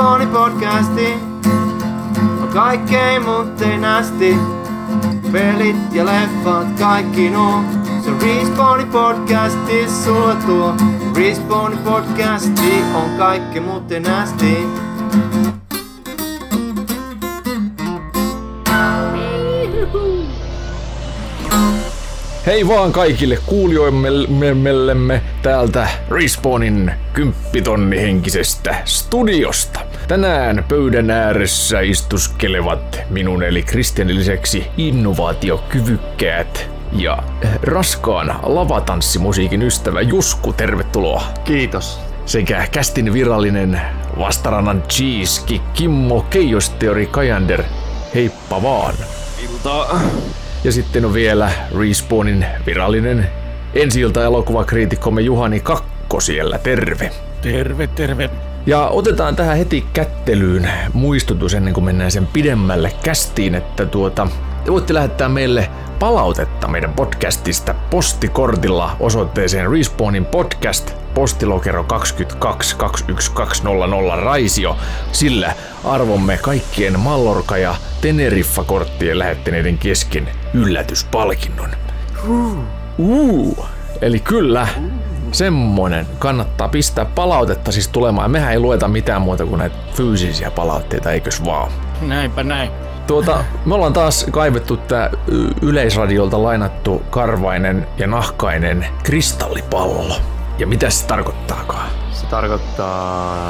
Respawni podcasti on kaikkein muuten nästi. Pelit ja leffat, kaikki nuo. Se Respawni podcasti sulla tuo. Respawni podcasti on kaikki muuten nästi. Hei vaan kaikille kuulijoillemme täältä Respawnin kymppitonni henkisestä studiosta. Tänään pöydän ääressä istuskelevat minun eli Kristianin lisäksi innovaatiokyvykkäät ja raskaan lavatanssimusiikin ystävä Jusku, tervetuloa. Kiitos. Sekä kästin virallinen vastarannan cheeski Kimmo Keijosteori Kajander. Heippa vaan. Iltaa. Ja sitten on vielä Respawnin virallinen ensi elokuvakriitikkomme Juhani Kakko siellä, terve. Terve, terve. Ja otetaan tähän heti kättelyyn muistutus ennen kuin mennään sen pidemmälle kästiin, että tuota, te voitte lähettää meille palautetta meidän podcastista postikortilla osoitteeseen Respawnin podcast postilokero 22 21200 Raisio. Sillä arvomme kaikkien Mallorca ja Teneriffa-korttien lähettäneiden kesken yllätyspalkinnon. Uh, eli kyllä, semmonen kannattaa pistää palautetta siis tulemaan. Mehän ei lueta mitään muuta kuin näitä fyysisiä palautteita, eikös vaan? Näinpä näin. Tuota, me ollaan taas kaivettu tää yleisradiolta lainattu karvainen ja nahkainen kristallipallo. Ja mitä se tarkoittaakaan? Se tarkoittaa,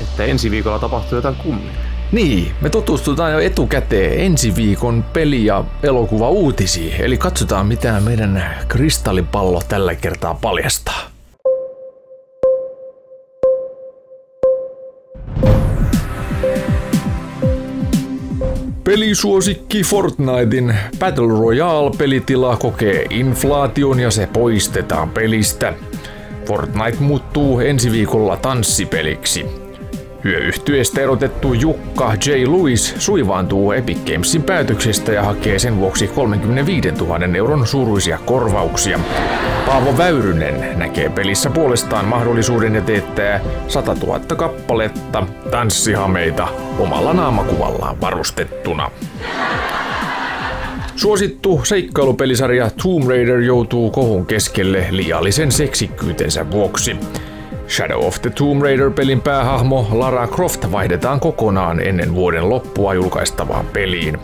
että ensi viikolla tapahtuu jotain kummia. Niin, me tutustutaan jo etukäteen ensi viikon peli- ja elokuva uutisiin, eli katsotaan mitä meidän kristallipallo tällä kertaa paljastaa. Pelisuosikki Fortnitein Battle Royale-pelitila kokee inflaation ja se poistetaan pelistä. Fortnite muuttuu ensi viikolla tanssipeliksi. Yöyhtyeestä erotettu Jukka J. Lewis suivaantuu Epic Gamesin päätöksestä ja hakee sen vuoksi 35 000 euron suuruisia korvauksia. Paavo Väyrynen näkee pelissä puolestaan mahdollisuuden teettää 100 000 kappaletta tanssihameita omalla naamakuvallaan varustettuna. Suosittu seikkailupelisarja Tomb Raider joutuu kohun keskelle liiallisen seksikkyytensä vuoksi. Shadow of the Tomb Raider-pelin päähahmo Lara Croft vaihdetaan kokonaan ennen vuoden loppua julkaistavaan peliin.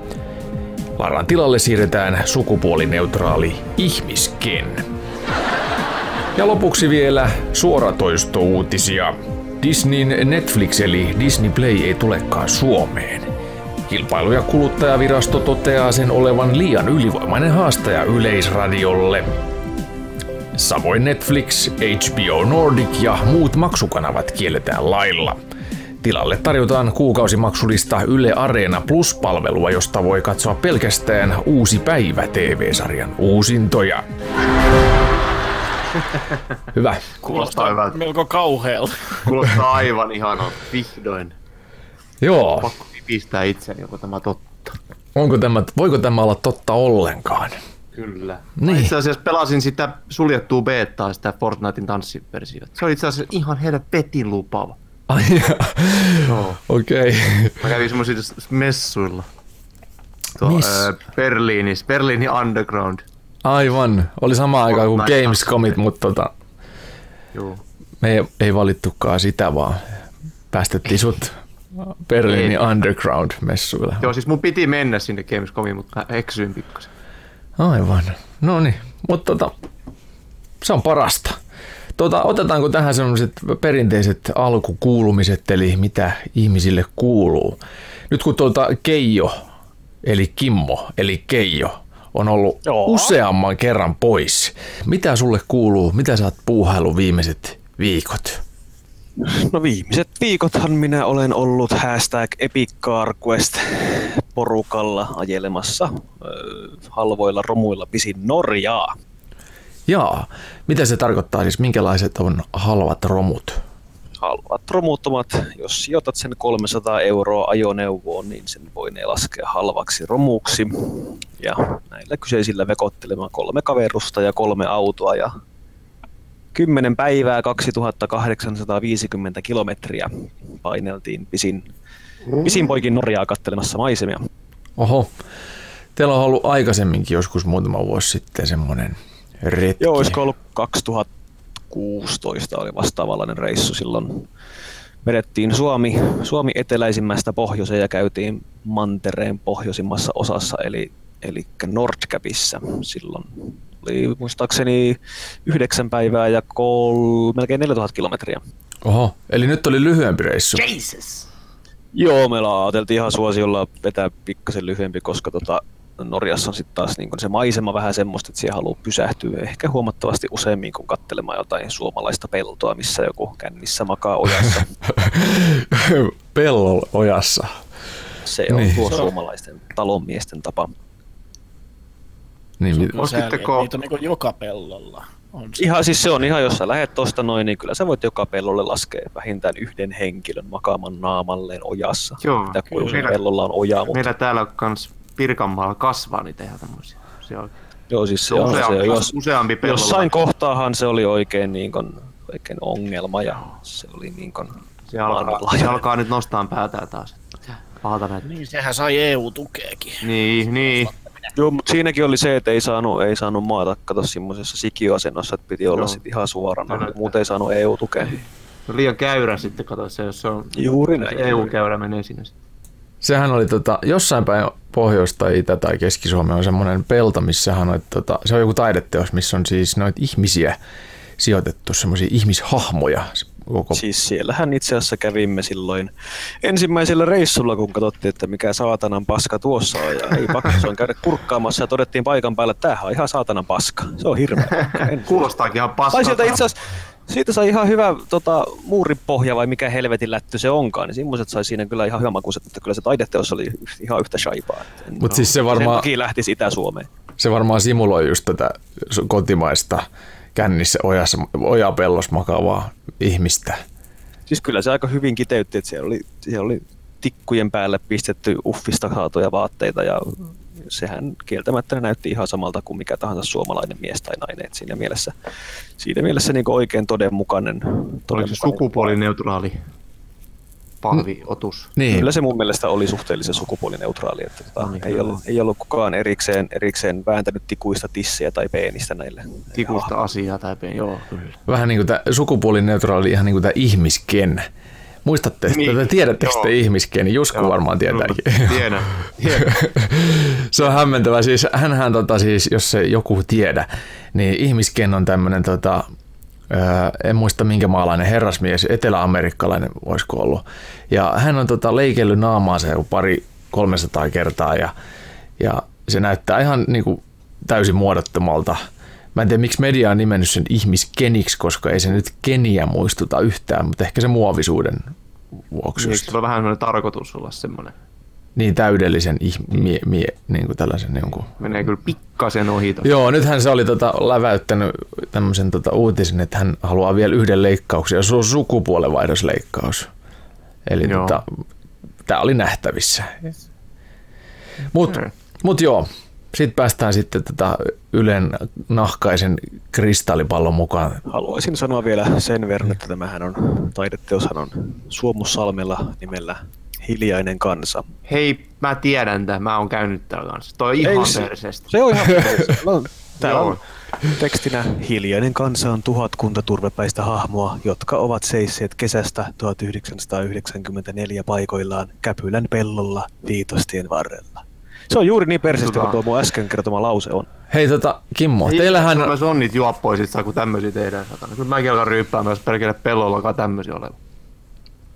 Laran tilalle siirretään sukupuolineutraali ihmisken. Ja lopuksi vielä suoratoistouutisia. Disneyn Netflix eli Disney Play ei tulekaan Suomeen. Kilpailu- ja kuluttajavirasto toteaa sen olevan liian ylivoimainen haastaja yleisradiolle. Samoin Netflix, HBO Nordic ja muut maksukanavat kielletään lailla. Tilalle tarjotaan kuukausimaksulista Yle Areena Plus-palvelua, josta voi katsoa pelkästään Uusi päivä TV-sarjan uusintoja. Hyvä. Kuulostaa hyvältä. Melko kauhealta. Kuulostaa aivan ihanalta. Vihdoin. Joo. Pakko pistää itseni, onko tämä totta. Onko tämä, voiko tämä olla totta ollenkaan? Kyllä. Niin. Mä itse asiassa pelasin sitä suljettua betaa, sitä Fortnitein tanssiversiota. Se oli itse asiassa ihan helvetin lupaava. Ai, Joo. okei. Okay. Mä kävin semmoisilla messuilla. Tuo, Miss? ö, Berliinissä, Berliinin Underground. Aivan. Oli sama aika kuin Gamescomit, mutta tota, Joo. me ei, ei valittukaan sitä, vaan päästettiin sut Berliinin Ei. Underground-messuille. Joo, siis mun piti mennä sinne Gamescomiin, mutta mä eksyin pikkasen. Aivan. No niin, mutta tota, se on parasta. Tota, otetaanko tähän sellaiset perinteiset alkukuulumiset, eli mitä ihmisille kuuluu? Nyt kun tuota Keijo, eli Kimmo, eli Keijo, on ollut Joo. useamman kerran pois. Mitä sulle kuuluu? Mitä sä oot puuhailu viimeiset viikot? No viimeiset viikothan minä olen ollut hashtag Epic Car Quest porukalla ajelemassa ö, halvoilla romuilla pisin Norjaa. Jaa, mitä se tarkoittaa siis? Minkälaiset on halvat romut? Halvat romuttomat, jos sijoitat sen 300 euroa ajoneuvoon, niin sen voi ne laskea halvaksi romuksi. Ja näillä kyseisillä vekottelemaan kolme kaverusta ja kolme autoa ja 10 päivää 2850 kilometriä paineltiin pisin, pisin poikin Norjaa kattelemassa maisemia. Oho. Teillä on ollut aikaisemminkin joskus muutama vuosi sitten semmoinen retki. Joo, olisiko ollut 2016 oli vastaavanlainen reissu silloin. Vedettiin Suomi, Suomi eteläisimmästä pohjoiseen ja käytiin mantereen pohjoisimmassa osassa, eli, eli Nordkapissa silloin. Oli muistaakseni yhdeksän päivää ja kol, melkein 4000 kilometriä. Oho, eli nyt oli lyhyempi reissu. Jesus! Joo, me ajateltiin ihan suosiolla vetää pikkasen lyhyempi, koska tota, Norjassa on sitten taas niin se maisema vähän semmoista, että siellä haluaa pysähtyä ehkä huomattavasti useammin kuin katselemaan jotain suomalaista peltoa, missä joku kännissä makaa ojassa. Pellon ojassa. Se on niin. tuo suomalaisten talonmiesten tapa. Niin, Ostitteko- Niitä on niin joka pellolla. On se. Ihan siis se on ihan, jos sä lähet tosta noin, niin kyllä sä voit joka pellolle laskea vähintään yhden henkilön makaamaan naamalleen ojassa. Joo, Mitä kun kyllä. pellolla on oja, mutta Meillä täällä kans Pirkanmaalla kasvaa niitä ihan tämmöisiä. Se on joo, siis se on se, useampi, jos, useampi pellolla. jossain kohtaahan se oli oikein, niin kun, oikein ongelma ja se oli niin kun, se alkaa, se alkaa nyt nostaa päätään taas. Pahata näitä. Niin, sehän sai EU-tukeekin. Niin, niin. Joo, mutta siinäkin oli se, että ei saanut, ei saanut maata kato semmoisessa sikiöasennossa, että piti olla Joo. sit ihan suorana, Kyllä. muuten ei saanut EU-tukea. Se on liian käyrä sitten, kato se, jos se on Juuri näin. EU-käyrä menee sinne. sitten. Sehän oli tota, jossain päin Pohjois- tai Itä- tai Keski-Suomi on semmoinen pelto, missä on, tota, se on joku taideteos, missä on siis noita ihmisiä sijoitettu, semmoisia ihmishahmoja. se Koko Siis siellähän itse asiassa kävimme silloin ensimmäisellä reissulla, kun katsottiin, että mikä saatanan paska tuossa on. Ja ei pakko, se on käydä kurkkaamassa ja todettiin paikan päällä, että tämähän on ihan saatanan paska. Se on hirveä. En- Kuulostaakin ihan Tai paskalta. sieltä itse asiassa, siitä sai ihan hyvä tota, muuripohja vai mikä helvetin lätty se onkaan, niin semmoiset sai siinä kyllä ihan hyvä makuiset, että kyllä se taideteos oli ihan yhtä shaipaa. Mutta siis se Sen varmaan, takia lähtisi Itä-Suomeen. se varmaan simuloi just tätä kotimaista kännissä ojassa, ojapellossa makaavaa ihmistä. Siis kyllä se aika hyvin kiteytti, että siellä oli, siellä oli tikkujen päälle pistetty uffista saatuja vaatteita ja sehän kieltämättä näytti ihan samalta kuin mikä tahansa suomalainen mies tai nainen. Et siinä mielessä, siinä mielessä niin oikein todenmukainen. Oliko se todenmukainen sukupuolineutraali pahviotus? Niin, Kyllä se mun mielestä oli suhteellisen sukupuolineutraali, että tota, No niin, ei, ollut, ei ollut kukaan erikseen, erikseen vääntänyt tikuista tissiä tai peenistä näille. Tikusta asiaa tai pe- joo, kyllä. vähän niin kuin tämä sukupuolineutraali, ihan niin kuin tämä ihmisken. Muistatte, Niin, niin, tiedättekö joo. te ihmisken? Jusku Joo, varmaan tietääkin. Tiedän. tiedän. se on hämmentävä. Siis, hänhän tota, siis, jos se joku tiedä, niin ihmisken on tämmöinen, tota, en muista minkä maalainen herrasmies, eteläamerikkalainen voisiko ollut. Ja hän on tota, leikellyt naamaansa joku pari 300 kertaa ja, ja se näyttää ihan niin kuin, täysin muodottomalta. Mä en tiedä, miksi media on nimennyt sen ihmiskeniksi, koska ei se nyt keniä muistuta yhtään, mutta ehkä se muovisuuden vuoksi. Eikö just. sulla vähän sellainen tarkoitus olla semmoinen? Niin täydellisen mie, mie, niin kuin tällaisen jonkun Menee kyllä pikkasen ohi. tosta. Joo, nythän se oli tota, läväyttänyt tämmöisen tota, uutisen, että hän haluaa vielä yhden leikkauksen, ja se on sukupuolenvaihdosleikkaus. Eli Joo. tota, tämä oli nähtävissä. Mutta mut joo, sitten päästään sitten tota Ylen nahkaisen kristallipallon mukaan. Haluaisin sanoa vielä sen verran, että tämähän on, taideteoshan on Suomussalmella nimellä Hiljainen kansa. Hei, mä tiedän tämän. Mä oon käynyt täällä kanssa. Toi on ihan se- perseestä. Se on ihan Täällä on, täällä on tekstinä Hiljainen kansa on tuhatkunta turvepäistä hahmoa, jotka ovat seisseet kesästä 1994 paikoillaan Käpylän pellolla Viitostien varrella. Se on juuri niin persestä, Tota- kuin tuo mun äsken kertoma lause on. Hei tota, Kimmo, teillähän on, Suomessa on niitä juoppoja, sit saa kun tämmöisiä tehdään. Satana. Kyllä mäkin alkan ryyppäämään, jos perkele pellollakaan tämmöisiä oleva.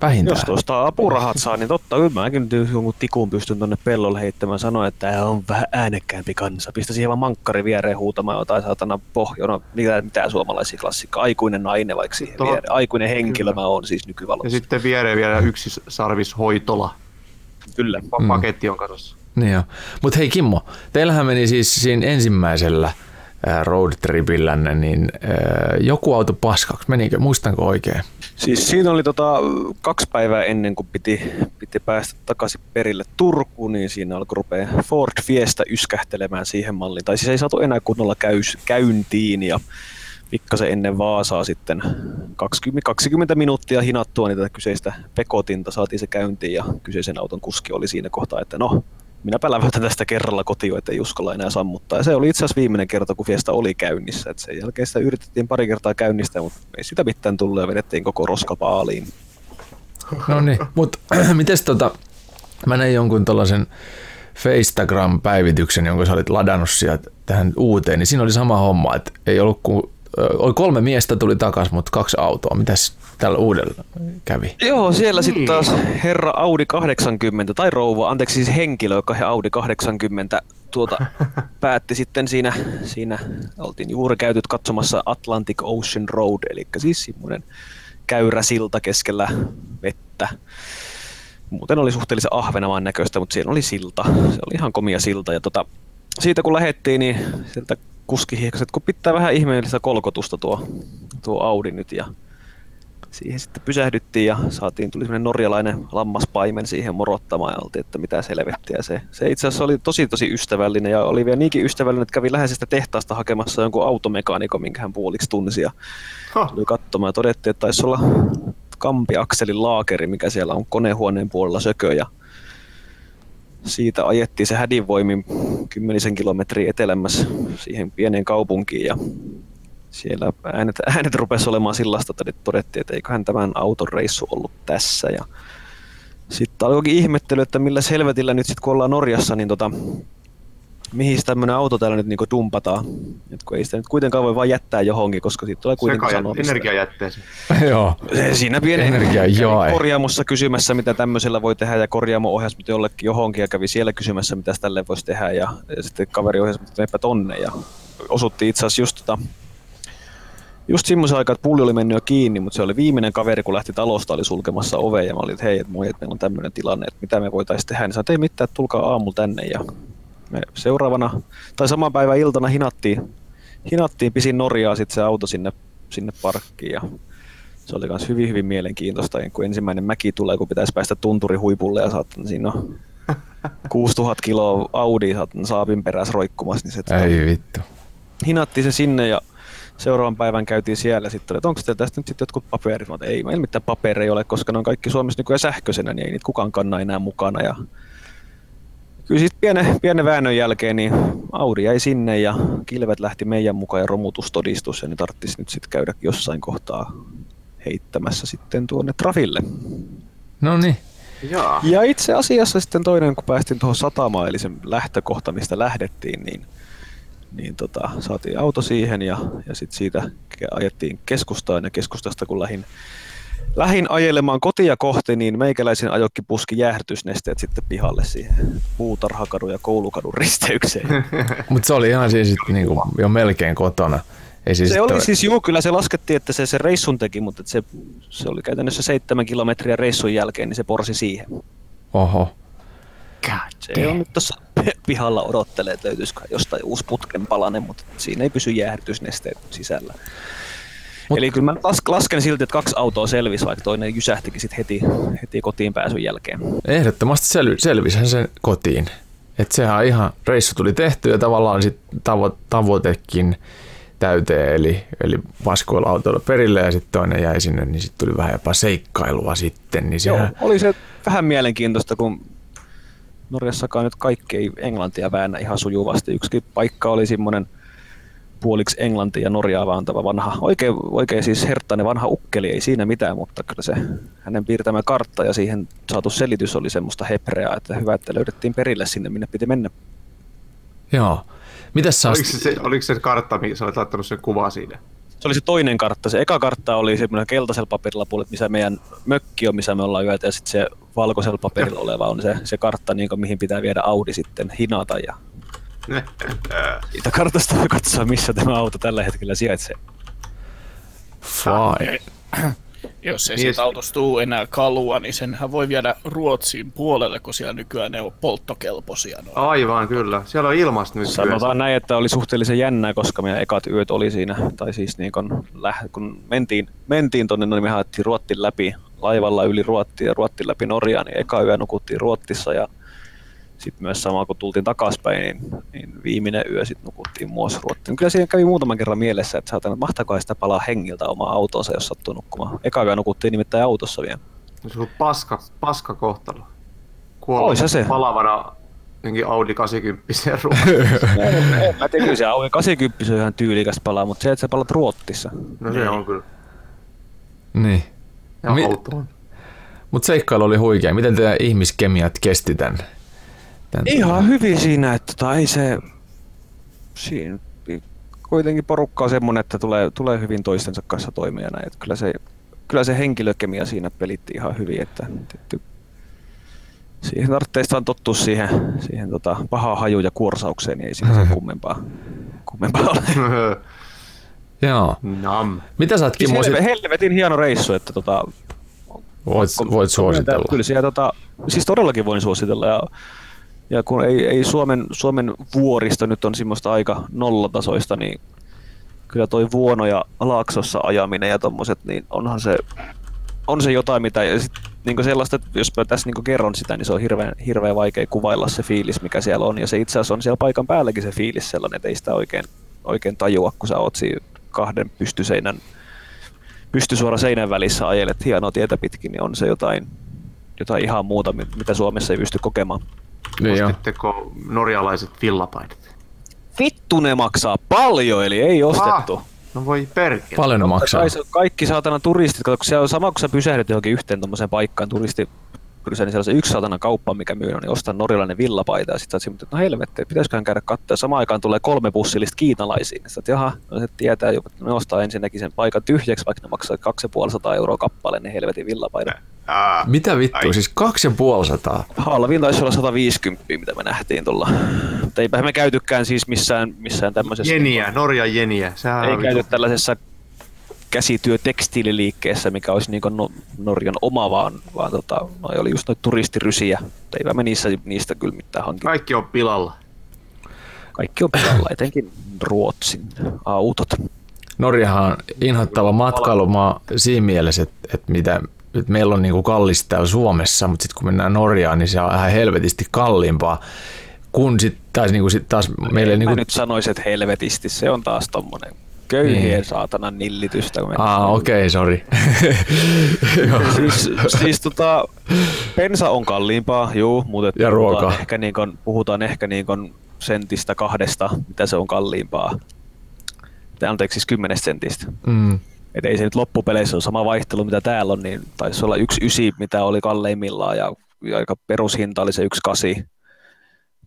Vähintään. Jos tuosta apurahat saa, niin totta, kyllä mäkin nyt jonkun tikun pystyn tonne pellolle heittämään sanoa, että tämä on vähän äänekkäämpi kansa. Pistä siihen vaan mankkari viereen huutamaan jotain saatana pohjona, mitä, mitä suomalaisia klassikka, aikuinen nainen vaikka siihen Tuo- viereen. Aikuinen henkilö Kyllä. mä oon siis Ja nykyvalossa. sitten viereen vielä yksi sarvis hoitola. Kyllä. Pa- Paketti on kasossa. Niin. Mutta hei Kimmo, teillähän meni siis siinä ensimmäisellä roadtripillänne, niin ää, joku auto paskaksi, menikö, muistanko oikein? Siis siinä oli tota, kaksi päivää ennen kuin piti, piti päästä takaisin perille Turkuun, niin siinä alkoi rupea Ford Fiesta yskähtelemään siihen malliin. Tai siis ei saatu enää kunnolla käys, käyntiin ja pikkasen ennen Vaasaa sitten 20, 20 minuuttia hinattua niitä kyseistä pekotinta, saatiin se käyntiin ja kyseisen auton kuski oli siinä kohtaa, että no, minäpä läväytän tästä kerralla kotiin, ettei uskalla enää sammuttaa. Ja se oli itse asiassa viimeinen kerta, kun Fiesta oli käynnissä. Et sen jälkeen sitä yritettiin pari kertaa käynnistää, mutta ei sitä mitään tullut ja vedettiin koko roska paaliin. No niin, mutta mites tota, mä näin jonkun tuollaisen Facegram-päivityksen, jonka sä olit ladannut sieltä tähän uuteen, niin siinä oli sama homma, että ei ollut kuin, oli kolme miestä tuli takas, mutta kaksi autoa. Mitäs tällä uudella kävi? Joo, siellä sitten taas herra Audi 80, tai rouva, anteeksi siis henkilö, joka he Audi 80 tuota, päätti sitten siinä, siinä, oltiin juuri käytyt katsomassa Atlantic Ocean Road, eli siis semmoinen käyrä silta keskellä vettä. Muuten oli suhteellisen ahvenamaan näköistä, mutta siellä oli silta. Se oli ihan komia silta. Ja tota, siitä kun lähettiin, niin sieltä kuski hiekasi, että kun pitää vähän ihmeellistä kolkotusta tuo, tuo Audi nyt. Ja siihen sitten pysähdyttiin ja saatiin, tuli semmoinen norjalainen lammaspaimen siihen morottamaan ja oltiin, että mitä selvettiä se. Se itse asiassa oli tosi tosi ystävällinen ja oli vielä niinkin ystävällinen, että kävi läheisestä tehtaasta hakemassa jonkun automekaanikko, minkä hän puoliksi tunsi ja tuli katsomaan ja todettiin, että taisi olla kampiakselin laakeri, mikä siellä on konehuoneen puolella sökö ja siitä ajettiin se hädinvoimin kymmenisen kilometriä etelämässä siihen pieneen kaupunkiin ja siellä äänet, äänet rupesi olemaan sillasta, että todettiin, että eiköhän tämän auton reissu ollut tässä. Ja sitten alkoikin ihmettely, että millä selvetillä nyt sitten kun ollaan Norjassa, niin tota, mihin tämmöinen auto täällä nyt niinku dumpataan. Et kun ei sitä nyt kuitenkaan voi vaan jättää johonkin, koska siitä tulee kuitenkin sanomista. energiajätteeseen. Joo. Siinä pieni Energia korjaamossa kysymässä, mitä tämmöisellä voi tehdä, ja korjaamo ohjasi mut jollekin johonkin, ja kävi siellä kysymässä, mitä tälle voisi tehdä, ja, ja sitten kaveri ohjasi mut tonne, ja osuttiin itse asiassa just tota, just semmoisen aikaa, että pulli oli mennyt jo kiinni, mutta se oli viimeinen kaveri, kun lähti talosta, oli sulkemassa ovea ja mä olin, että hei, että moi, että meillä on tämmöinen tilanne, että mitä me voitaisiin tehdä. Niin sanoin, että ei mitään, että tulkaa aamulla tänne ja me seuraavana, tai saman päivän iltana hinattiin, hinattiin pisin Norjaa sitten se auto sinne, sinne parkkiin ja se oli myös hyvin, hyvin mielenkiintoista, kun ensimmäinen mäki tulee, kun pitäisi päästä tunturihuipulle ja saattaa siinä on 6000 kiloa Audi saapin perässä roikkumassa. Niin se, Ei vittu. Hinattiin se sinne ja seuraavan päivän käytiin siellä sitten, että onko teillä tästä nyt sitten jotkut paperit? Mä ei meillä mitään papereja ole, koska ne on kaikki Suomessa nykyään sähköisenä, niin ei niitä kukaan kanna enää mukana. Ja kyllä sitten pienen, pienen väännön jälkeen niin Audi jäi sinne ja kilvet lähti meidän mukaan ja romutustodistus ja ne tarvitsisi nyt sitten käydä jossain kohtaa heittämässä sitten tuonne Trafille. No niin. Ja. ja itse asiassa sitten toinen, kun päästiin tuohon satamaan, eli sen lähtökohta, mistä lähdettiin, niin niin tota, saatiin auto siihen ja, ja sitten siitä ajettiin keskustaan ja keskustasta kun lähin, lähin ajelemaan kotia kohti, niin meikäläisen ajokki puski jäähdytysnesteet sitten pihalle siihen puutarhakadun ja koulukadun risteykseen. Mutta se oli ihan siis niinku jo melkein kotona. Ei siis se oli toi... siis, juu, kyllä se laskettiin, että se, se reissun teki, mutta se, se oli käytännössä seitsemän kilometriä reissun jälkeen, niin se porsi siihen. Oho. God se on nyt tuossa pihalla odottelee, että löytyisikö jostain uusi putken palanen, mutta siinä ei pysy jäähdytysnesteet sisällä. Mut, Eli kyllä mä lasken silti, että kaksi autoa selvisi, vaikka toinen jysähtikin sit heti, heti kotiin pääsyn jälkeen. Ehdottomasti sel- selvisihän sen kotiin. Että sehän ihan, reissu tuli tehty ja tavallaan sit tavo- tavoitekin täyteen, eli, eli vaskoilla autoilla perille ja sitten toinen jäi sinne, niin sitten tuli vähän jopa seikkailua sitten. Niin sehän... Joo, oli se vähän mielenkiintoista, kun Norjassakaan nyt kaikki ei englantia väännä ihan sujuvasti. Yksi paikka oli semmoinen puoliksi englantia ja norjaa vaantava vanha, oikein, oikein siis herttainen vanha ukkeli, ei siinä mitään, mutta kyllä se hänen piirtämä kartta ja siihen saatu selitys oli semmoista hebreaa, että hyvä, että löydettiin perille sinne, minne piti mennä. Joo. Mitäs sä oliko, se, oliko se kartta, mihin sä olet laittanut sen kuva siinä? Se oli se toinen kartta. Se eka kartta oli semmoinen keltaisella paperilla puolet, missä meidän mökki on, missä me ollaan yötä, ja sitten se valkoisella paperilla oleva on se, se kartta, niin kuin, mihin pitää viedä Audi sitten hinata. Ja siitä kartasta voi katsoa, missä tämä auto tällä hetkellä sijaitsee. Fine. Jos ei niin siitä autosta tule enää kalua, niin senhän voi viedä Ruotsiin puolelle, kun siellä nykyään ne on polttokelpoisia. Noin. Aivan, kyllä. Siellä on ilmasta nyt. Sanotaan näin, että oli suhteellisen jännää, koska meidän ekat yöt oli siinä, tai siis niin kun, läh, kun mentiin, mentiin tonne, niin me haettiin Ruottin läpi laivalla yli Ruottia ja Ruottin läpi Norjaa, niin eka yö nukuttiin Ruottissa ja sitten myös sama kun tultiin takaspäin, niin, niin viimeinen yö sitten nukuttiin Muosruottiin. Kyllä siinä kävi muutaman kerran mielessä, että saatan, että mahtakaa sitä palaa hengiltä omaa autoonsa, jos sattuu nukkumaan. Eka yö nukuttiin nimittäin autossa vielä. Se on paska, paska kohtalo. Ois se. palavana jonkin Audi 80 Mä tiedän, kyllä se Audi 80 on ihan tyylikäs palaa, mutta se, että sä palat Ruottissa. No se on kyllä. Niin. Ja Mi- autoon. Mutta seikkailu oli huikea. Miten teidän ihmiskemiat kesti tän? Tän Ihan hyvin siinä, että tota, ei se... Siinä kuitenkin porukka on semmonen, että tulee, tulee hyvin toistensa kanssa toimia näin. Että kyllä, se, kyllä se henkilökemia siinä pelitti ihan hyvin, että tietty, siihen tarvitsee vaan tottua siihen, siihen tota, pahaan haju ja kuorsaukseen, niin ei siinä sen kummempaa, kummempaa ole. Joo. Nam. Mitä sä oot Siis Kimmo sit, helve, helvetin hieno reissu, että tota, voit, voit suositella? Kyllä siellä, tota, siis todellakin voin suositella. Ja, ja kun ei, ei Suomen, Suomen vuoristo nyt on semmoista aika nollatasoista, niin kyllä toi Vuono ja Laaksossa ajaminen ja tommoset, niin onhan se, on se jotain, mitä ja sit, niin sellaista, että jos mä tässä niin kerron sitä, niin se on hirveän, hirveän vaikea kuvailla se fiilis, mikä siellä on. Ja se itse asiassa on siellä paikan päälläkin se fiilis sellainen, että ei sitä oikein, oikein tajua, kun sä oot siinä kahden pystyseinän pystysuora seinän välissä ajelet hienoa tietä pitkin, niin on se jotain, jotain ihan muuta, mit- mitä Suomessa ei pysty kokemaan. Niin norjalaiset villapaidat? Vittu ne maksaa paljon, eli ei ostettu. Ah, no voi perkele. Paljon ne maksaa. Kai se- Kaikki saatana turistit, kato, kun se on sama kun sä pysähdyt johonkin yhteen tommoseen paikkaan turisti pysähdyn niin sellaisen yksi saatana kauppa, mikä myy, niin ostan norjalainen villapaita ja sitten sä oot että no helvetti, pitäisiköhän käydä katsoa. Samaan aikaan tulee kolme bussillista kiinalaisiin. Sitten että jaha, no se tietää jo, että ne ostaa ensinnäkin sen paikan tyhjäksi, vaikka ne maksaa 250 euroa kappale, ne helvetin villapaidan. Ah, Mitä vittu? Ai. Siis kaksi ja puoli sataa. Halvin taisi olla 150, mitä me nähtiin tuolla. Mutta eipä me käytykään siis missään, missään tämmöisessä... jeniä, Norjan jeniä. Sehän Ei käyty vittu- tällaisessa käsityötekstiililiikkeessä, mikä olisi niin no, Norjan oma, vaan, vaan tota, noi oli just noita turistirysiä. Mutta Eipä me niissä, niistä kyllä mitään hankittu. Kaikki on pilalla. Kaikki on pilalla, etenkin Ruotsin autot. Norjahan on inhottava matkailumaa siinä mielessä, että, että mitä, että meillä on niinku kallista täällä Suomessa, mutta sitten kun mennään Norjaan, niin se on ihan helvetisti kalliimpaa. Kun sitten taas, niinku, sit taas meille... Mä Niinku, nyt sanoisin, että helvetisti, se on taas tommonen köyhien Niin. saatanan nillitystä. Aa, okei, okay, sori. Siis, siis tota, pensa on kalliimpaa, juu, mutta Ja puhutaan ruoka. ehkä, niin kun, puhutaan ehkä niin kun sentistä kahdesta, mitä se on kalliimpaa. Tai anteeksi, siis kymmenestä sentistä. Mm. Et ei se nyt loppupeleissä ole sama vaihtelu, mitä täällä on, niin taisi olla yksi ysi, mitä oli kalleimmillaan, ja, aika perushinta oli se yksi kasi,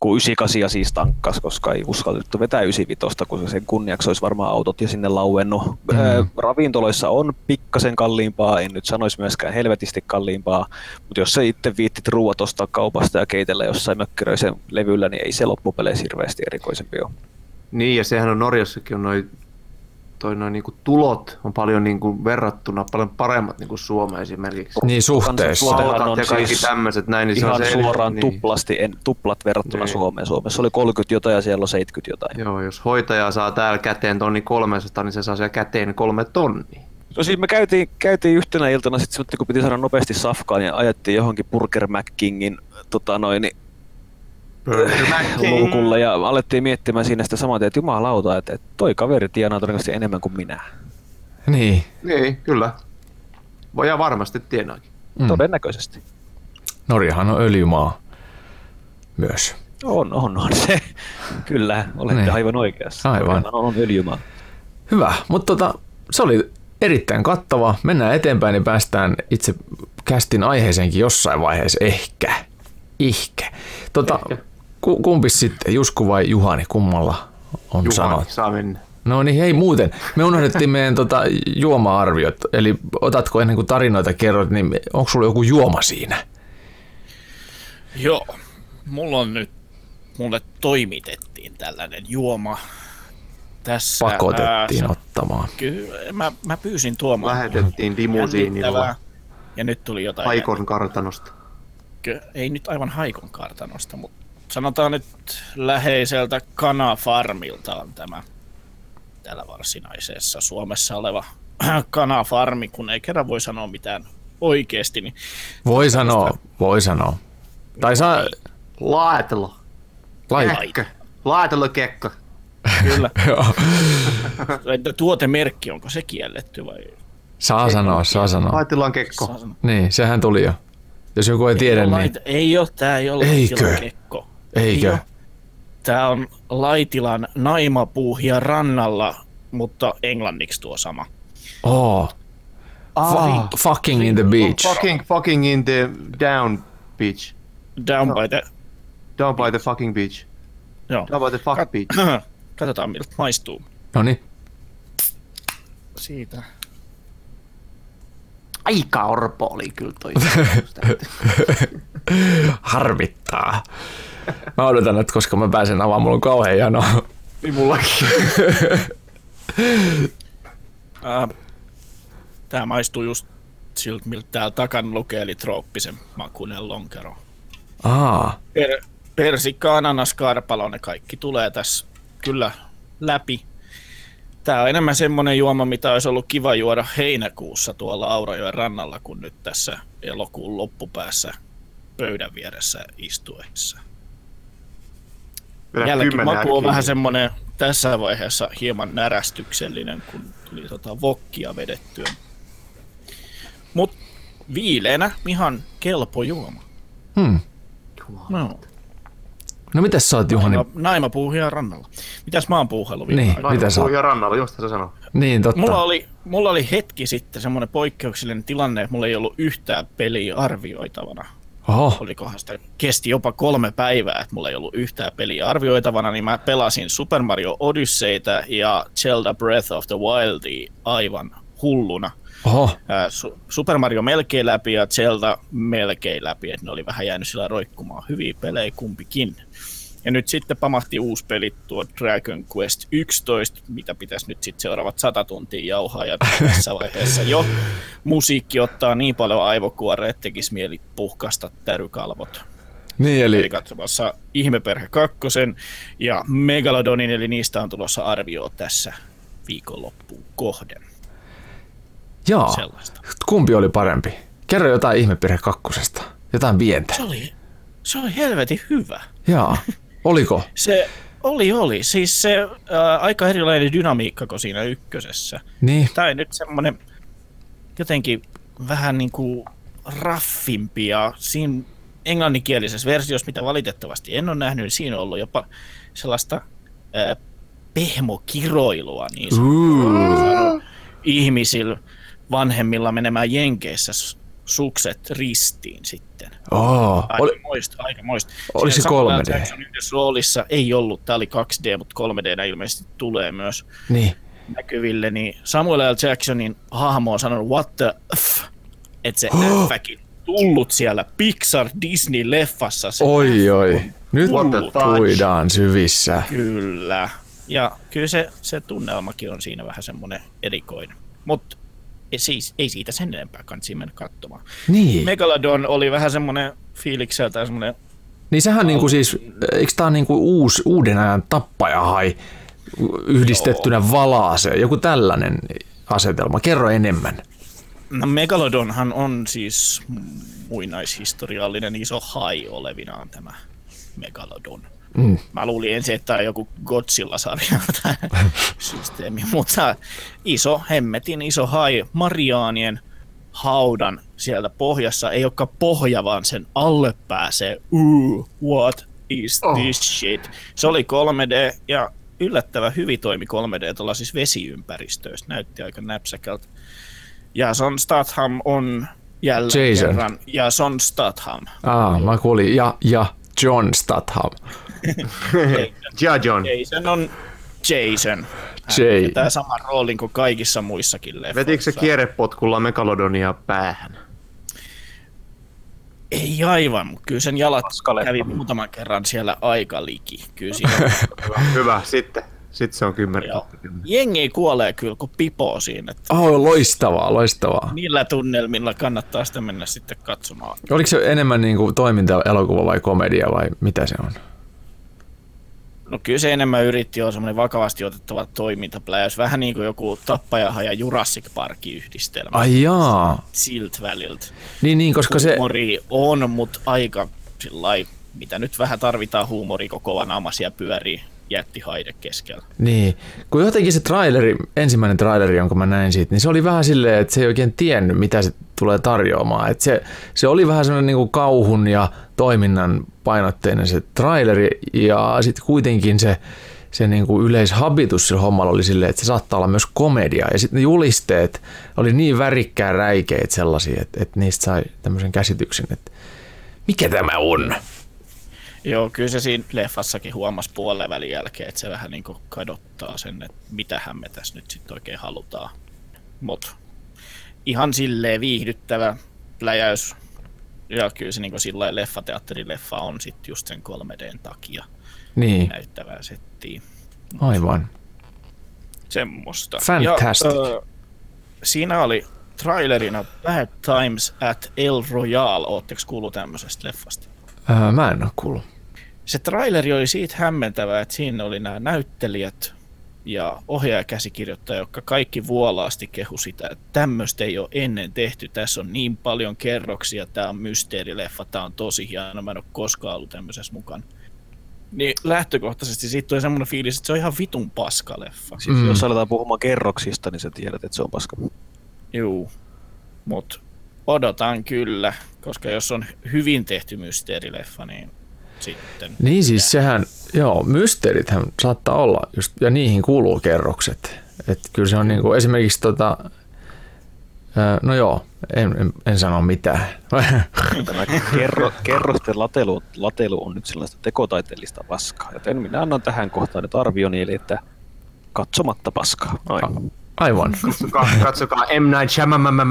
kun 98 siis tankkas, koska ei uskallettu vetää 95, kun sen kunniaksi olisi varmaan autot ja sinne lauennut. Mm. Ravintoloissa on pikkasen kalliimpaa, en nyt sanoisi myöskään helvetisti kalliimpaa, mutta jos sä itse viittit ruuat ostaa kaupasta ja keitellä jossain mökkäröisen levyllä, niin ei se loppupeleissä hirveästi erikoisempi ole. Niin, ja sehän on Norjassakin on noin toi noin niinku tulot on paljon niinku verrattuna paljon paremmat niinku Suomeen esimerkiksi. Niin suhteessa. Palkat on ja kaikki siis tämmöiset näin, niin se Ihan on se suoraan niin. tuplasti, en, tuplat verrattuna Niin. Suomeen. Suomessa oli 30 jotain ja siellä on 70 jotain. Joo, jos hoitaja saa täällä käteen tonni 300, niin se saa siellä käteen kolme tonnia. No siis me käytiin, käytiin yhtenä iltana, sit kun piti saada nopeasti safkaan ja ajettiin johonkin Burger McKingin tota noin, niin, luukulle ja alettiin miettimään siinä sitä samaa, että jumalauta, että, että toi kaveri tienaa todennäköisesti enemmän kuin minä. Niin. Niin, kyllä. Voi ja varmasti tienaakin. Mm. Todennäköisesti. Norjahan on öljymaa myös. On, on, on se. Kyllä, olette Niin. aivan oikeassa. Aivan. On, on öljymaa. Hyvä, mutta tota, se oli erittäin kattava. Mennään eteenpäin niin päästään itse kästin aiheeseenkin jossain vaiheessa. Ehkä. Ehkä. Tota, ku, kumpi sitten, Jusku vai Juhani, kummalla on Juhani sanot? saa mennä. No niin, hei muuten. Me unohdettiin meidän tota, juoma-arviot. Eli otatko ennen kuin tarinoita kerrot, niin onko sulla joku juoma siinä? Joo, mulla on nyt, mulle toimitettiin tällainen juoma tässä. Pakotettiin ää, ottamaan. Kyllä, mä, mä pyysin tuomaan. Lähetettiin limusiinilla. Ja nyt tuli jotain. Haikon kartanosta. Ky- Ei nyt aivan Haikon kartanosta, mutta sanotaan nyt läheiseltä kanafarmilta on tämä täällä varsinaisessa Suomessa oleva kanafarmi, kun ei kerran voi sanoa mitään oikeasti, niin Voi sanoa, voi sanoa. Tai saa, Laetelo. Kekka. Laetelo kekka. Kyllä. Joo. Entä tuotemerkki, onko se kielletty vai? saa sanoa, saa sanoa. Laetellaan kekko. Saa sanoa. Niin, sehän tuli jo. Jos joku ei tiedä, niin Laita- Ei ole, tää ei ole Eikö? Kekko. Eikö? Tää on Laitilan naimapuuhia rannalla, mutta englanniksi tuo sama. Oh, Ah, fu- fucking in the beach. fucking, fucking in the down beach. Down No. by the... Down by the fucking beach. Joo. Down by the fuck Kat- beach. Katsotaan miltä maistuu. No niin. Siitä. Aika orpo oli kyllä toi. Harvittaa. Mä odotan, että koska mä pääsen avaamaan, mulla on kauhean jano. niin mullakin. Tää maistuu just siltä, miltä täällä takana lukee, eli trooppisen makuinen lonkero. Aa, Per, persikka, ananas, karpalo, ne kaikki tulee tässä kyllä läpi. Tää on enemmän semmonen juoma, mitä olisi ollut kiva juoda heinäkuussa tuolla Aurajoen rannalla, kuin nyt tässä elokuun loppupäässä pöydän vieressä istuessa. Vielä Jälleen maku on vähän semmonen tässä vaiheessa hieman närästyksellinen, kun tuli tota vokkia vedettyä. Mut viileänä ihan kelpo juoma. hmm. No. No mitäs sä oot Juhani? Naima, naima puuhia rannalla. Mitäs mä oon puuhellut viime Niin. Naima Mitä sä- rannalla, just se sanoo. Niin, totta. Mulla oli, mulla oli hetki sitten semmoinen poikkeuksellinen tilanne, että mulla ei ollut yhtään peliä arvioitavana. Oho, Olikohan sitä, kesti jopa kolme päivää, että mulla ei ollut yhtään peliä arvioitavana, niin mä pelasin Super Mario Odysseytä ja Zelda Breath of the Wildia aivan hulluna. oho. Su- Super Mario melkein läpi ja Zelda melkein läpi, että ne oli vähän jäänyt sillä roikkumaan. Hyviä pelejä kumpikin. Ja nyt sitten pamahti uusi peli, tuo Dragon Quest 11, mitä pitäisi nyt sitten seuraavat sata tuntia jauhaa. Ja tässä vaiheessa jo musiikki ottaa niin paljon aivokuorea, että tekisi mieli puhkasta tärykalvot. Niin, Eli eli katsomassa Ihmeperhe kakkosen ja Megalodonin, eli niistä on tulossa arvio tässä viikonloppuun kohden. jaa. Sellaista. Kumpi oli parempi? Kerro jotain ihmeperhe kakkosesta. Jotain pientä. Se oli, se oli helvetin hyvä. Jaa. Oliko? Se oli, oli. Siis se ää, aika erilainen dynamiikka kuin siinä ykkösessä. Niin. Tai nyt semmoinen jotenkin vähän niin kuin raffimpi ja siinä englanninkielisessä versiossa, mitä valitettavasti en ole nähnyt, niin siinä on ollut jopa sellaista ää, pehmokiroilua niin ihmisillä vanhemmilla menemään jenkeissä sukset ristiin sitten. Oh. Aika Oli, moista, aika moista. Oliko se Siinä Samuel 3D? Jackson yhdessä roolissa ei ollut, tämä oli 2D, mutta 3D ilmeisesti tulee myös niin. näkyville, niin Samuel L. Jacksonin hahmo on sanonut what the f, että se Fäkin tullut siellä Pixar Disney-leffassa. Se Oi, oi. Nyt puidaan syvissä. Kyllä. Ja kyllä se, se tunnelmakin on siinä vähän semmoinen erikoinen. Mutta siis ei siitä sen enempää kansi mennä katsomaan. Niin. Megalodon oli vähän semmoinen fiilikseltä semmoinen Niin sehän on niinku siis, eikö on niinku uusi, uuden ajan tappajahai yhdistettynä valaaseen, joku tällainen asetelma. Kerro enemmän. No Megalodonhan on siis muinaishistoriallinen iso hai olevinaan tämä Megalodon. Mm. Mä luulin ensin, että tämä on joku Godzilla-sarja tämä systeemi, mutta iso, hemmetin iso hai Mariaanien haudan sieltä pohjassa, ei olekaan pohja, vaan sen alle pääsee, uh, what is Oh. this shit? Se oli 3D ja yllättävän hyvin toimi 3D tuolla siis vesiympäristöissä, näytti aika näpsäkältä. Ja Son Statham on jälleen Jason. kerran, ja Son Statham. Aa, mä kuulin, ja, ja John Statham. Ja John. Jason on Jason. J. Tämä sama roolin kuin kaikissa muissakin leffoissa. Vetikö se kierrepotkulla Megalodonia päähän? Ei aivan, mutta kyllä sen jalat Paskaleffa. kävi muutaman kerran siellä aika liki. Kyllä siinä Hyvä, hyvä. sitten. Sitten se on kymmenen. Joo. jengi kuolee kyllä kuin pipo siinä. Että Oh, loistavaa, loistavaa. niillä tunnelmilla kannattaa sitä mennä sitten katsomaan. Oliko se enemmän niinku toiminta-elokuva vai komedia vai mitä se on? No kyllä se enemmän yritti olla semmoinen vakavasti otettava toimintapläjäys. Vähän niin kuin joku Tappajaha ja Jurassic Parkin yhdistelmä. Ai jaa. Siltä väliltä. Niin, niin koska se... Humori on, mutta aika sillai mitä nyt vähän tarvitaan huumori, kun kova naamasia pyörii jättihaide keskellä. Niin, kun jotenkin se traileri, ensimmäinen traileri, jonka mä näin siitä, niin se oli vähän silleen, että se ei oikein tiennyt, mitä se tulee tarjoamaan. Että se, se oli vähän semmoinen niin kuin kauhun ja toiminnan painotteinen se traileri, ja sitten kuitenkin se, se niin kuin yleishabitus sillä hommalla oli silleen, että se saattaa olla myös komedia. Ja sitten ne julisteet oli niin värikkään räikeitä sellaisia, että, että niistä sai tämmöisen käsityksen, että mikä tämä on? Joo, kyllä se siinä leffassakin huomasi puolen välin jälkeen, että se vähän niin kuin kadottaa sen, että mitähän me tässä nyt sitten oikein halutaan. Mut ihan silleen viihdyttävä läjäys. Ja kyllä se niin sillä leffateatterileffa on sitten just sen 3Dn takia Niin, näyttävää settiä. aivan. Semmoista. Fantastic. Ja, ö, siinä oli trailerina Bad Times at El Royale. Ootteko kuullut tämmöisestä leffasta? Ää, mä en ole kuullut. Se traileri oli siitä hämmentävä, että siinä oli nämä näyttelijät ja ohjaajakäsikirjoittaja, jotka kaikki vuolaasti kehu sitä, että tämmöistä ei ole ennen tehty. Tässä on niin paljon kerroksia, tämä on mysteerileffa, tämä on tosi hieno, mä en ole koskaan ollut tämmöisessä mukana. Niin lähtökohtaisesti siitä tuli semmoinen fiilis, että se on ihan vitun paska leffa. Siis Mm. jos aletaan puhumaan kerroksista, niin sä tiedät, että se on paska. Juu, mut odotan kyllä, koska jos on hyvin tehty mysteerileffa, niin sitten... Niin siis sehän, joo, mysteerithän saattaa olla, just, ja niihin kuuluu kerrokset. Että kyllä se on niinku, esimerkiksi tota, no joo, en, en, en sano mitään. Tämä kerro, kerrosten latelu, latelu on nyt sellaista tekotaiteellista paskaa. Joten minä annan tähän kohtaan nyt arvioni, eli että katsomatta paskaa. Aivan. Aivan. Katsokaa, katsokaa M. Night Shyamalan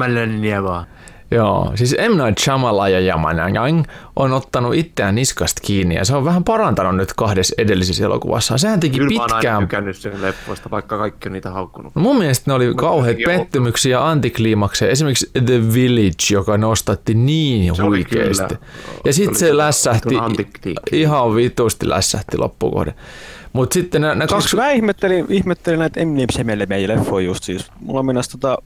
vaan. Joo, siis M. Night Shyamalan ja Yamanang on ottanut itseään niskasta kiinni ja se on vähän parantanut nyt kahdessa edellisessä elokuvassa. Sehän teki Kyllä mä oon aina pitkään tykännyt sen leffoista, vaikka kaikki on niitä haukkunut. No mun mielestä ne oli kauheat jotenkin pettymyksiä ja antikliimakseja. Esimerkiksi The Village, joka nostatti niin Se huikeasti. kyllä. Ja Se sitten se kyllä lässähti, ihan vitusti lässähti loppukohde. Mutta sitten nämä, nämä Kaksi... Siis mä ihmettelin, ihmettelin näitä Eminem meidän leffoja just siis. Mulla on mennä tota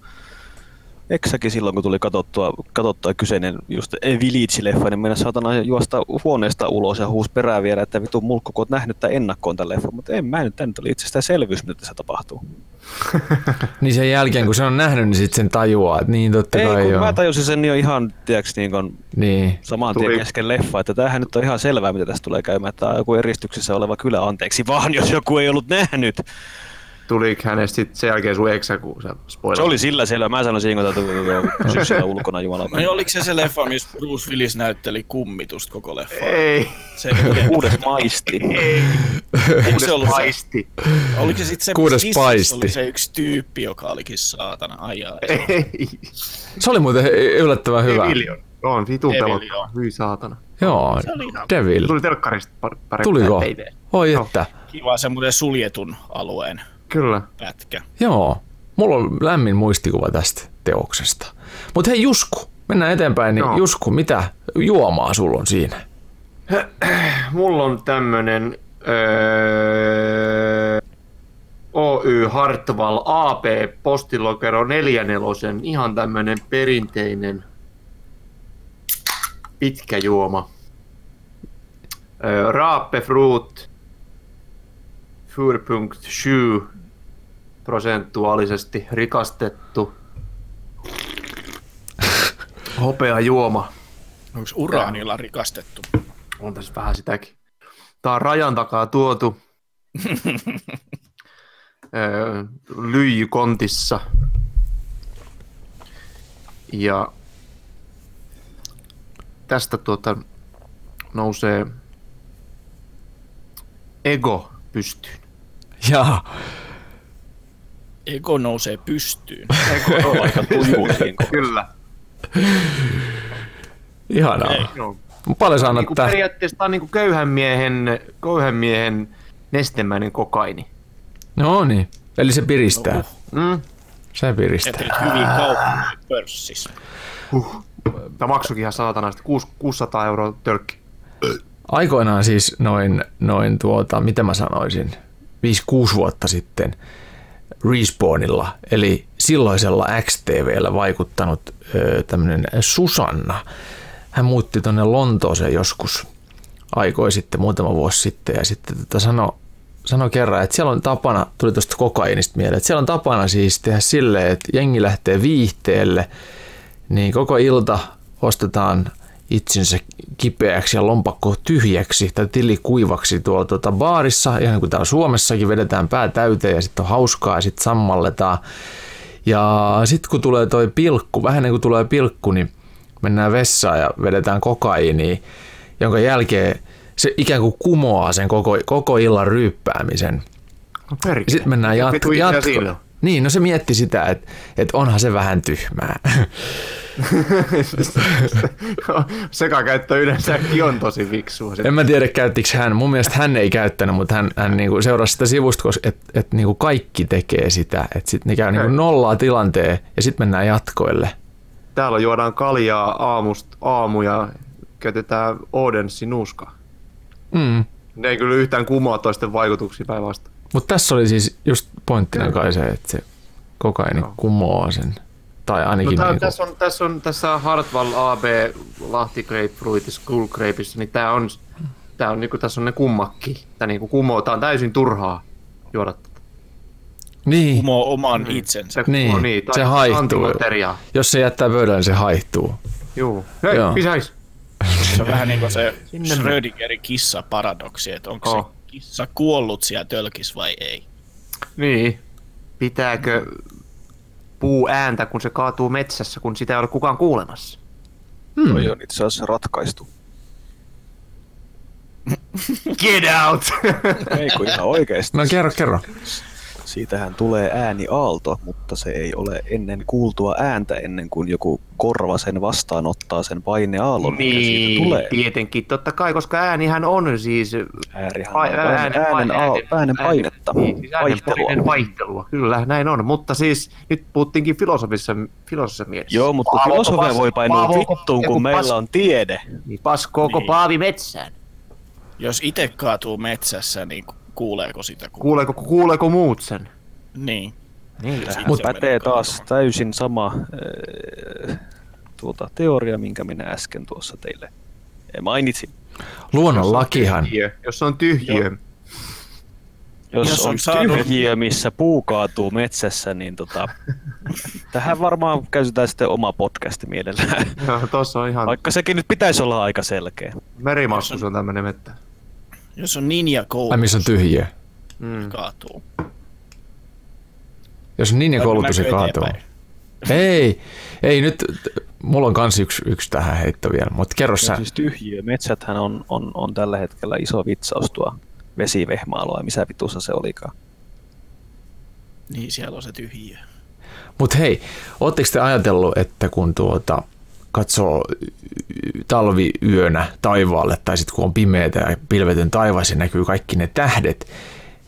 Eksäkin silloin, kun tuli katsottua, katsottua kyseinen just Village-leffa, niin mennä saatana juosta huoneesta ulos ja huus perään vielä, että vitu mulkku, kun oot nähnyt tämän ennakkoon tämän leffan. Mutta en mä nyt, tämä nyt oli itsestäänselvyys, mitä tässä tapahtuu. Niin sen jälkeen, kun se on nähnyt, niin sitten sen tajuaa, että niin totta Ei, kai kun joo. mä tajusin sen jo ihan, tiedäks, niin kuin Niin. saman tien Tuli- kesken leffa, että tämähän nyt on ihan selvää, mitä tästä tulee käymään, että tämä on joku eristyksessä oleva kylä, anteeksi vaan, jos joku ei ollut nähnyt. Tuliko hänestä sitten sen jälkeen sun eksä, kun sä spoilat? Se oli sillä selvä, mä sanoin siinä, että pysy siellä ulkona Jumala. No oliko se se leffa, missä Bruce Willis näytteli kummitusta koko leffa? Ei, Se ei Kuudes maisti. Eikö se ollut se, oliko se sitten se, Kuudes missä paisti. oli se yksi tyyppi, joka olikin saatana ajaa. Ei, Se oli muuten yllättävän hyvä. Devil on. Vitun Devil, pelottava. joo. Hyi saatana. Joo, Se oli ihan Devil. Tuli telkkarista par- pari Tuliko? Oi että. kiva semmoinen suljetun alueen Kyllä. pätkä. Joo, mulla on lämmin muistikuva tästä teoksesta. Mutta hei Jusku, mennään eteenpäin. Niin Joo. Jusku, mitä juomaa sulla on siinä? Mulla on tämmönen öö, Oy Hartwall AP postilokero 44, ihan tämmönen perinteinen pitkä juoma. Öö, Raape Fruit 4.7 prosentuaalisesti rikastettu hopea juoma. Onko uraanilla rikastettu? On tässä vähän sitäkin. Tää on rajan takaa tuotu öö, lyijykontissa. Ja tästä tuota nousee ego pystyyn. Ja Ego nousee pystyyn. Aika tujuuksiin. Kyllä. ihanaa. Ei. Joo. Paljon sä annat Niinku tää? periaatteessa tää on niinku köyhän miehen, köyhän miehen nestemäinen kokaini. No niin, eli se piristää. Mm. Se piristää. Että nyt hyvin kaupan pörssissä. Huh. Tämä maksukin ihan saatanasti. Kuus- 600 euroa tölkki. Aikoinaan siis noin, noin tuota, mitä mä sanoisin, 5-6 vuotta sitten Respawnilla, eli silloisella XTVllä vaikuttanut ö, tämmönen Susanna. Hän muutti tonne Lontooseen joskus aikoi sitten, muutama vuosi sitten, ja sitten tota sano, sano kerran, että siellä on tapana, tuli tuosta kokainista mieleen, että siellä on tapana siis tehdä silleen, että jengi lähtee viihteelle, niin koko ilta ostetaan itsensä kipeäksi ja lompakko tyhjäksi tai tili kuivaksi tuolla tuota baarissa, ihan kuin täällä Suomessakin vedetään pää täyteen ja sitten on hauskaa ja sitten sammalletaan. Ja sitten kun tulee toi pilkku, vähän niin kuin tulee pilkku, niin mennään vessaan ja vedetään kokaiiniin, jonka jälkeen se ikään kuin kumoaa sen koko, koko illan ryyppäämisen. No perkele. Sitten mennään jat- jatko. Niin, no se mietti sitä, että, että onhan se vähän tyhmää. Sekakäyttö yleensäkin on tosi fiksua. En mä tiedä, käyttikö hän. Mun mielestä hän ei käyttänyt, mutta hän, hän niinku seurasi sitä sivusta, koska et, et niinku kaikki tekee sitä. Että sitten ne käy niinku nollaa tilanteen ja sitten mennään jatkoille. Täällä juodaan kaljaa aamust aamu ja käytetään Odenssi nuuskaa. Mm. Ne ei kyllä yhtään kumoa toisten vaikutuksia päinvastoin. Mutta tässä oli siis just pointtina kai se, että se kokaini Joo. kumoaa sen. Tai No, ainakin tää, niinku, tässä, on, tässä on tässä Hartwall AB Lahti Grapefruitissa Cool Grapeissa, niin tää on, tää on niinku, tässä on ne kummakki. Tää niinku kumoo, tää on täysin turhaa juoda tätä. niin, Kumoo oman itsensä. Se, Niin, kumoo, niin se tai haihtuu. antimateriaa. jos se jättää pöydälle, se haihtuu. Juu. Hei, Joo. pisäis. Se on vähän niin kuin se Schrödingerin kissa-paradoksi, että onko Oh. se kissa kuollut siellä tölkis vai ei. Niin. Pitääkö puu ääntä, kun se kaatuu metsässä, kun sitä ei ole kukaan kuulemassa? Hmm. Toi on itse asiassa ratkaistu. Get out! Ei kun ihan oikeesti. No kerro, kerro. Siitähän tulee ääniaalto, mutta se ei ole ennen kuultua ääntä ennen kuin joku korva sen vastaanottaa sen paineaallon, mikä siitä niin, tulee. tietenkin, totta kai, koska äänihän on siis on äänen, äänen, äänen, äänen painetta, Niin, siis vaihtelua. vaihtelua. Kyllä, näin on. Mutta siis nyt puhuttiinkin filosofissa, filosofissa mielessä. Joo, mutta Paavo- filosofia voi painua Paavo- vittuun, kun meillä pas- on tiede. Niin, paskooko Niin. Paavi metsään? Jos itse kaatuu metsässä, niin kuuleeko sitä? Ku- Kuuleeko, kuuleeko muut sen? Niin. Niin. Mutta pätee taas kaatumaan. täysin sama äh, tuota, teoria, minkä minä äsken tuossa teille mainitsin. Luonnonlakihan. Tyhjiö, jos on tyhjiö. Jos, Jos on, on saanut- tyhjiö, missä puu kaatuu metsässä, niin tota, tähän varmaan käytetään sitten oma podcast mielellään. Joo, Tossa on ihan... Vaikka sekin nyt pitäisi olla aika selkeä. Merimaskus on tämmönen mettä. Jos on ninja Ai missä on tyhjiö. Mm. kaatuu. Jos on ninja koulutus, se kaatuu. Ei, ei nyt, mulla on kans yksi, yksi tähän heitto vielä, mutta kerro sä. Siis tyhjiö. Metsäthän on, on, on tällä hetkellä iso vitsaus tuo vesivehmaaloa, missä vitussa se olikaan. Niin, siellä on se tyhjiö. Mutta hei, ootteko te ajatellut, että kun tuota, katsoo talviyönä taivaalle, tai sitten kun on pimeätä ja pilvetön taivas ja näkyy kaikki ne tähdet,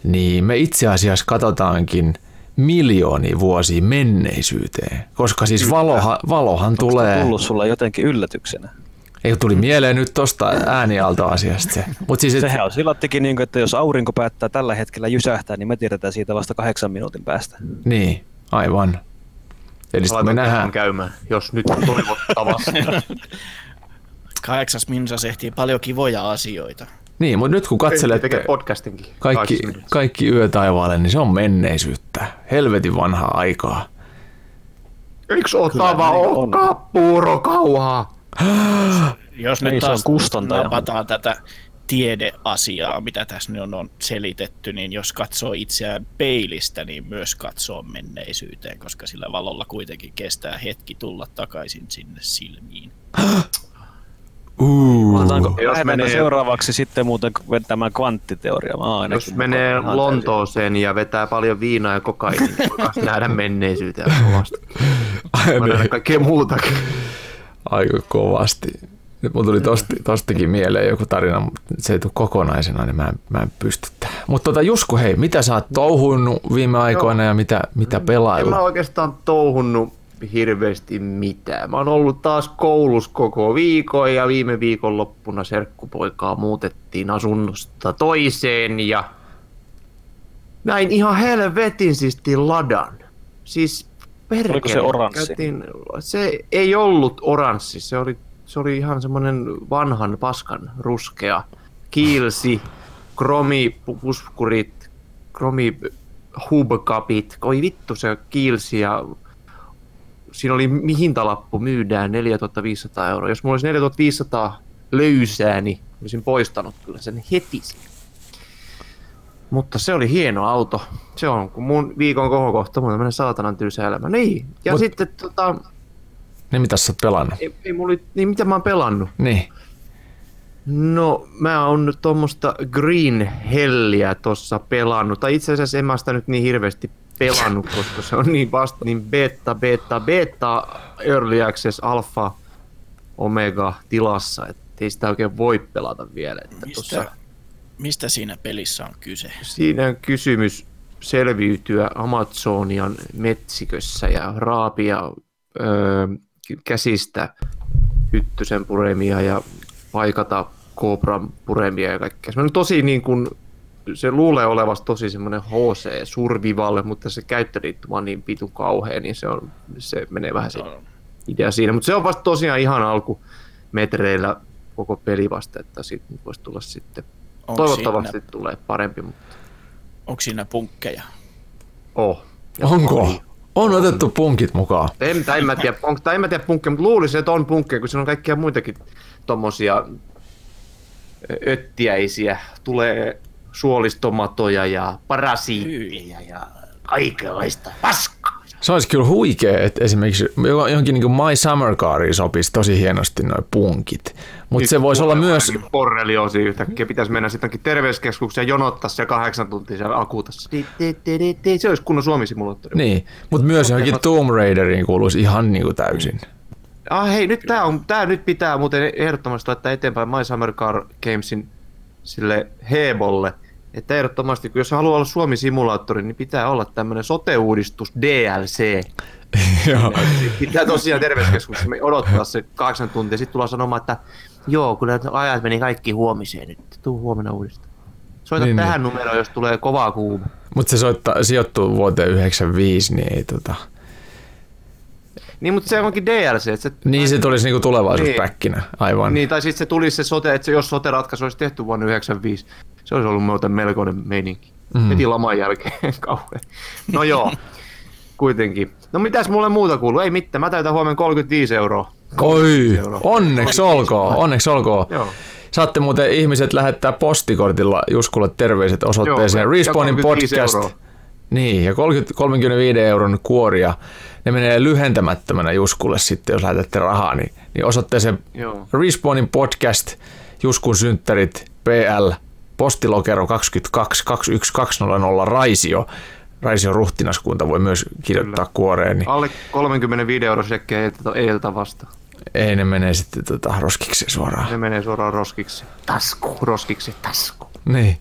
niin me itse asiassa katsotaankin miljoonia vuosia menneisyyteen, koska siis valohan, valohan Onko tulee... Tullut sulla jotenkin yllätyksenä? Ei tuli mieleen nyt tosta äänialto-asiasta se. Mut siis, et, Sehän on sillattikin, niin että jos aurinko päättää tällä hetkellä jysähtää, niin me tiedetään siitä vasta kahdeksan minuutin päästä. niin, aivan. Eli sitten me nähdään, käymään, jos nyt toivottavasti. Kahdeksas minsas ehtii paljon kivoja asioita. niin, mutta nyt kun katselet podcastinkin. kaikki, kaikki yö taivaalle, niin se on menneisyyttä. Helvetin vanhaa aikaa. Yksi otava näin on. okka puuro kauhaa. Jos Ei, nyt se on taas kustantaja. napataan tätä tiedeasiaa, mitä tässä nyt on, on selitetty, niin jos katsoo itseään peilistä, niin myös katsoo menneisyyteen, koska sillä valolla kuitenkin kestää hetki tulla takaisin sinne silmiin. Uh. Otetaanko Jos menee- seuraavaksi sitten muuten vetämään kvanttiteoria? Mä Jos menee Lontooseen ja vetää paljon viinaa ja kokaini, niin nähdä menneisyyteen kovasti. Mä näen kaikkea muutakin. Aika kovasti. Nyt mulla tuli tosti, tostikin mieleen joku tarina, mutta se ei tule kokonaisena, niin mä en, mä en pysty tähän. Mutta tota, Jusku, hei, mitä sä oot touhunnut viime aikoina ja mitä, mitä En mä oikeastaan touhunnut hirveästi mitään. Mä oon ollut taas koulussa koko viikon ja viime viikon loppuna serkkupoikaa muutettiin asunnosta toiseen ja näin ihan helvetin siisti ladan. Siis perkele. Oliko se oranssi? Käytiin, se ei ollut oranssi, se oli, se oli ihan semmonen vanhan paskan ruskea. kiilsi, kromipuskurit, kromi hubcapit, oi vittu se kiilsi ja siinä oli hintalappu myydään 4500 euroa. Jos mulla olisi 4500 löysää, niin olisin poistanut kyllä sen heti. Mutta se oli hieno auto. Se on kun mun viikon kohokohta, mun tämmönen saatanan tylsä elämä. Niin, ja Mut, sitten tota... Niin mitä sä oot pelannut? Ei, ei mulla, niin mitä mä oon pelannut? Niin. No, mä oon nyt tuommoista Green Helliä tossa pelannut. Tai itse asiassa en mä sitä nyt niin hirveästi pelannut, koska se on niin vasta niin beta, beta, beta, early access, alpha, omega tilassa, että ei sitä oikein voi pelata vielä. Että mistä, tossa, mistä siinä pelissä on kyse? Siinä on kysymys selviytyä Amazonian metsikössä ja raapia öö, käsistä hyttysen puremia ja paikata kobran puremia ja kaikkea. Se on tosi niin kuin se luulee olevasta tosi semmoinen HC survivalle, mutta se käyttöliittymä on niin pitu kauhea, niin se, on, se menee vähän se idea siinä. Mutta se on vasta tosiaan ihan alkumetreillä koko peli vasta, että siitä voisi tulla sitten, Onko toivottavasti siinä, tulee parempi. Mutta... Onko siinä punkkeja? Oh. Onko? On otettu punkit mukaan. En, tai en mä tiedä, onko, tai en mä tiedä punkkeja, mutta luulisin, että on punkkeja, kun siinä on kaikkia muitakin tommosia öttiäisiä. Tulee suolistomatoja ja parasiitteja ja kaikenlaista paskaa. Se olisi kyllä huikea, että esimerkiksi johonkin niin My Summer Cariin sopisi tosi hienosti noin punkit. Mutta se voisi olla myös... Borreliosi yhtäkkiä. Pitäisi mennä sittenkin terveyskeskukseen ja jonottaa se kahdeksan tuntia siellä akuutassa. Se olisi kunnon Suomi-simulaattori. Niin, mutta myös johonkin Tomb Raideriin kuuluisi ihan niin kuin täysin. Ah hei, nyt tää, on, tää nyt pitää muuten ehdottomasti laittaa eteenpäin My Summer Car Gamesin sille Hebolle – että ehdottomasti, kun jos haluaa olla Suomi-simulaattori, niin pitää olla tämmöinen sote-uudistus DLC. Joo. pitää tosiaan terveyskeskuksessa odottaa se kahdeksan tuntia, sitten tullaan sanomaan, että joo, kyllä ajat meni kaikki huomiseen nyt, tuu huomenna uudestaan. Soita niin, tähän niin. numeroon, jos tulee kovaa kuuma. Mutta se soittaa, sijoittuu vuoteen 95, niin ei tota... Niin, mutta se onkin DLC. Että se, niin, se tulisi niinku tulevaisuuspäkkinä, niin. aivan. Niin, tai sitten se tulisi se sote, että se, jos sote-ratkaisu olisi tehty vuonna 95, se olisi ollut muuten melkoinen meininki. Mm. Heti laman jälkeen kauhean. No joo, kuitenkin. No mitäs mulle muuta kuuluu? Ei mitään, mä täytän huomenna 35 euroa. Oi, euroa. onneksi olkoon, onneksi olkoon. Joo. Saatte muuten ihmiset lähettää postikortilla Juskulle terveiset osoitteeseen Respawnin podcast. Euroa. Niin, ja 30, 35 euron kuoria. Ne menee lyhentämättömänä Juskulle sitten, jos lähetätte rahaa, niin, niin osoitteeseen Joo. Respawnin podcast, Juskun synttärit, PL, postilokero 22 21200 Raisio. Raision ruhtinaskunta voi myös kirjoittaa Kyllä. kuoreen. Niin... Alle 35 euro sekkejä ei eiltä vasta. Ei, ne menee sitten tota, roskiksi suoraan. Ne menee suoraan roskiksi. Tasku. Roskiksi tasku. Niin.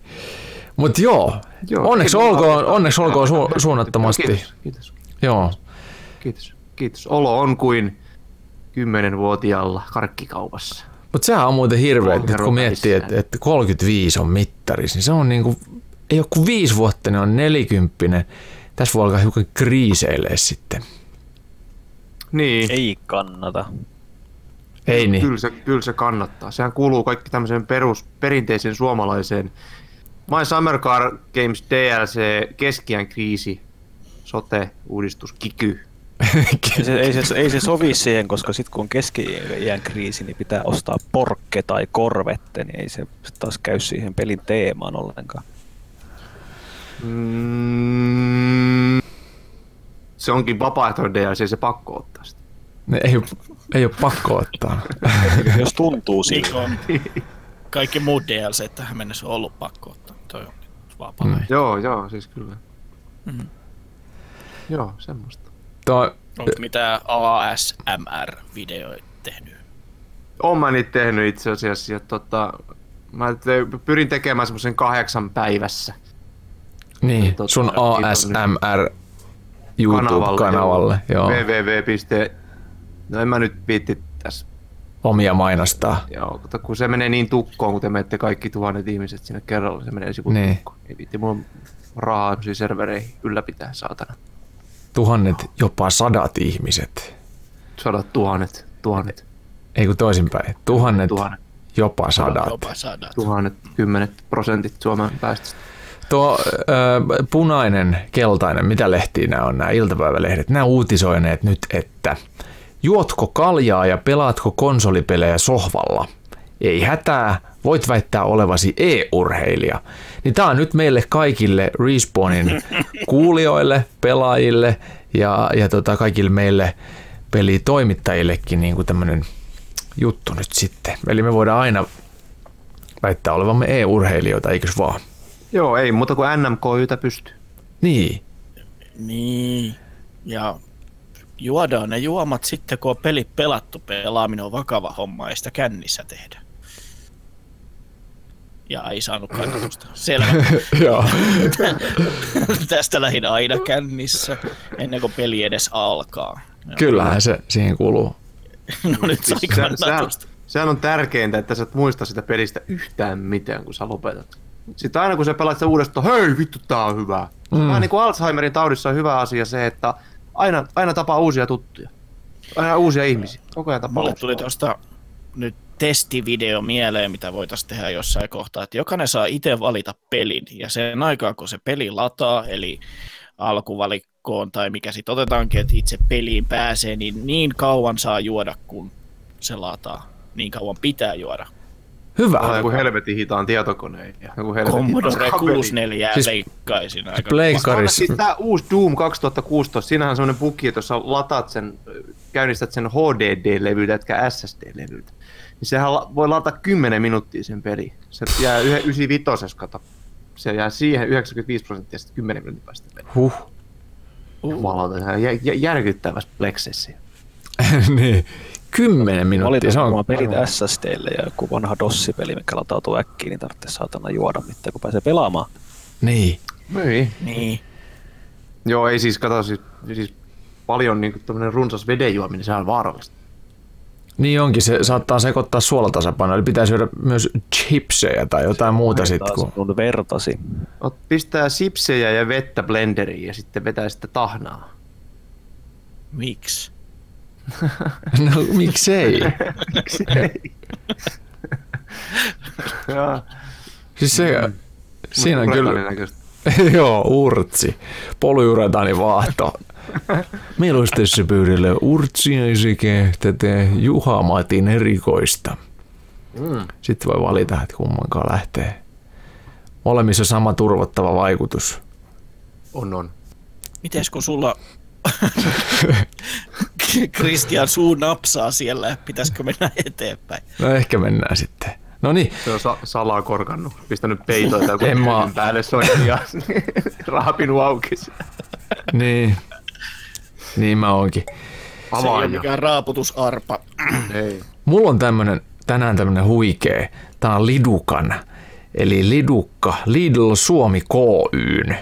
Mutta joo, joo, onneksi olkoon, onneksi olkoon su- suunnattomasti. Kiitos, kiitos. Joo. Kiitos, kiitos. Olo on kuin kymmenenvuotiaalla karkkikaupassa. Mutta sehän on muuten hirveä, että kun miettii, että, että 35 on mittaris, niin se on niin kuin, ei ole kuin viisi vuotta, niin on nelikymppinen. Tässä voi alkaa hiukan kriiseilee sitten. Niin. Ei kannata. Ei niin. Kyllä se, kyllä se kannattaa. Sehän kuuluu kaikki tämmöiseen perus, perinteiseen suomalaiseen My Summer Car Games DLC, keskiän kriisi, sote-uudistus, kiky, ei, se, ei, se, ei se sovi siihen, koska sitten kun on keski-iän kriisi, niin pitää ostaa porkke tai korvette, niin ei se taas käy siihen pelin teemaan ollenkaan. Mm, se onkin vapaaehtoinen DLC, se pakko ottaa sitä. Ne ei, ei ole pakko ottaa. Jos tuntuu siltä. Kaikki muut DLC tähän mennessä on ollut pakko ottaa. Toi on vapaa. Mm. Joo, joo, siis kyllä. Mm. Joo, semmoista. Tuo... Onko mitään ASMR-videoita tehnyt? Olen mä niitä tehnyt itse asiassa. Ja tota, mä pyrin tekemään semmoisen kahdeksan päivässä. Niin, tota, sun ASMR YouTube-kanavalle. Joo. www. No en mä nyt viitti tässä omia mainostaa. Joo, kun se menee niin tukkoon, kun te menette kaikki tuhannet ihmiset sinne kerralla, se menee sivun niin. tukkoon. Ei viitti mulla rahaa servereihin ylläpitää, saatana tuhannet, jopa sadat ihmiset. Sadat tuhannet, tuhannet. Ei kun toisinpäin. Tuhannet, tuhannet. Jopa sadat. Jopa sadat. Tuhannet, kymmenet prosentit Suomen päästöstä. Tuo ö, punainen, keltainen, mitä lehtiä nämä on, nämä iltapäivälehdet, nämä uutisoineet nyt, että juotko kaljaa ja pelaatko konsolipelejä sohvalla? Ei hätää, voit väittää olevasi e-urheilija. Niin tää on nyt meille kaikille Respawnin kuulijoille, pelaajille ja, ja tota, kaikille meille pelitoimittajillekin niin kuin tämmönen juttu nyt sitten. Eli me voidaan aina väittää olevamme e-urheilijoita, eikös vaan? Joo, ei muuta kuin NMK-ytä pystyy. Niin. Niin. Ja juodaan ne juomat sitten, kun on pelit pelattu. Pelaaminen on vakava homma, ei sitä kännissä tehdä. Ja ei saanut kannatusta. Selvä. Joo. Tästä lähdin aina kännissä, ennen kuin peli edes alkaa. Kyllähän se siihen kuuluu. No nyt sai se, sehän, kannatusta. sehän on tärkeintä, että sä et muista sitä pelistä yhtään mitään, kun sä lopetat. Sitten aina kun sä pelaat sitä uudestaan, hei vittu tää on hyvä. Mm. Vähän niin kuin Alzheimerin taudissa on hyvä asia se, että aina, aina tapaa uusia tuttuja. Aina uusia ihmisiä. Koko ajan tapaa Mulle tuli tuosta nyt testivideo mieleen, mitä voitaisiin tehdä jossain kohtaa, että jokainen saa itse valita pelin, ja sen aikaa, kun se peli lataa, eli alkuvalikkoon tai mikä sitten otetaankin, että itse peliin pääsee, niin niin kauan saa juoda, kun se lataa. Niin kauan pitää juoda. Hyvä. On joku helvetin hitaan tietokoneen ja joku helvetin Commodore hidas kabeli. 64 Siis- siis leikkaisin aika. Pleikkarissa. Siis tää uusi Doom 2016, siinähän on semmonen bugi, että jos sä lataat sen, käynnistät sen HDD-levyltä, etkä SSD-levyltä, niin sehän voi ladata 10 minuuttia sen peli. Se jää yhden 95 kato. Se jää siihen 95 prosenttia sitten 10 minuutin päästä peli. Huh. Jumalauta, se on jä, jä, järkyttävässä pleksessä. niin. Kymmenen minuuttia, se on... kun pelit SSDlle ja joku vanha DOS-peli, mikä latautuu äkkiin, niin tarvitsee saatana juoda mitään, kun pääsee pelaamaan. Niin. Niin. Niin. Joo, ei siis, kato, siis, siis paljon niin tämmönen runsas veden juominen, se on vaarallista. Niin onkin, se saattaa sekoittaa suolatasapainoa, eli pitää syödä myös chipsejä tai jotain muuta sitten. Kun... kun vertasi. Ot, pistää sipsejä ja vettä blenderiin ja sitten vetää sitä tahnaa. Miksi? No miksei? Miksi ei? Joo. Siis se, Mm. siinä on kyllä... Joo, urtsi. Polyuretani vaahto. Melostessa pöydällä urtsia sekä tätä Juha Matin erikoista. Mm. Sitten voi valita, että kummankaan lähtee. Molemmissa sama turvottava vaikutus. On, on. Mites kun sulla Christian suu napsaa siellä, pitäisikö mennä eteenpäin? No ehkä mennään sitten. No niin, Se on sa- salaa korkannut, pistänyt peitoita joku En mä- päälle soitin ja raapinut auki. niin. Niin mä oonkin. Se ei ole mikään raaputusarpa. Ei. Mulla on tämmönen, tänään tämmönen huikee. Tää on Lidukan, eli Lidukka, Lidl Suomi KYn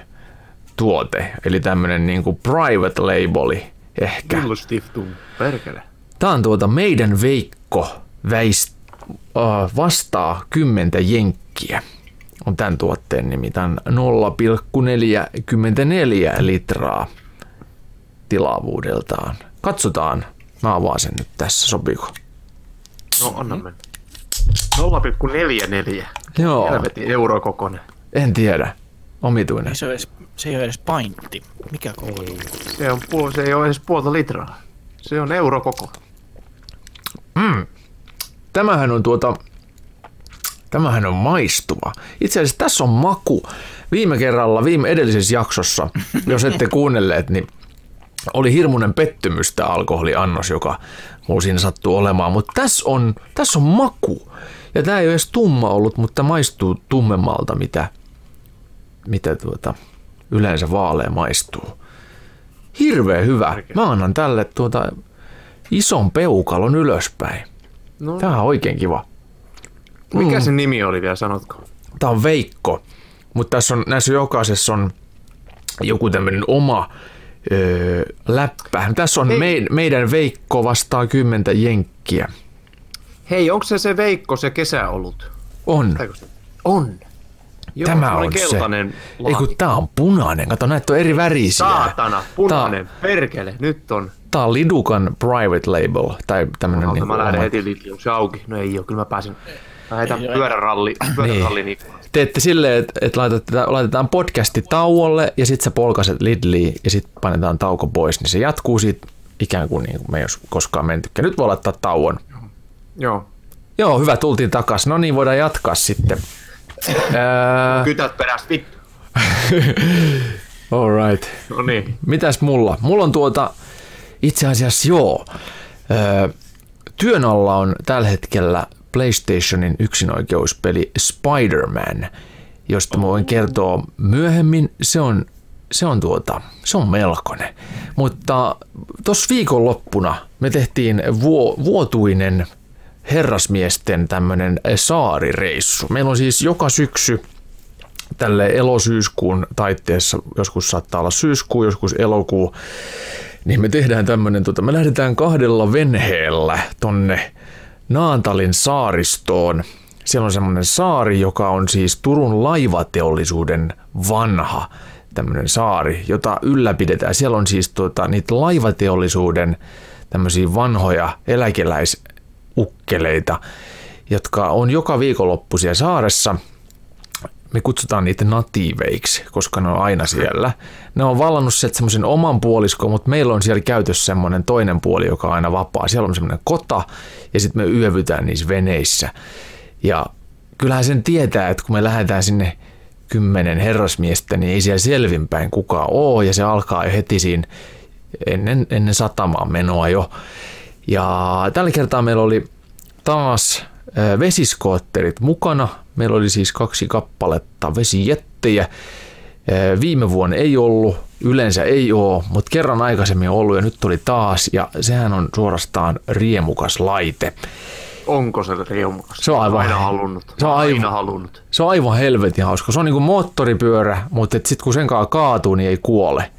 tuote. Eli tämmönen niinku private labeli ehkä. Stiftung. Perkele. Tää on tuota meidän Veikko väist, äh, vastaa kymmentä jenkkiä. On tämän tuotteen nimi. Tää on 0,44 litraa tilavuudeltaan. Katsotaan. Mä avaan sen nyt tässä, sopiiko? No, anna mennä. 0,44. Joo, Helvetin eurokokonen. en tiedä. Omituinen. Ei se, ole edes, se ei ole edes paintti. Mikä koko? Se, on puol- se ei ole edes puolta litraa. Se on eurokoko. Tämähän on tuota, tämähän on maistuva. Itse asiassa tässä on maku. Viime kerralla, viime edellisessä jaksossa, jos ette kuunnelleet, niin oli hirmuinen pettymys tämä alkoholiannos, joka mulla siinä sattuu olemaan. Mutta tässä on, tässä on maku. Ja tämä ei ole edes tumma ollut, mutta maistuu tummemmalta, mitä, mitä tuota, yleensä vaalea maistuu. Hirveän hyvä. Mä annan tälle tuota ison peukalon ylöspäin. No, Tämä on oikein kiva. mikä sen nimi oli vielä, sanotko? Tämä on Veikko, mutta tässä on, näissä jokaisessa on joku tämmöinen oma öö, läppä. Tässä on Hei. me, meidän Veikko vastaa kymmentä jenkkiä. Hei, onko se se Veikko, se kesäolut? On. Se? On. Joo, Tämä on keltainen se. Ei kun tää on punainen. Kato, näitä on eri värisiä. Saatana, punainen, perkele, nyt on. Tää on Lidukan private label. Tai tämmönen Alta, niinku mä lähden oma- heti Lidl, onko se auki? No ei oo, kyllä mä pääsen. Ei oo pyöräralli, pyöräralli niin. Teette silleen, että, että laitetaan, laitetaan podcasti tauolle ja sitten sä polkaset Lidliin ja sitten painetaan tauko pois, niin se jatkuu siitä ikään kuin, niin kuin me ei olisi koskaan mentykään. Nyt voi laittaa tauon. Joo. Joo, hyvä, tultiin takaisin. No niin, voidaan jatkaa sitten. Kytät perästä vittu. all right. No niin. Mitäs mulla? Mulla on tuota, itse asiassa joo. Öö, työn alla on tällä hetkellä PlayStationin yksinoikeuspeli Spider-Man, josta mä voin kertoa myöhemmin. Se on, se on, tuota, se on melkoinen. Mutta tuossa viikonloppuna me tehtiin vuo, vuotuinen herrasmiesten tämmöinen saarireissu. Meillä on siis joka syksy tälle elosyyskuun taitteessa, joskus saattaa olla syyskuu, joskus elokuu, niin me tehdään tämmöinen, tota, me lähdetään kahdella venheellä tonne Naantalin saaristoon. Siellä on semmoinen saari, joka on siis Turun laivateollisuuden vanha tämmöinen saari, jota ylläpidetään. Siellä on siis tota, niitä laivateollisuuden tämmöisiä vanhoja eläkeläisukkeleita, jotka on joka viikonloppu siellä saaressa – me kutsutaan niitä natiiveiksi, koska ne on aina siellä. Ne on vallannut sieltä semmoisen oman puoliskon, mutta meillä on siellä käytössä semmoinen toinen puoli, joka on aina vapaa. Siellä on semmoinen kota ja sitten me yövytään niissä veneissä. Ja kyllähän sen tietää, että kun me lähdetään sinne kymmenen herrasmiestä, niin ei siellä selvinpäin kukaan ole ja se alkaa jo heti siinä ennen, ennen satamaan menoa jo. Ja tällä kertaa meillä oli taas ö, vesiskootterit mukana. Meillä oli siis kaksi kappaletta vesijettejä. Ö, Viime vuonna ei ollut, yleensä ei ole, mutta kerran aikaisemmin on ollut ja nyt tuli taas. Ja sehän on suorastaan riemukas laite. Onko se riemukas? Se on aivan- aina halunnut. Se on aina aivan- halunnut. Se on aivan helvetin hauska. Se on niinku moottoripyörä, mutta sitten kun sen kaatuu, niin ei kuole.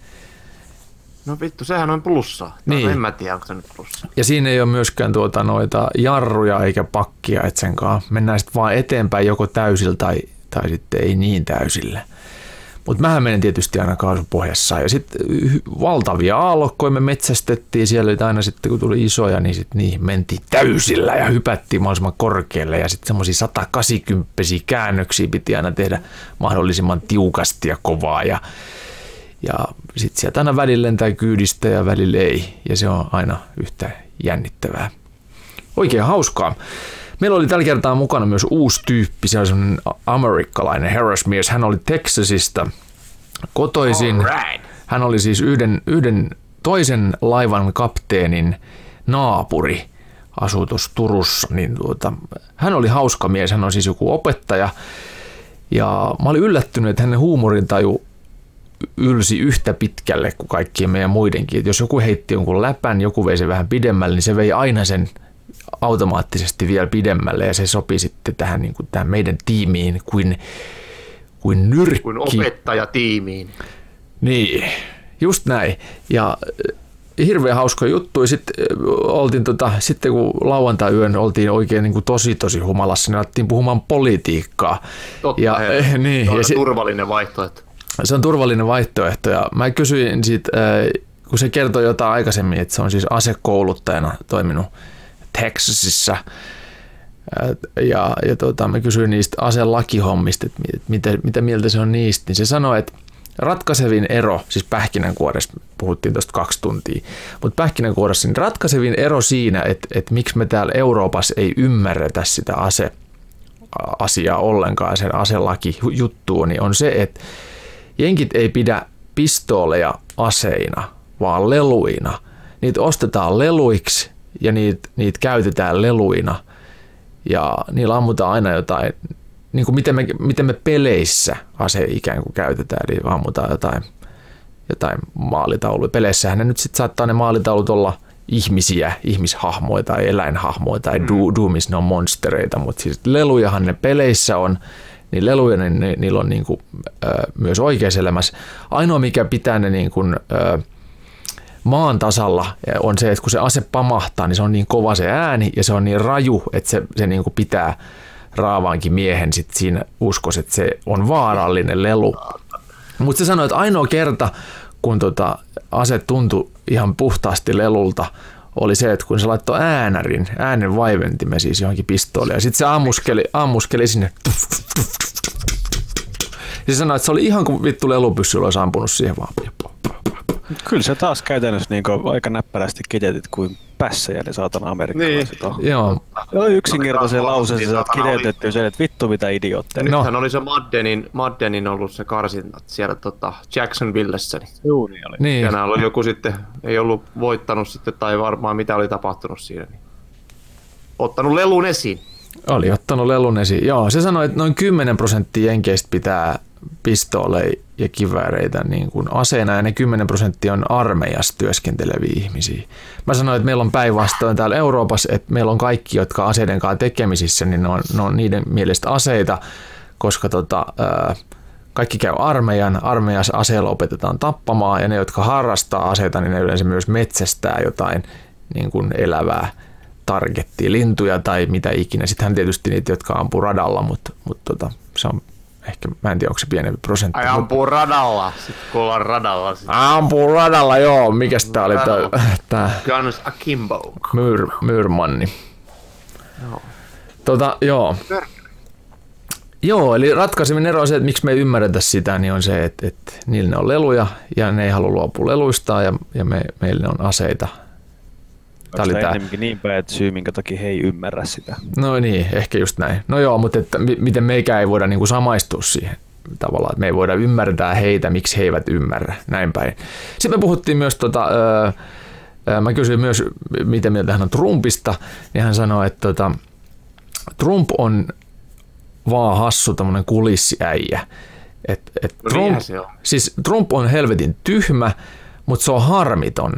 No vittu, sehän on plussaa. Niin. En mä tiedä, onko se nyt plussa. Ja siinä ei ole myöskään tuota noita jarruja eikä pakkia, et sen kanssa mennään sitten vaan eteenpäin joko täysillä tai, tai sitten ei niin täysillä. Mutta mähän menen tietysti aina kaasupohjassa. Ja sitten valtavia aallokkoja me metsästettiin siellä, että aina sitten kun tuli isoja, niin sitten niihin mentiin täysillä ja hypättiin mahdollisimman korkealle. Ja sitten semmoisia 180 käännöksiä piti aina tehdä mahdollisimman tiukasti ja kovaa. Ja, ja sitten sieltä aina välillä lentää kyydistä ja välillä ei. Ja se on aina yhtä jännittävää. Oikein hauskaa. Meillä oli tällä kertaa mukana myös uusi tyyppi, se on amerikkalainen herrasmies. Hän oli Texasista kotoisin. Alright. Hän oli siis yhden, yhden toisen laivan kapteenin naapuri asuu tuossa Turussa. Niin tuota, hän oli hauska mies, hän on siis joku opettaja. Ja mä olin yllättynyt, että hänen huumorintaju ylsi yhtä pitkälle kuin kaikkien meidän muidenkin. Et jos joku heitti jonkun läpän, joku vei sen vähän pidemmälle, niin se vei aina sen automaattisesti vielä pidemmälle ja se sopi sitten tähän, niin kuin tähän meidän tiimiin kuin, kuin nyrkki. Kuin opettaja tiimiin. Niin, just näin. Ja äh, hirveän hauska juttu. Ja sitten oltiin tota, sitten kun lauantai-yön oltiin oikein niin kuin tosi tosi humalassa, niin alettiin puhumaan politiikkaa. Totta, ja, eh, niin, Se ja si- turvallinen vaihtoehto. Se on turvallinen vaihtoehto ja mä kysyin siitä, äh, kun se kertoi jotain aikaisemmin, että se on siis asekouluttajana toiminut Texasissa. Äh, ja, ja tota, mä kysyin niistä aselakihommista, että mit- mitä, mitä mieltä se on niistä, niin se sanoi, että ratkaisevin ero, siis pähkinänkuoressa puhuttiin tuosta kaksi tuntia, mutta pähkinänkuoressa niin ratkaisevin ero siinä, että, että miksi me täällä Euroopassa ei ymmärretä sitä ase, asiaa ollenkaan, sen aselaki juttua, niin on se, että jenkit ei pidä pistooleja aseina, vaan leluina. Niitä ostetaan leluiksi ja niitä, niitä käytetään leluina ja niillä ammutaan aina jotain, niin kuin miten, me, miten me peleissä ase ikään kuin käytetään, eli ammutaan jotain, jotain maalitauluja. Peleissähän ne nyt sitten saattaa ne maalitaulut olla ihmisiä, ihmishahmoja tai eläinhahmoja tai mm. Doomis ne on monstereita, mutta siis lelujahan ne peleissä on, niin leluja niin, ni, niillä on niin kuin, ö, myös oikeassa elämässä. Ainoa mikä pitää ne niin kuin, ö, maan tasalla on se, että kun se ase pamahtaa, niin se on niin kova se ääni ja se on niin raju, että se, se niin kuin pitää raavaankin miehen sit siinä uskos, että se on vaarallinen lelu. Mutta se sanoi, että ainoa kerta, kun tota ase tuntui ihan puhtaasti lelulta, oli se, että kun se laittoi äänärin, äänen vaiventimen siis johonkin pistooliin, ja sitten se ammuskeli, ammuskeli sinne. Ja se sanoi, että se oli ihan kuin vittu lelupyssyllä olisi ampunut siihen vaan. Kyllä se taas käytännössä niin aika näppärästi kiteytit kuin pässejä ne saatana amerikkalaiset niin. on. Joo. Joo, yksinkertaisen lauseen sä saat kiteytettyä sen, että vittu mitä idiootteja. No. Nythän oli se Maddenin, Maddenin ollut se karsinta siellä tota Jacksonvillessä. Niin. Juu, niin oli. Niin. Ja oli joku sitten, ei ollut voittanut sitten tai varmaan mitä oli tapahtunut siinä. Niin. Ottanut lelun esiin. Oli ottanut lelun esiin. Joo, se sanoi, että noin 10 prosenttia jenkeistä pitää pistooleja ja kivääreitä niin kuin aseena ja ne 10 prosenttia on armeijassa työskenteleviä ihmisiä. Mä sanoin, että meillä on päinvastoin täällä Euroopassa, että meillä on kaikki, jotka aseiden kanssa tekemisissä, niin ne on, ne on niiden mielestä aseita, koska tota, kaikki käy armeijan, armeijassa aseella opetetaan tappamaan ja ne, jotka harrastaa aseita, niin ne yleensä myös metsästää jotain niin kuin elävää targettia, lintuja tai mitä ikinä. Sittenhän tietysti niitä, jotka ampuu radalla, mutta, mutta tota, se on ehkä, mä en tiedä, onko se pienempi prosentti. Ai ampuu radalla, sitten kun ollaan radalla. Sit. Ampuu radalla, joo. Mikäs tää oli tää? tää Guns Akimbo. Myr, Myrmanni. Joo. Tota, joo. Joo, eli ratkaiseminen ero on se, että miksi me ei ymmärretä sitä, niin on se, että, että niillä ne on leluja ja ne ei halua luopua leluistaan ja, ja me, meillä on aseita Tämä oli tämä. niin päin, että syy, minkä takia he ei ymmärrä sitä. No niin, ehkä just näin. No joo, mutta että miten meikään ei voida niin kuin samaistua siihen tavallaan, että me ei voida ymmärtää heitä, miksi he eivät ymmärrä, näin päin. Sitten me puhuttiin myös, tota, öö, mä kysyin myös, miten mieltä hän on Trumpista, niin hän sanoi, että tota, Trump on vaan hassu tämmöinen kulissiäijä. Et, et no Trump, se on. siis Trump on helvetin tyhmä, mutta se on harmiton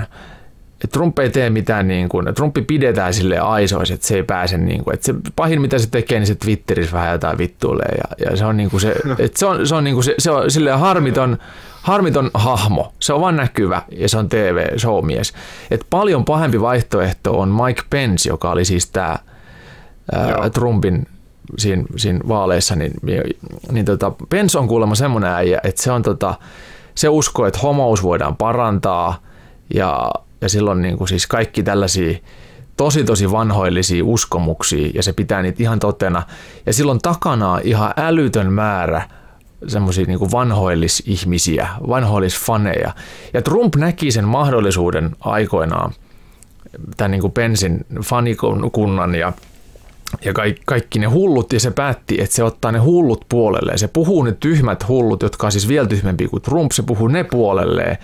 että Trump ei tee mitään, niin kuin, Trumpi pidetään sille aisoissa, että se ei pääse, niin kuin, että se pahin mitä se tekee, niin se Twitterissä vähän jotain vittuilee ja, ja se on niin kuin se, että se on, se on, niin kuin se, se on silleen harmiton, harmiton hahmo, se on vaan näkyvä ja se on TV-showmies. Et paljon pahempi vaihtoehto on Mike Pence, joka oli siis tämä Trumpin siinä, siinä vaaleissa, niin, niin tota, Pence on kuulemma semmoinen äijä, että se on tota, se uskoo, että homous voidaan parantaa ja ja silloin niin kuin siis kaikki tällaisia tosi tosi vanhoillisia uskomuksia ja se pitää niitä ihan totena. Ja silloin takana ihan älytön määrä semmoisia niin vanhoillisihmisiä, vanhoillisfaneja. Ja Trump näki sen mahdollisuuden aikoinaan tämän niin kuin Pensin fanikunnan ja ja kaikki, kaikki ne hullut, ja se päätti, että se ottaa ne hullut puolelle. Se puhuu ne tyhmät hullut, jotka on siis vielä tyhmempiä kuin Trump, se puhuu ne puolelleen,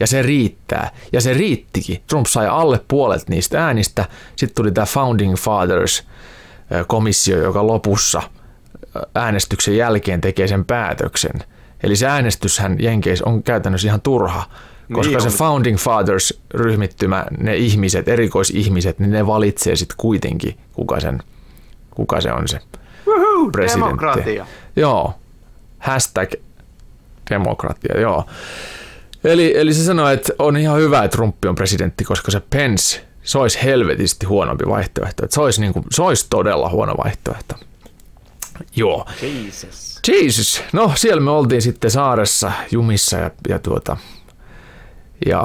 ja se riittää. Ja se riittikin. Trump sai alle puolet niistä äänistä. Sitten tuli tämä Founding Fathers-komissio, joka lopussa äänestyksen jälkeen tekee sen päätöksen. Eli se äänestyshän Jenkeissä on käytännössä ihan turha, koska niin se Founding Fathers-ryhmittymä, ne ihmiset, erikoisihmiset, niin ne valitsee sitten kuitenkin, kuka sen kuka se on se Woohoo, presidentti. Demokratia. Joo, hashtag demokratia, joo. Eli, eli se sanoi, että on ihan hyvä, että Trump on presidentti, koska se Pence, se olisi helvetisti huonompi vaihtoehto. Että se, olisi niin kuin, se olisi todella huono vaihtoehto. Joo. Jesus. Jesus. No siellä me oltiin sitten saaressa jumissa ja, ja tuota, ja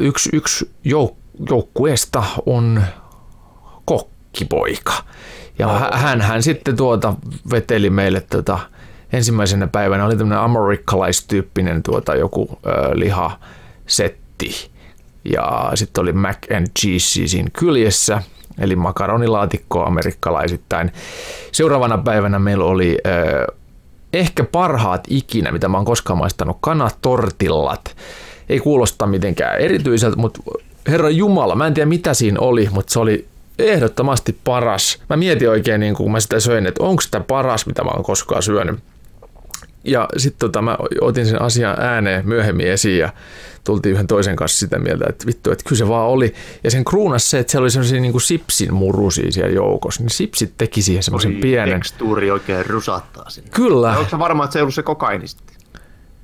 yksi, yksi jouk- joukkueesta on kokkipoika. Ja hän, hän sitten tuota veteli meille tota, ensimmäisenä päivänä oli tämmöinen amerikkalaistyyppinen tuota, joku ö, lihasetti. Ja sitten oli mac and cheese siinä kyljessä, eli makaronilaatikko amerikkalaisittain. Seuraavana päivänä meillä oli ö, ehkä parhaat ikinä, mitä mä oon koskaan maistanut, kanatortillat. Ei kuulosta mitenkään erityiseltä, mutta herra Jumala, mä en tiedä mitä siinä oli, mutta se oli ehdottomasti paras. Mä mietin oikein, niin kun mä sitä söin, että onko sitä paras, mitä mä oon koskaan syönyt. Ja sitten tota, mä otin sen asian ääneen myöhemmin esiin ja tultiin yhden toisen kanssa sitä mieltä, että vittu, että kyllä se vaan oli. Ja sen kruunas se, että siellä oli sellaisia niin kuin sipsin murusia siellä joukossa. Niin sipsit teki siihen semmoisen pienen... Tekstuuri oikein rusattaa sinne. Kyllä. Ja onko se varma, että se ei ollut se kokaini sitten?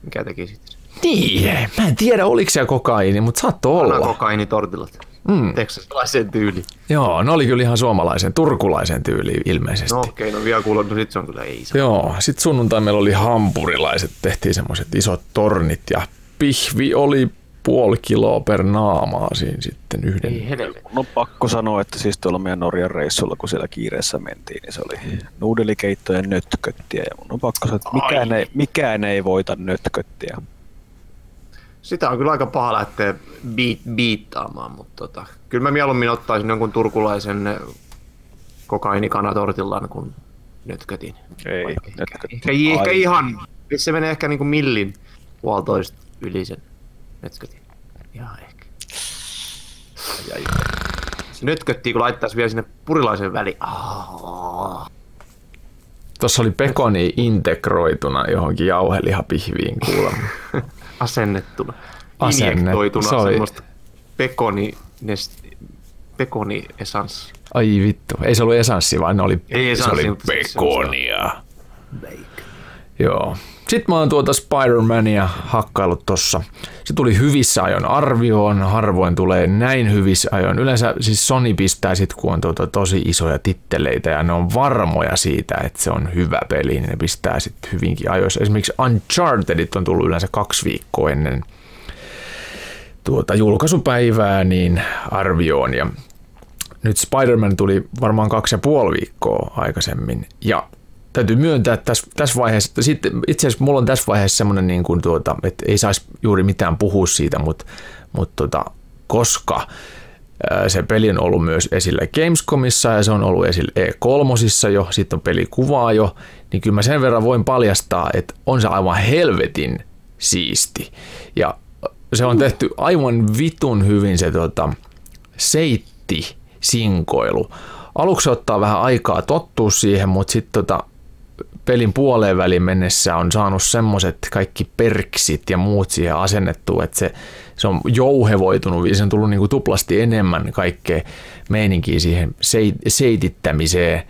Mikä teki sitten? Niin, mä en tiedä oliko siellä kokaini, mutta saattoi olla. kokainitortillat. Mm. Teksasilaisen tyyli. Joo, ne oli kyllä ihan suomalaisen, turkulaisen tyyli ilmeisesti. No okei, okay, no vielä kuullut, no sit se on kyllä ei. Joo, sit sunnuntai meillä oli hampurilaiset, tehtiin semmoiset isot tornit ja pihvi oli puoli kiloa per naamaa siinä sitten yhden. Ei. No pakko sanoa, että siis tuolla meidän Norjan reissulla, kun siellä kiireessä mentiin, niin se oli nuudelikeitto ja nötköttiä. Ja mun on pakko sanoa, että mikään ei, mikään ei voita nötköttiä. Sitä on kyllä aika paha lähteä biit, biittaamaan, mutta tota, kyllä mä mieluummin ottaisin jonkun turkulaisen kokainikanatortillan kuin nötkötin. Ei, Vaikka ehkä, nötkötti. ehkä, ehkä Ai. ihan, se menee ehkä niinku millin puolitoista yli sen nötkötin. Ihan ehkä. Jäi. Se nötköttiin, kun laittaisi vielä sinne purilaisen väliin. Ah. Tuossa oli pekoni integroituna johonkin jauhelihapihviin kuulemma. asennettuna. Asenne. Injektoituna Se oli- semmoista pekoni, pekoni esanssi. Ai vittu, ei se ollut esanssi, vaan ne oli, Ei se esanssi, oli mutta se- pekonia. Joo. Sitten mä oon tuota Spider-Mania hakkaillut tossa. Se tuli hyvissä ajoin arvioon, harvoin tulee näin hyvissä ajoin. Yleensä siis Sony pistää sit, kun on tuota tosi isoja titteleitä ja ne on varmoja siitä, että se on hyvä peli, niin ne pistää sitten hyvinkin ajoissa. Esimerkiksi Unchartedit on tullut yleensä kaksi viikkoa ennen tuota julkaisupäivää niin arvioon ja nyt Spider-Man tuli varmaan kaksi ja puoli viikkoa aikaisemmin. Ja täytyy myöntää, että tässä, tässä vaiheessa, että sitten, itse asiassa mulla on tässä vaiheessa semmoinen, niin kuin tuota, että ei saisi juuri mitään puhua siitä, mutta, mutta tuota, koska se peli on ollut myös esillä Gamescomissa ja se on ollut esillä E3 jo, sitten on pelikuvaa jo, niin kyllä mä sen verran voin paljastaa, että on se aivan helvetin siisti. Ja se on tehty aivan vitun hyvin se tota, seitti sinkoilu. Aluksi ottaa vähän aikaa tottua siihen, mutta sitten tota, pelin puoleen väliin mennessä on saanut semmoiset kaikki perksit ja muut siihen asennettu, että se, se on jouhevoitunut, se on tullut niinku tuplasti enemmän kaikkea meininkiä siihen seit, seitittämiseen,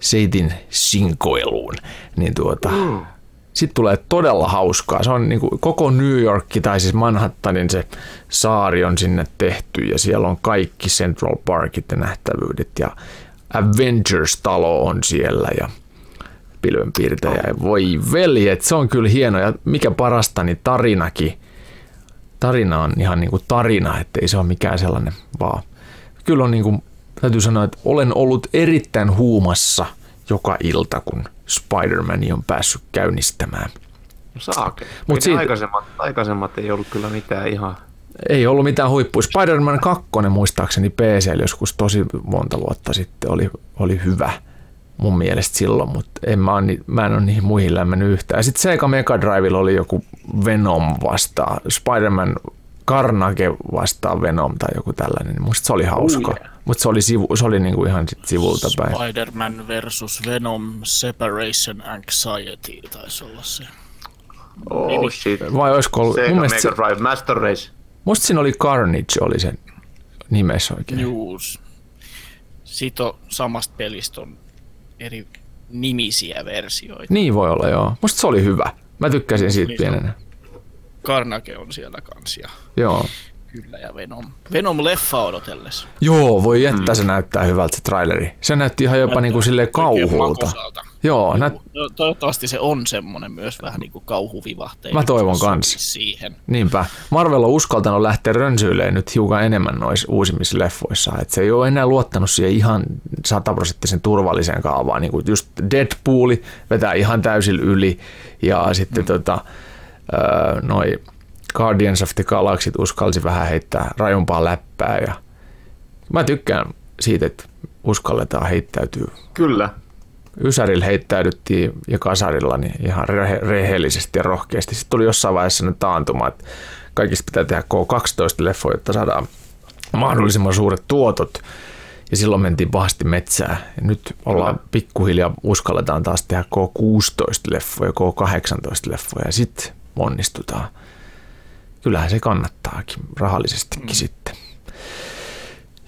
seitin sinkoiluun. Niin tuota, mm. sitten tulee todella hauskaa. Se on niinku koko New York tai siis Manhattanin se saari on sinne tehty ja siellä on kaikki Central Parkit ja nähtävyydet ja Avengers-talo on siellä ja pilvenpiirtäjä. Ja voi veljet, se on kyllä hieno. Ja mikä parasta, niin tarinakin. Tarina on ihan niin kuin tarina, ettei se ole mikään sellainen vaan. Kyllä on niin kuin, täytyy sanoa, että olen ollut erittäin huumassa joka ilta, kun Spider-Man on päässyt käynnistämään. No saake. Mut Mut siitä- aikaisemmat, aikaisemmat ei ollut kyllä mitään ihan... Ei ollut mitään huippua. Spider-Man 2 muistaakseni PC joskus tosi monta vuotta sitten oli, oli hyvä mun mielestä silloin, mutta en mä, on, ni- mä en ole niihin muihin lämmennyt yhtään. Sitten Sega Mega Drivella oli joku Venom vastaan, Spider-Man Carnage vastaan Venom tai joku tällainen. niin Musta se oli hauska, Oh yeah. mutta se oli, sivu, se oli niinku ihan sit sivulta päin. Spider-Man versus Venom Separation Anxiety taisi olla se. Oh shit. Vai olisiko ollut, Sega mun Mega se, Drive Master Race. musta siinä oli Carnage oli sen nimessä oikein. Juus. Siitä on samasta pelistä on eri nimisiä versioita. Niin voi olla joo. Musta se oli hyvä. Mä tykkäsin siitä Niin pienenä. Carnage on siellä kans ja Joo. kyllä ja Venom. Venom leffa odotellessa. Joo, voi jättää, se näyttää hyvältä se traileri. Se näytti ihan jopa niinku silleen Oikein kauhulta. Joo, nä- No, toivottavasti se on semmonen myös vähän niinku kauhuvivahteinen. Mä toivon kans. Siihen. niinpä. Marvel on uskaltanut lähteä rönsyilemään nyt hiukan enemmän noissa uusimmissa leffoissa. Et se ei ole enää luottanut siihen ihan sataprosenttisen turvalliseen kaavaan. Niin kuin just Deadpool vetää ihan täysin yli ja sitten mm. tota, öö, noi Guardians of the Galaxy uskalsi vähän heittää rajumpaa läppää. Ja mä tykkään siitä, että uskalletaan heittäytyä Kyllä. Ysärillä heittäydyttiin ja kasarilla niin ihan rehe- rehellisesti ja rohkeasti. Sitten tuli jossain vaiheessa sellainen taantuma, että kaikista pitää tehdä K12-leffoja, jotta saadaan mahdollisimman suuret tuotot. Ja silloin mentiin pahasti metsään. Ja nyt ollaan pikkuhiljaa, uskalletaan taas tehdä K16-leffoja, K18-leffoja ja sitten onnistutaan. Kyllähän se kannattaakin rahallisestikin mm. sitten.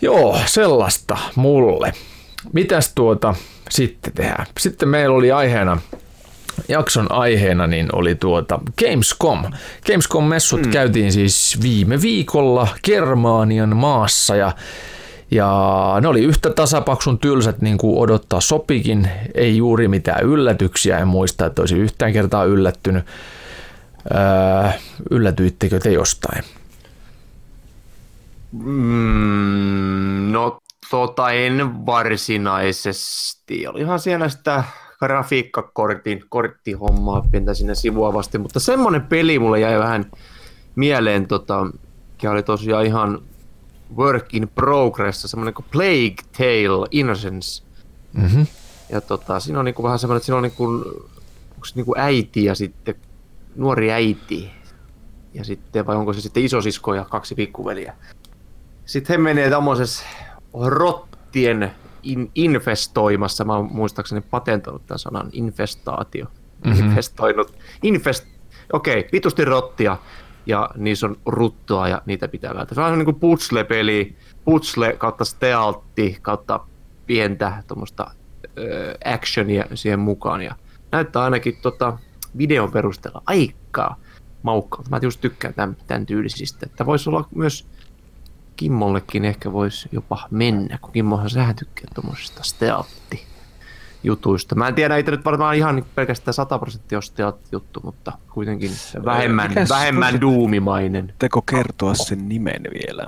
Joo, sellaista mulle. Mitäs tuota sitten tehdään? Sitten meillä oli aiheena, jakson aiheena niin oli tuota Gamescom. Gamescom-messut mm. käytiin siis viime viikolla Germaanian maassa ja ja ne oli yhtä tasapaksun tylsät niin kuin odottaa sopikin, ei juuri mitään yllätyksiä, en muista, että olisi yhtään kertaa yllättynyt. Öö, yllätyittekö te jostain? Mm, no tota en varsinaisesti. Olihan siellä sitä grafiikkakortin korttihommaa pientä sinne sivua vasti, mutta semmonen peli mulle jäi vähän mieleen, tota, mikä oli tosiaan ihan work in progress, semmoinen kuin Plague Tale Innocence. Mm-hmm. Ja tota, siinä on niinku vähän semmoinen, että siinä on niinku, onko niinku äiti ja sitten nuori äiti. Ja sitten, vai onko se sitten isosisko ja kaksi pikkuveliä. Sitten he menee tämmöisessä rottien in, infestoimassa, mä oon muistaakseni patentoinut tämän sanan infestaatio. Mm-hmm. Infestoinut, infest, okei, okay, vitusti rottia ja niissä on ruttoa ja niitä pitää välttää. Se on niin kuin puzzle-peli, puzzle kautta stealtti kautta pientä tuommoista actionia siihen mukaan. Ja näyttää ainakin tota, videon perusteella aikaa maukkaalta. Mä just tykkään tämän, tämän tyylisistä. Että voisi olla myös Kimmollekin ehkä voisi jopa mennä, kun Kimmohan sähän tykkää tuommoisista stealtti jutuista. Mä en tiedä, itse nyt varmaan ihan pelkästään 100 prosenttia juttu, mutta kuitenkin vähemmän, Mikäs vähemmän duumimainen. Teko kertoa sen nimen vielä.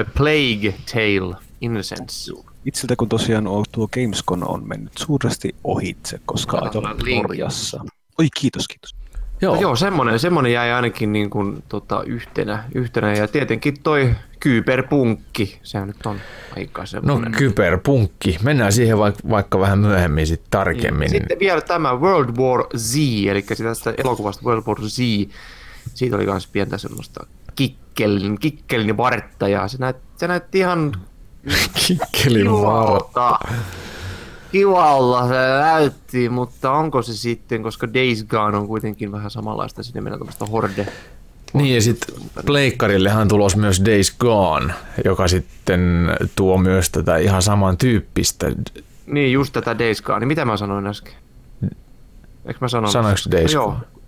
A Plague Tale Innocence. Itseltä kun tosiaan tuo Gamescom on mennyt suuresti ohitse, koska linkin. Norjassa. Oi kiitos, kiitos. Joo. No joo, semmonen, semmonen jäi ainakin niin kuin, tota, yhtenä, yhtenä. Ja tietenkin toi kyberpunkki, sehän nyt on aika No semmonen. kyberpunkki. Mennään siihen vaikka, vaikka vähän myöhemmin sit tarkemmin. Sitten vielä tämä World War Z, eli tästä elokuvasta World War Z. Siitä oli myös pientä semmoista kikkelin, kikkelin vartta ja se, näyt, se näytti ihan Kikkelin vartta. Kivalta. Kivalta se näytti, mutta onko se sitten, koska Days Gone on kuitenkin vähän samanlaista, sinne mennään tämmöistä horde. Niin ja sitten Pleikkarillehan tulos myös Days Gone, joka sitten tuo myös tätä ihan samantyyppistä. Niin, just tätä Days Gone. Mitä mä sanoin äsken? Eikö mä sanonut? Sanoinko Days no, Gone? Joo.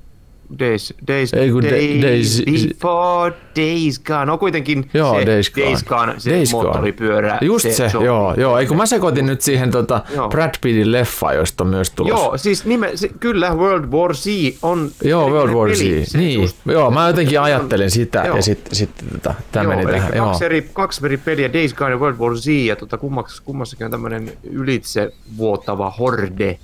Days, days, Ei kun da- days, Days- before Days Gone. No kuitenkin Joo, se Days Gone. Days Gone, se Days moottoripyörä. Just se, on- joo, joo. Eikö mä sekoitin nyt siihen tota Joo. Brad Pittin leffa, josta on myös tulos. Joo, siis nime, se, kyllä World War Z on... Joo, World War Z. Se Niin, just- joo, mä jotenkin ajattelin sitä Joo. ja sitten sit, tota, tämä meni tähän. Joo. Kaksi, eri, kaksi eri peliä, Days Gone ja World War Z, ja tota, kummaks, kummassakin on tämmöinen ylitse vuotava horde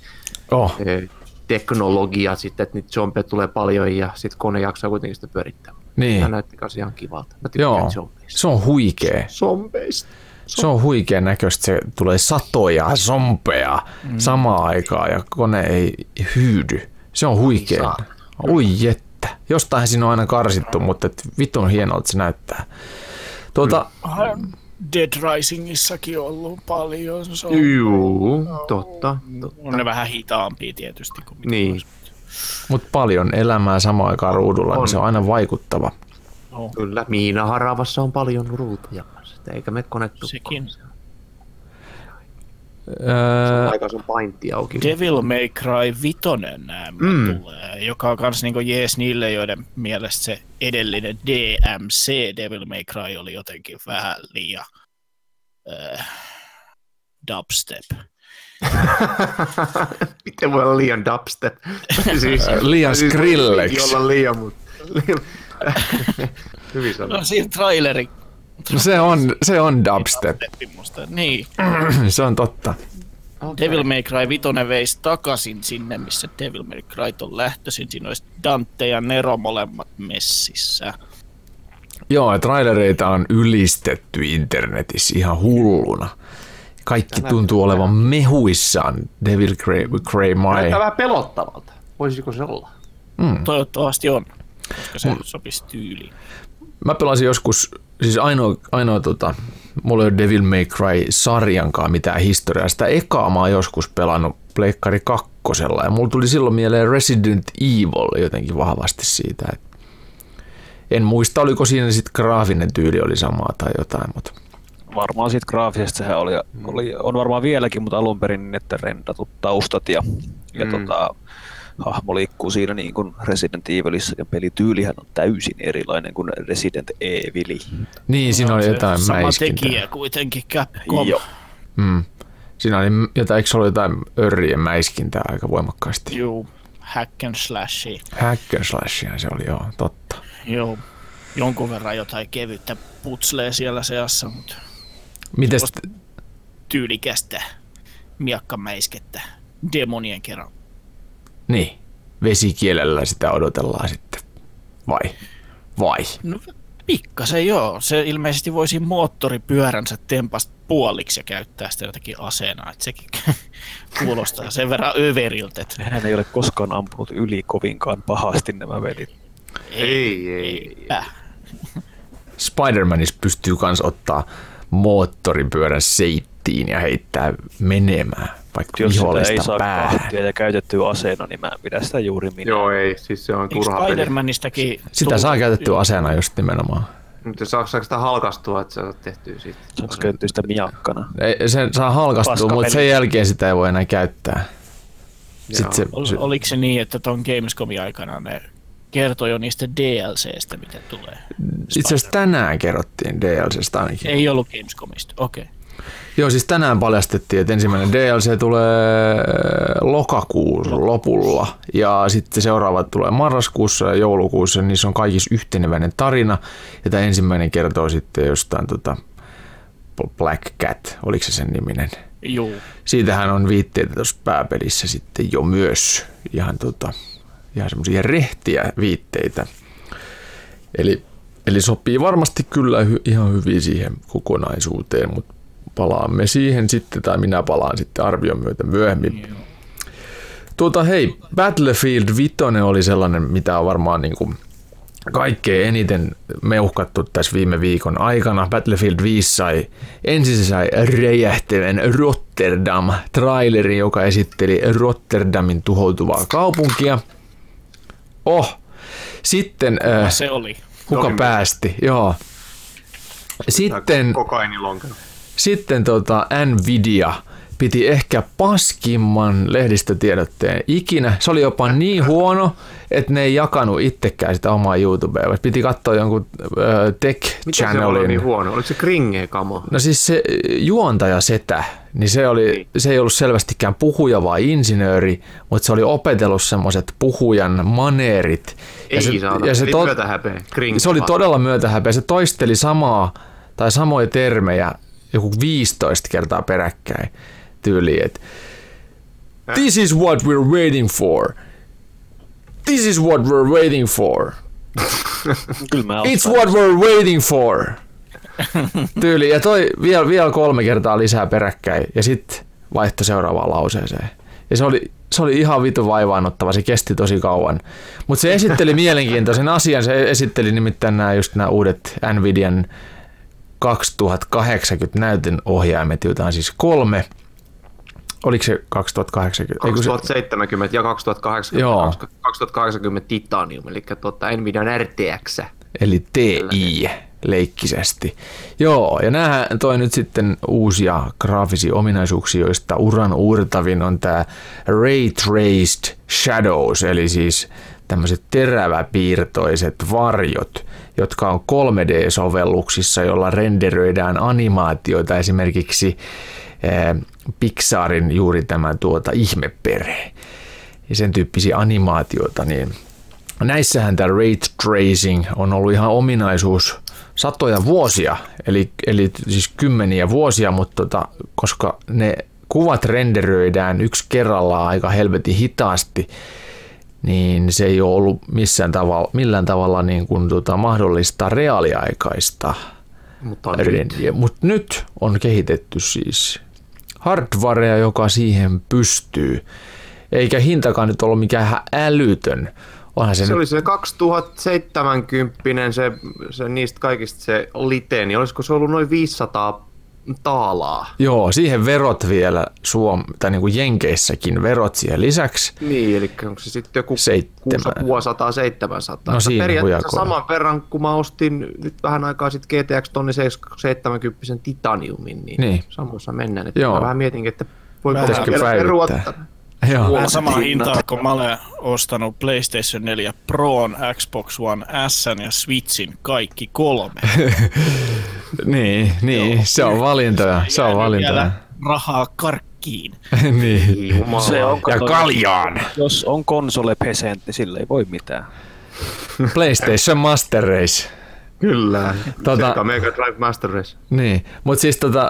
Oh, eh, teknologia sitten, että niitä zombeja tulee paljon ja sitten kone jaksaa kuitenkin sitä pyörittää. niin. Tämä näytti kanssa ihan kivalta. Mä Joo, zombeista. se on huikea. Zombeista. Se on huikean näköistä, se tulee satoja zombeja mm. samaan aikaan ja kone ei hyydy. Se on huikea. Oi jettä. Jostain siinä on aina karsittu, mutta et vitun hienolta se näyttää. Tuota, Dead Risingissakin ollut paljon. Se on, Juu, totta. totta. on ne vähän hitaampia tietysti kuin mitä Niin, olisi. mutta paljon elämää samaan aikaan ruudulla, On. niin se on aina vaikuttava. No, kyllä. Miina Haravassa on paljon ruutuja eikä me konettu. Sekin. Öö, Aika sun paintti auki. Devil May Cry 5 nämä Mm. mm. tulee, joka on kans niinku jees niille, joiden mielestä se edellinen DMC Devil May Cry oli jotenkin vähän liian äh, dubstep. Miten voi olla liian dubstep? siis, Liian siis Skrillex. voisikin olla liian, mutta... liian- Hyvin sanottu. No siinä traileri no se on, se on dubstep. Niin, se on totta. okay. Devil May Cry 5 veisi takaisin sinne, missä Devil May Cry on lähtöisin. Siinä olisi Dante ja Nero molemmat messissä. Joo, trailereita on ylistetty internetissä ihan hulluna. Kaikki tuntuu olevan mehuissaan Devil Cray, Cray My. Näyttää vähän pelottavalta. Voisiko se olla? Toivottavasti on, koska se sopisi tyyliin. Mä pelasin joskus, siis ainoa, ainoa tota, mulla ei ole Devil May Cry sarjankaan mitään historiaa. Sitä ekaa mä oon joskus pelannut Pleikkari kakkosella ja mulla tuli silloin mieleen Resident Evil jotenkin vahvasti siitä. Et en muista, oliko siinä sitten graafinen tyyli oli samaa tai jotain, mutta Varmaan siitä graafisesta sehän oli, oli, on varmaan vieläkin, mutta alun perin niin, että rendatut taustat ja, ja Mm. tota, hahmo liikkuu siinä niin kuin Resident Evilissa ja pelityylihän on täysin erilainen kuin Resident Evil. niin siinä oli jotain Sama mäiskintää. tekijä kuitenkin Capcom. Joo. Mm. Siinä oli jotain, eikö se ollut jotain örrien mäiskintää aika voimakkaasti? Juu, hack and slashi. Hack and slashia se oli, joo, totta. Joo. jonkun verran jotain kevyttä putslee siellä seassa, mutta Mites, tyylikästä miakkamäiskettä demonien kerran. Niin, vesikielellä sitä odotellaan sitten. Vai? Vai? No pikkasen joo. Se ilmeisesti voisi moottoripyöränsä tempasta puoliksi ja käyttää sitä jotakin aseena. Että sekin kuulostaa sen verran överiltä. Että Hän ei ole koskaan ampunut yli kovinkaan pahasti nämä velit. Ei, ei. eipä. Spider-Manissa pystyy kans ottaa moottoripyörän seittiin ja heittää menemään, vaikka Jos sitä ei vihollista saa päähän. kahtia ja käytettyä aseena, niin mä en pidä sitä juuri minä. Joo, ei. Siis se on Eikö turha peli. Spider-Manistakin... Sitä saa käytettyä aseena just nimenomaan. Mutta saako saako sitä halkastua, että sä oot tehty siitä? Saanko käytettyä sitä miakkana? Ei, sen saa halkastua, mutta sen jälkeen sitä ei voi enää käyttää. Sitten se, Ol, se, oliko se niin, että ton Gamescomin aikana ne kertoi jo niistä DLCstä, mitä tulee? itse asiassa tänään kerrottiin DLCstä ainakin. Ei ollut Gamescomista, okei. Okay. Joo, siis tänään paljastettiin, että ensimmäinen DLC tulee lokakuun lopulla ja sitten seuraavat tulee marraskuussa ja joulukuussa, niissä on kaikissa yhteneväinen tarina ja tämä ensimmäinen kertoo sitten jostain tota Black Cat, oliko se sen niminen? Juu. Siitähän on viitteitä tuossa pääpelissä sitten jo myös ihan, tota, ihan semmoisia rehtiä viitteitä. Eli, eli sopii varmasti kyllä hy, ihan hyvin siihen kokonaisuuteen, mutta palaamme siihen sitten, tai minä palaan sitten arvion myötä myöhemmin. Tuota hei, Battlefield 5 oli sellainen, mitä on varmaan niin kuin kaikkein eniten meuhkattu tässä viime viikon aikana. Battlefield 5 sai, ensin se sai räjähtävän Rotterdam-trailerin, joka esitteli Rotterdamin tuhoutuvaa kaupunkia. Oh, sitten äh, Se oli. kuka Oli. päästi, joo. Sitten Kokainilonkero. Sitten tota Nvidia piti ehkä paskimman lehdistötiedotteen ikinä. Se oli jopa niin huono, että ne ei jakanut itsekään sitä omaa YouTubea. vaan Piti katsoa jonkun äh, tech Mitä se oli niin huono? Oliko se kringe kamo? No siis se juontaja setä, niin se, oli, se ei ollut selvästikään puhuja vai insinööri, mutta se oli opetellut semmoiset puhujan maneerit. Ei se, saada. ja se, to, myötähäpeä. Se oli vaan. todella myötähäpeä. Se toisteli samaa tai samoja termejä joku 15 kertaa peräkkäin tyyliin, että This is what we're waiting for. This is what we're waiting for. It's what we're waiting for. Tyyli. Ja toi vielä, vielä kolme kertaa lisää peräkkäin ja sitten vaihtoi seuraavaan lauseeseen. Ja se oli, se oli ihan vitu vaivaanottava, se kesti tosi kauan. Mutta se esitteli mielenkiintoisen asian, se esitteli nimittäin nämä just nämä uudet Nvidian 2080 näytön ohjaimet, joita on siis kolme. Oliko se 2080? Ei, kun se- 2070 ja 2080, Joo. 2080 Titanium, eli tuota Nvidian RTX. eli TI leikkisesti. Joo, ja näähän toi nyt sitten uusia graafisia ominaisuuksia, joista uran uurtavin on tämä Ray Traced Shadows, eli siis tämmöiset teräväpiirtoiset varjot, jotka on 3D-sovelluksissa, jolla renderöidään animaatioita esimerkiksi eh, Pixarin juuri tämä tuota ihmeperhe ja sen tyyppisiä animaatioita, niin näissähän tämä ray tracing on ollut ihan ominaisuus satoja vuosia, eli, eli siis kymmeniä vuosia, mutta tota, koska ne kuvat renderöidään yksi kerrallaan aika helvetin hitaasti, niin se ei ole ollut missään tavalla, millään tavalla niin kuin tota, mahdollista reaaliaikaista. Mutta nyt. Mutta nyt on kehitetty siis hardwarea, joka siihen pystyy. Eikä hintakaan nyt ollut mikään älytön. Onhan se, Se nyt oli se 2070, se, se niistä kaikista se lite, niin olisiko se ollut noin 500 taalaa? Joo, siihen verot vielä Suom, tai niin kuin Jenkeissäkin verot siihen lisäksi. Niin, eli onko se sitten joku Seitsemän. 600 700 No siinä Periaatteessa hujakoilla. saman verran, kun mä ostin nyt vähän aikaa sitten GTX tonni 70 Titaniumin, niin, Niin. samoissa mennään. Että Joo. Mä vähän mietinkin, että voiko Pitäisikö vielä päivittää? peruuttaa. Joo. Vähän sama hinta, kun mä olen ostanut PlayStation 4 Proon, Xbox One S ja Switchin kaikki kolme. Niin, niin se on valintoja. Se on valintoja. rahaa karkkiin. niin. Jumala. Se on, Ja kaljaan. Jos on konsole pesent, niin sille ei voi mitään. PlayStation Master Race. Kyllä. Tota- Sega Mega Drive Master Race. Niin, mutta siis tota,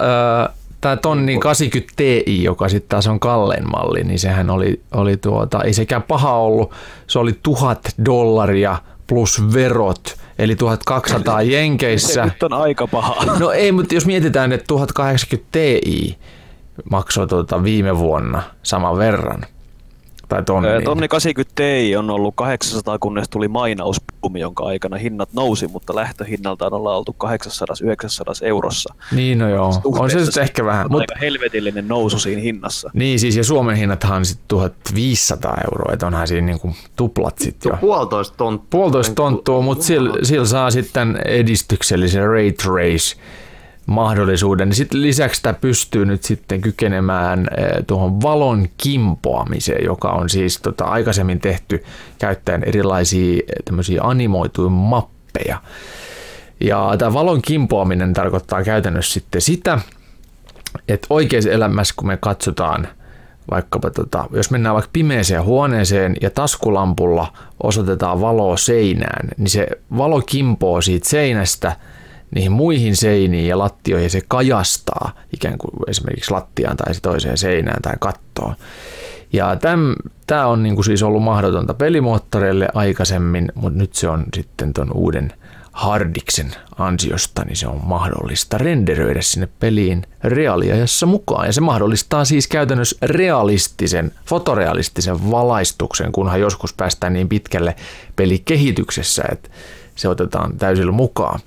tämä tonni 80 Ti, joka sitten taas on kallein malli, niin sehän oli, oli tuota, ei sekään paha ollut. Se oli tuhat dollaria plus verot, eli 1200 Se Jenkeissä. nyt on aika paha. No ei, mutta jos mietitään, että 1080 Ti maksoi tuota viime vuonna saman verran. Tai tonni. Ö, Tonni 80 Ti on ollut 800, kunnes tuli mainauspuumi, jonka aikana hinnat nousi, mutta lähtöhinnaltaan ollaan oltu 800-900 eurossa. Niin, no joo. On se sitten ehkä vähän. On Mut, aika helvetillinen nousu siinä hinnassa. niin siis, ja Suomen hinnathan on sitten 1500 euroa, että onhan siinä niinku tuplat sitten jo. Puolitoista tonttua. Puolitoista tonttua, mutta sillä, sillä saa sitten edistyksellisen Ray Trace mahdollisuuden. Sitten lisäksi tämä pystyy nyt sitten kykenemään eh, tuohon valon kimpoamiseen, joka on siis tota, aikaisemmin tehty käyttäen erilaisia eh, tämmöisiä animoituja mappeja. Ja tämä valon kimpoaminen tarkoittaa käytännössä sitten sitä, että oikeassa elämässä, kun me katsotaan vaikkapa, tota, jos mennään vaikka pimeeseen huoneeseen ja taskulampulla osoitetaan valoa seinään, niin se valo kimpoo siitä seinästä niihin muihin seiniin ja lattioihin se kajastaa ikään kuin esimerkiksi lattiaan tai se toiseen seinään tai kattoon. Ja tämä on niinku siis ollut mahdotonta pelimoottoreille aikaisemmin, mutta nyt se on sitten ton uuden hardiksen ansiosta, niin se on mahdollista renderöidä sinne peliin reaaliajassa mukaan. Ja se mahdollistaa siis käytännössä realistisen, fotorealistisen valaistuksen, kunhan joskus päästään niin pitkälle pelikehityksessä, että se otetaan täysillä mukaan.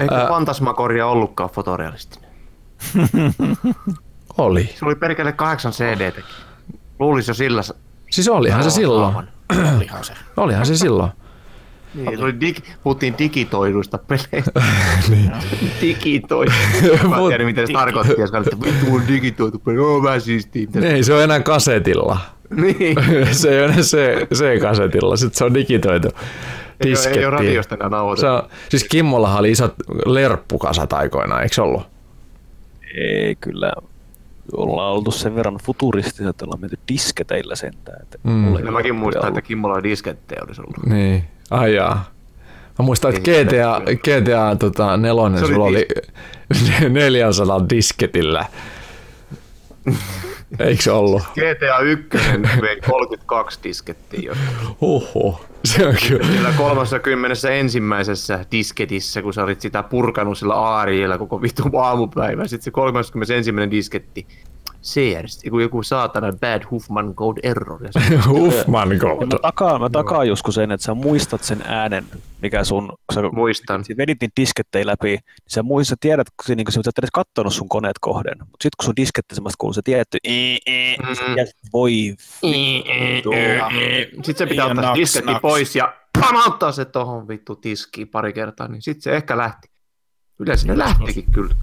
Eikö Fantasmagoria ollutkaan fotorealistinen? Oli. Se oli perkele kahdeksan CD-täkin. Luulisi jo sillä... Siis olihan se silloin. Olihan se. Olihan se silloin. Niin, se oli dig... Puhuttiin digitoiduista peleistä. niin. Digitoidu. Mä en tiedä, mitä se tarkoitti. Olit, että vittu on digitoitu peli. Oo, vähän siistiä. Ei se on enää kasetilla. Niin. se ei ole enää se, se kasetilla, sitten se on digitoitu Ei, ole- ei disketti. ole radiosta enää nauhoitettu. Se on, siis Kimmollahan oli isot lerppukasat aikoinaan, eikö ollut? Ei kyllä. Ollaan oltu sen verran futuristiset, että ollaan menty disketeillä sentään. Että Mm. No mäkin muistan, ollut. että Kimmola diskettejä olisi ollut. Niin, ai jaa. Mä muistan, että GTA, GTA tota, nelonen Se oli sulla oli 400 disketillä. Eikö se ollut? GTA 1 vei 32 diskettiä jo. Oho, se on kyllä. Siellä 31 ensimmäisessä disketissä, kun sä olit sitä purkanut sillä aariilla koko vittu aamupäivä. Sitten se 31 disketti. CRS, joku, joku saatana bad Huffman code error. Ja se, Huffman Code. mä takaan, mä takaan joskus sen, että sä muistat sen äänen, mikä sun, kun sä muistan. vedit niitä diskettejä läpi, niin sä muistat, sä tiedät, kun sä, niin kun sä et edes kattonut sun koneet kohden. Mutta sitten kun sun disketti semmoista kuuluu, sä tiedät, että Mm. voi Sitten se pitää ottaa naks, disketti naks. pois ja pamauttaa se tohon vittu tiskiin pari kertaa, niin sitten se ehkä lähti. Yleensä ne lähtikin kyllä.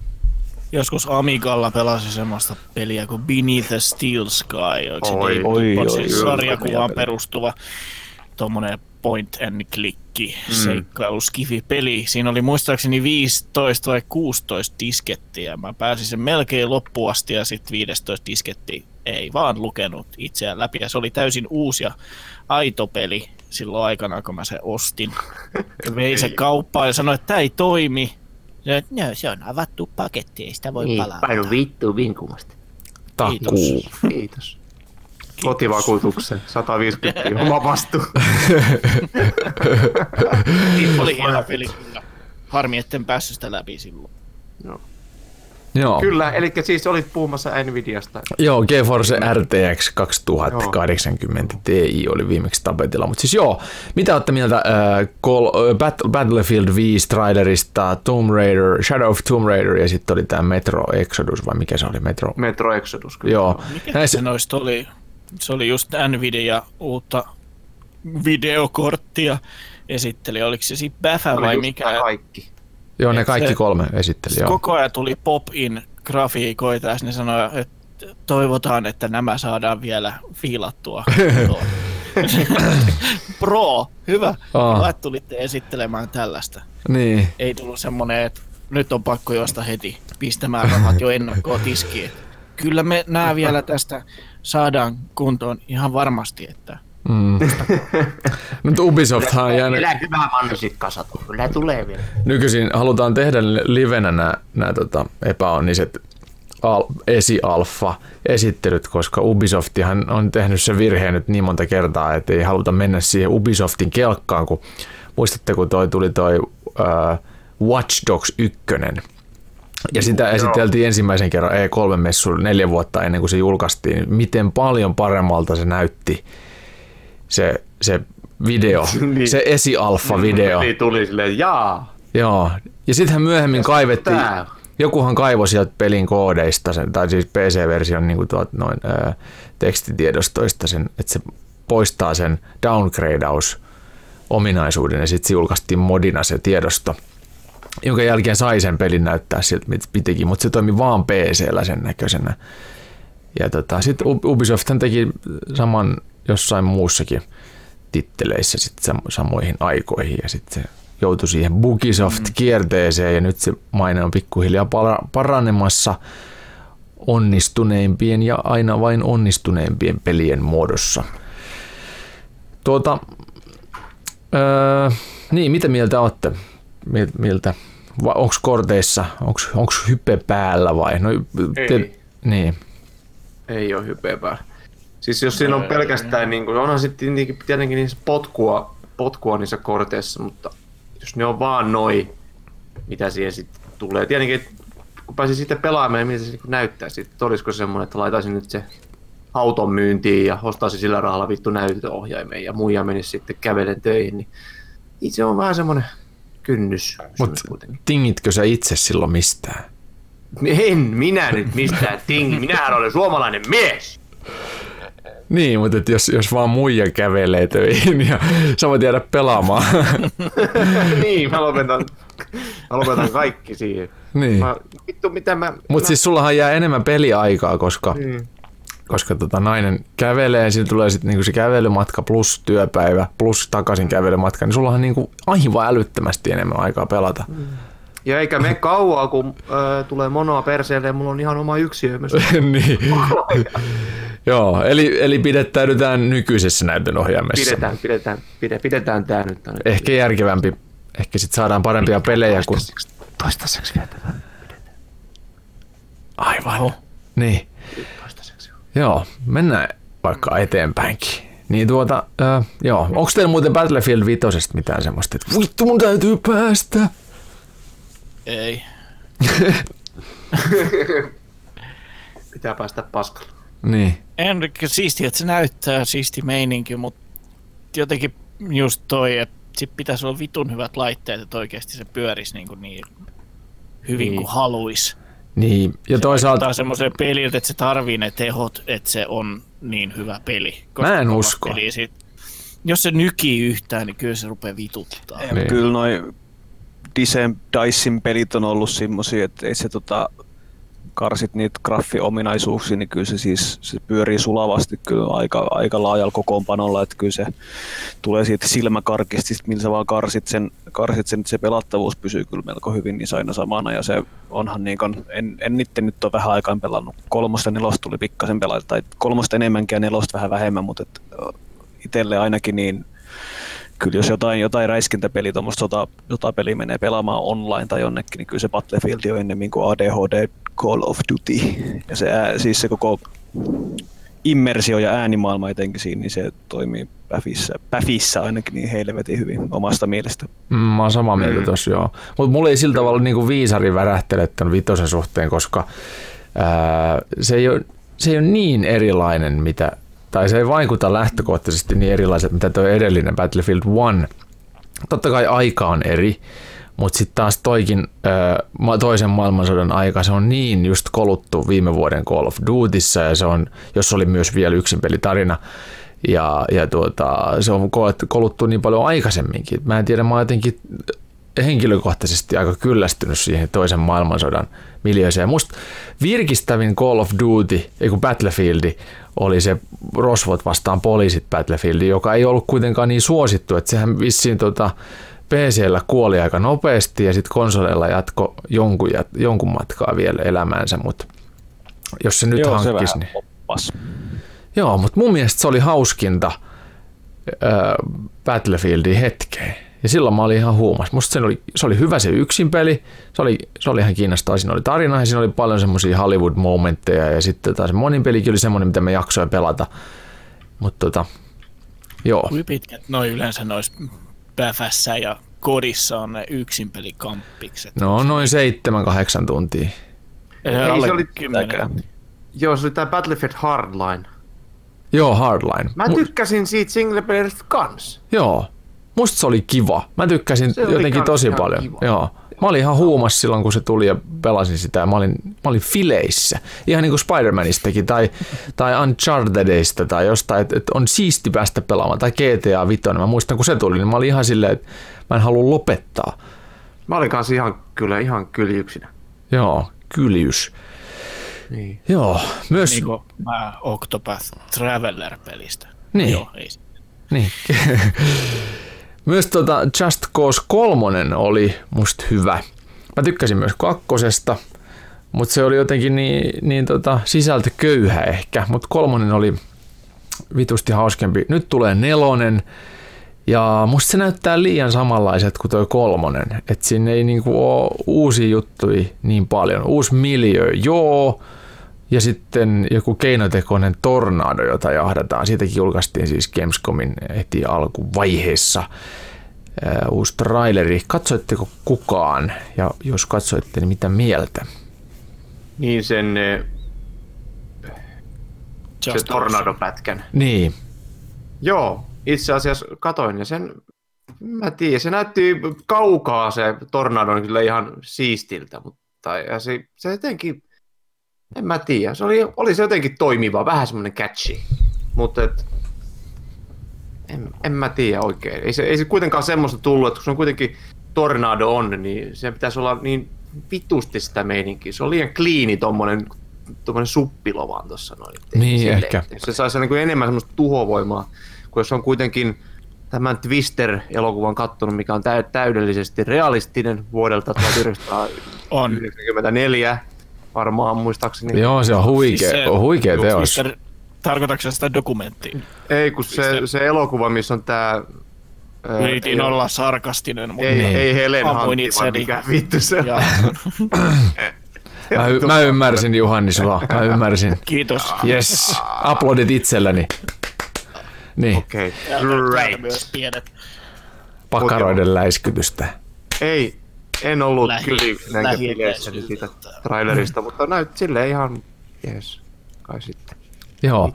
Joskus Amigalla pelasi semmoista peliä kuin Beneath the Steel Sky. Oliko se Oi, oi, Tupacin oi, sarjakuvaan oi. perustuva tommonen point and click seikkailu peli. Siinä oli muistaakseni 15 vai 16 diskettiä. Mä pääsin sen melkein loppuun asti ja sitten 15 disketti ei vaan lukenut itseään läpi. Ja se oli täysin uusi ja aito peli silloin aikana, kun mä sen ostin. Vei se kauppaan ja sanoi, että tämä ei toimi. Ja, no, se on avattu paketti, ei sitä voi Niin, palata. painu vittu vinkumasta. Takuu. Kiitos. Kotivakuutuksen 150 oma vastuu. Oli hieno peli kyllä. Harmi, etten päässyt sitä läpi silloin. Joo. Kyllä, eli siis olit puhumassa Nvidiasta. Joo, GeForce RTX 2080 Ti oli viimeksi tapetilla. Mutta siis joo, mitä olette mieltä äh, Call, äh, Bat- Battlefield 5 trailerista, Tomb Raider, Shadow of Tomb Raider ja sitten oli tämä Metro Exodus vai mikä se oli? Metro. Metro Exodus. Kyllä. Joo. Mikä Näissä, se noista oli? Se oli just Nvidia uutta videokorttia esitteli. Oliko se sitten Bäfä vai mikä? kaikki. Joo, ne kaikki se- kolme esitteli. Joo. Koko ajan tuli pop-in grafiikoita ja ne sanoi, että toivotaan, että nämä saadaan vielä fiilattua. Pro, hyvä. Aa. Hyvä, että tulitte esittelemään tällaista. Niin. Ei tullut semmonen, että nyt on pakko josta heti pistämään rahat jo ennakkoon tiskiin. Kyllä me nämä vielä tästä saadaan kuntoon ihan varmasti, että Mm. Nyt Ubisofthan on jäänyt... Kyllä hyvä manni sit kasatu. Kyllä tulee vielä. Nykyisin halutaan tehdä livenä nämä, nämä tota, epäonniset al- esi-alfa esittelyt, koska Ubisoftihan on tehnyt sen virheen nyt niin monta kertaa, että ei haluta mennä siihen Ubisoftin kelkkaan, kun muistatte, kun toi tuli toi uh, Watch Dogs 1, ja sitä esiteltiin ensimmäisen kerran E3-messuilla neljä vuotta ennen kuin se julkaistiin. Miten paljon paremmalta se näytti se, se video, niin. se esi-alfa-video. Niin tuli silleen, jaa. Joo, ja sittenhän myöhemmin kaivettiin, tää? jokuhan kaivoi sieltä pelin koodeista, sen, tai siis PC-version niin kuin tuot, noin, ää, tekstitiedostoista, sen, että se poistaa sen downgradeaus ominaisuuden ja sitten julkaistiin modina se tiedosto, jonka jälkeen sai sen pelin näyttää siltä, mitä pitikin, mutta se toimi vaan PC-llä sen näköisenä. Ja tota, sitten Ubisoft teki saman jossain muussakin titteleissä sit samoihin aikoihin ja sitten se joutui siihen Bugisoft-kierteeseen ja nyt se maine on pikkuhiljaa paranemassa onnistuneimpien ja aina vain onnistuneimpien pelien muodossa. Tuota, öö, niin, mitä mieltä olette? Miltä? Onko korteissa, onko hype päällä vai? No, Ei. Te, niin. Ei ole hype päällä. Siis jos siinä on pelkästään, niin kuin, onhan sitten tietenkin niissä potkua, potkua niissä korteissa, mutta jos ne on vaan noin, mitä siihen sitten tulee. Tietenkin, kun pääsin sitten pelaamaan, niin miltä se niin näyttää sitten. Olisiko semmoinen, että laitaisin nyt se auton myyntiin ja ostaisin sillä rahalla vittu näytöohjaimen ja muija menisi sitten kävelen töihin, niin, niin se on vähän semmoinen kynnys. Mutta tingitkö sä itse silloin mistään? En minä nyt mistään tingi. Minähän olen suomalainen mies. Niin, mutta et jos, jos vaan muija kävelee töihin ja sä voit jäädä pelaamaan. niin, mä lopetan, mä lopetan kaikki siihen. Niin. Mä, vittu, mitä mä... Mutta siis sullahan jää enemmän peliaikaa, koska, niin. koska tota nainen kävelee ja sillä tulee sitten niinku se kävelymatka plus työpäivä plus takaisin kävelymatka, niin sullahan niinku aivan älyttömästi enemmän aikaa pelata. Mm. Ja eikä me kauaa, kun äh, tulee monoa perseelle ja mulla on ihan oma yksiö myös. niin. Joo, eli, eli pidettäydytään nykyisessä näytönohjaimessa. Pidetään, pidetään, pide, pidetään tämä nyt. Tänne. Ehkä järkevämpi. Ehkä sitten saadaan parempia pelejä kuin... Toistaiseksi pidetään. Aivan. Oh. Niin. Toistaiseksi. Joo, mennään vaikka eteenpäinkin. Niin tuota, äh, joo. Onko teillä muuten Battlefield 5 mitään semmoista, että vittu mun täytyy päästä? Ei. Pitää päästä paskalla. Niin. En, siisti, että se näyttää siisti meininki, mutta jotenkin just toi, että sit pitäisi olla vitun hyvät laitteet, että oikeasti se pyörisi niin, kuin niin hyvin niin. kuin haluis. Niin, ja se toisaalta... Se semmoisen peliltä, että se tarvii ne tehot, että se on niin hyvä peli. Mä en usko. Peli sit, jos se nykii yhtään, niin kyllä se rupeaa vituttaa. Niin. Kyllä noin Dicein pelit on ollut semmoisia, että ei se tota, karsit niitä graffiominaisuuksia, niin kyllä se siis se pyörii sulavasti kyllä aika, aika laajalla kokoonpanolla, että kyllä se tulee siitä silmäkarkista, millä sä vaan karsit sen, karsit sen, että se pelattavuus pysyy kyllä melko hyvin niin aina samana ja se onhan niin kuin, en, en niitten nyt ole vähän aikaan pelannut. Kolmosta nelosta tuli pikkasen pelata, tai kolmosta enemmänkin ja nelosta vähän vähemmän, mutta itselle ainakin niin kyllä jos jotain, jotain räiskintäpeli, tuommoista sota, sotapeli menee pelaamaan online tai jonnekin, niin kyllä se Battlefield on ennemmin kuin ADHD Call of Duty. Ja se, siis se koko immersio ja äänimaailma etenkin siinä, niin se toimii Päfissä, Päfissä ainakin niin helvetin hyvin omasta mielestä. Mm, mä oon samaa mieltä mm. tossa, joo. Mutta mulla ei sillä tavalla niin viisari värähtele tämän vitosen suhteen, koska ää, se, ei ole, se ei ole niin erilainen, mitä tai se ei vaikuta lähtökohtaisesti niin erilaiset, mitä tuo edellinen Battlefield 1. Totta kai aika on eri, mutta sitten taas toikin toisen maailmansodan aika, se on niin just koluttu viime vuoden Call of Dutyssa ja se on, jos oli myös vielä yksin pelitarina, ja, ja tuota, se on koluttu niin paljon aikaisemminkin. Mä en tiedä, mä oon jotenkin henkilökohtaisesti aika kyllästynyt siihen toisen maailmansodan miljööseen. Musta virkistävin Call of Duty, ei Battlefield, oli se Rosvot vastaan poliisit Battlefield, joka ei ollut kuitenkaan niin suosittu, että sehän vissiin tota, PCllä kuoli aika nopeasti ja sitten konsoleilla jatko jonkun, jonkun matkaa vielä elämäänsä, mutta jos se nyt Joo, hankkisi, se niin... Joo, mutta mun mielestä se oli hauskinta Battlefieldin hetkeen. Ja silloin mä olin ihan huumas. Musta se oli, se oli hyvä se yksin peli, se oli, se oli ihan kiinnostavaa. Siinä oli tarina ja siinä oli paljon semmoisia Hollywood-momentteja ja sitten taas monin pelikin oli semmoinen, mitä mä jaksoin pelata. Mutta tota, joo. Kuinka pitkät noin yleensä nois päfässä ja kodissa on ne yksin pelikampikset? No noin 7-8 tuntia. Ei, Ei, se oli- 10. Joo, se oli tää Battlefield Hardline. Joo, Hardline. Mä tykkäsin siitä singleplayerista kans. Joo, musta se oli kiva. Mä tykkäsin Se jotenkin kans tosi ihan paljon. kiva. Joo. Mä olin ihan huumas silloin, kun se tuli ja pelasin sitä. Mä olin, mä olin fileissä. Ihan niin kuin Spider-Manistakin tai, tai Unchartedista tai jostain, että et on siisti päästä pelaamaan. Tai GTA 5. Mä muistan, kun se tuli, niin mä olin ihan silleen, että mä en halua lopettaa. Mä olin kanssa ihan kyllä ihan kyljyksinä. Joo, kyljys. Niin. Joo, myös... Niin kuin mä Octopath Traveler-pelistä. Niin. Joo, ei Niin. myös tota Just Cause 3 oli musta hyvä. Mä tykkäsin myös kakkosesta, mutta se oli jotenkin niin, niin tota, sisältököyhä ehkä, mutta kolmonen oli vitusti hauskempi. Nyt tulee nelonen, ja musta se näyttää liian samanlaiset kuin toi kolmonen. Että siinä ei niinku ole uusia juttuja niin paljon. Uusi miljö, joo, ja sitten joku keinotekoinen tornado, jota jahdataan. Siitäkin julkaistiin siis Gamescomin heti alkuvaiheessa uusi traileri. Katsoitteko kukaan? Ja jos katsoitte, niin mitä mieltä? Niin sen se Just tornadopätkän. Niin, Joo, itse asiassa katoin ja sen, mä tiedän, se näytti kaukaa se tornado niin kyllä ihan siistiltä, mutta ja se, se jotenkin, en mä tiedä, se oli, oli se jotenkin toimiva, vähän semmoinen catchy, mutta et, en, en mä tiedä oikein. Ei se, ei se kuitenkaan semmoista tullut, että kun se on kuitenkin tornado on, niin se pitäisi olla niin vitusti sitä meininkiä. Se on liian kliini tommonen, tommonen suppilo vaan tossa noin. Niin, silleen, ehkä. Se saisi niin kuin enemmän semmoista tuhovoimaa, kun jos on kuitenkin tämän Twister-elokuvan kattonut, mikä on täy- täydellisesti realistinen vuodelta 1994, On. Varmaan muistaakseni. joo se on huikea, Siis se- on huikea teos. Mister, tarkoitatko sitä dokumenttia? Ei, kun se, se elokuva, missä on tää... ää, Yritin ei- olla sarkastinen, mutta Ei, Niin. ei Helen Huntti, vaan itseni. mikä vittu se Mä, y- mä ymmärsin Juhani sua, mä ymmärsin. kiitos. Yes, aplodit itselläni. Niin, Okei, täältä great. pakaroiden läiskytystä. Ei, en ollut Lähi- kyllä lähi- bileissäni siitä trailerista, mutta näyt silleen ihan jees. Kai sitten. Joo,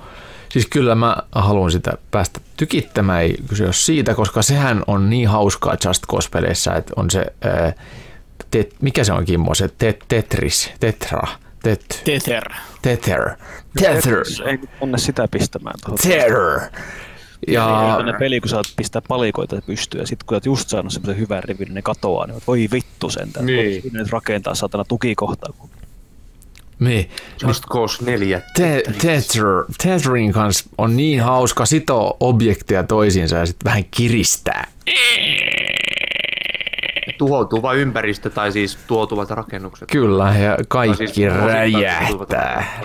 siis kyllä mä haluan sitä päästä tykittämään, ei kyse ole siitä, koska sehän on niin hauskaa Just Cause-peleissä, että on se, ää, tet, mikä se on Kimmo, se tet, Tetris, Tetra, tet, Tether. Tether, Tether, Ei mennä sitä pistämään. Tether. Ja Tällainen peli, kun saat pistää palikoita pystyyn ja sitten kun olet just saanut semmoisen hyvän rivin, niin ne katoaa, niin voi vittu sentään. Niin. Nyt rakentaa saatana tukikohtaa. Kun... niin, Just Cause 4. te, tether, Tetherin kanssa on niin hauska sitoa objekteja toisiinsa ja sitten vähän kiristää. Tuhoutuu vain ympäristö tai siis tuotuvat rakennukset. Kyllä, ja Tai kaikki siis räjähtää.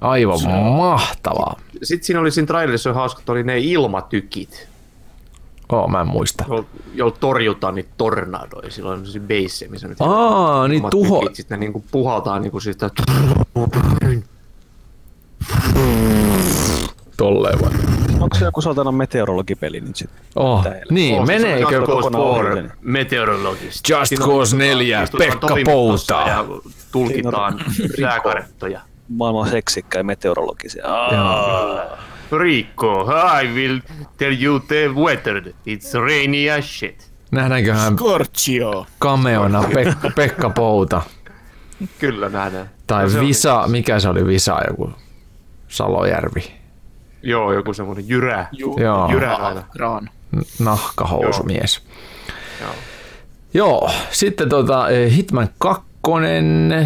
Aivan mahtavaa. Sitten siinä oli siinä trailerissa on hauska, että oli ne ilmatykit, Oo, mä en muista. joilla joilla torjutaan niitä tornadoja. Silloin on se base, missä nyt Aa, niin tuho... Sitten ne niinku puhaltaa niinku siitä, Tolleen vai? Onko se joku saatana meteorologipeli nyt sitten? Oh, niin, on meneekö? Just Cause kokonaan 4 ohi? meteorologista. Just Cause 4, istutaan Pekka Tomi Mustossa Pouta. Ja tulkitaan sääkarttoja. Maailman seksikkäin meteorologisia. Rico, I will tell you the weather. It's rainy as shit. Nähdäänköhän Scorchio. kameona Pekka, Pekka Pouta? Kyllä nähdään. Tai No Visa, mikä se oli Visa, joku Salojärvi. Joo, joku semmoinen jyrä. Ju- Joo. Jyrä aina. Graan. N- Nahkahousumies. Joo. Joo, sitten tota, eh, Hitman 2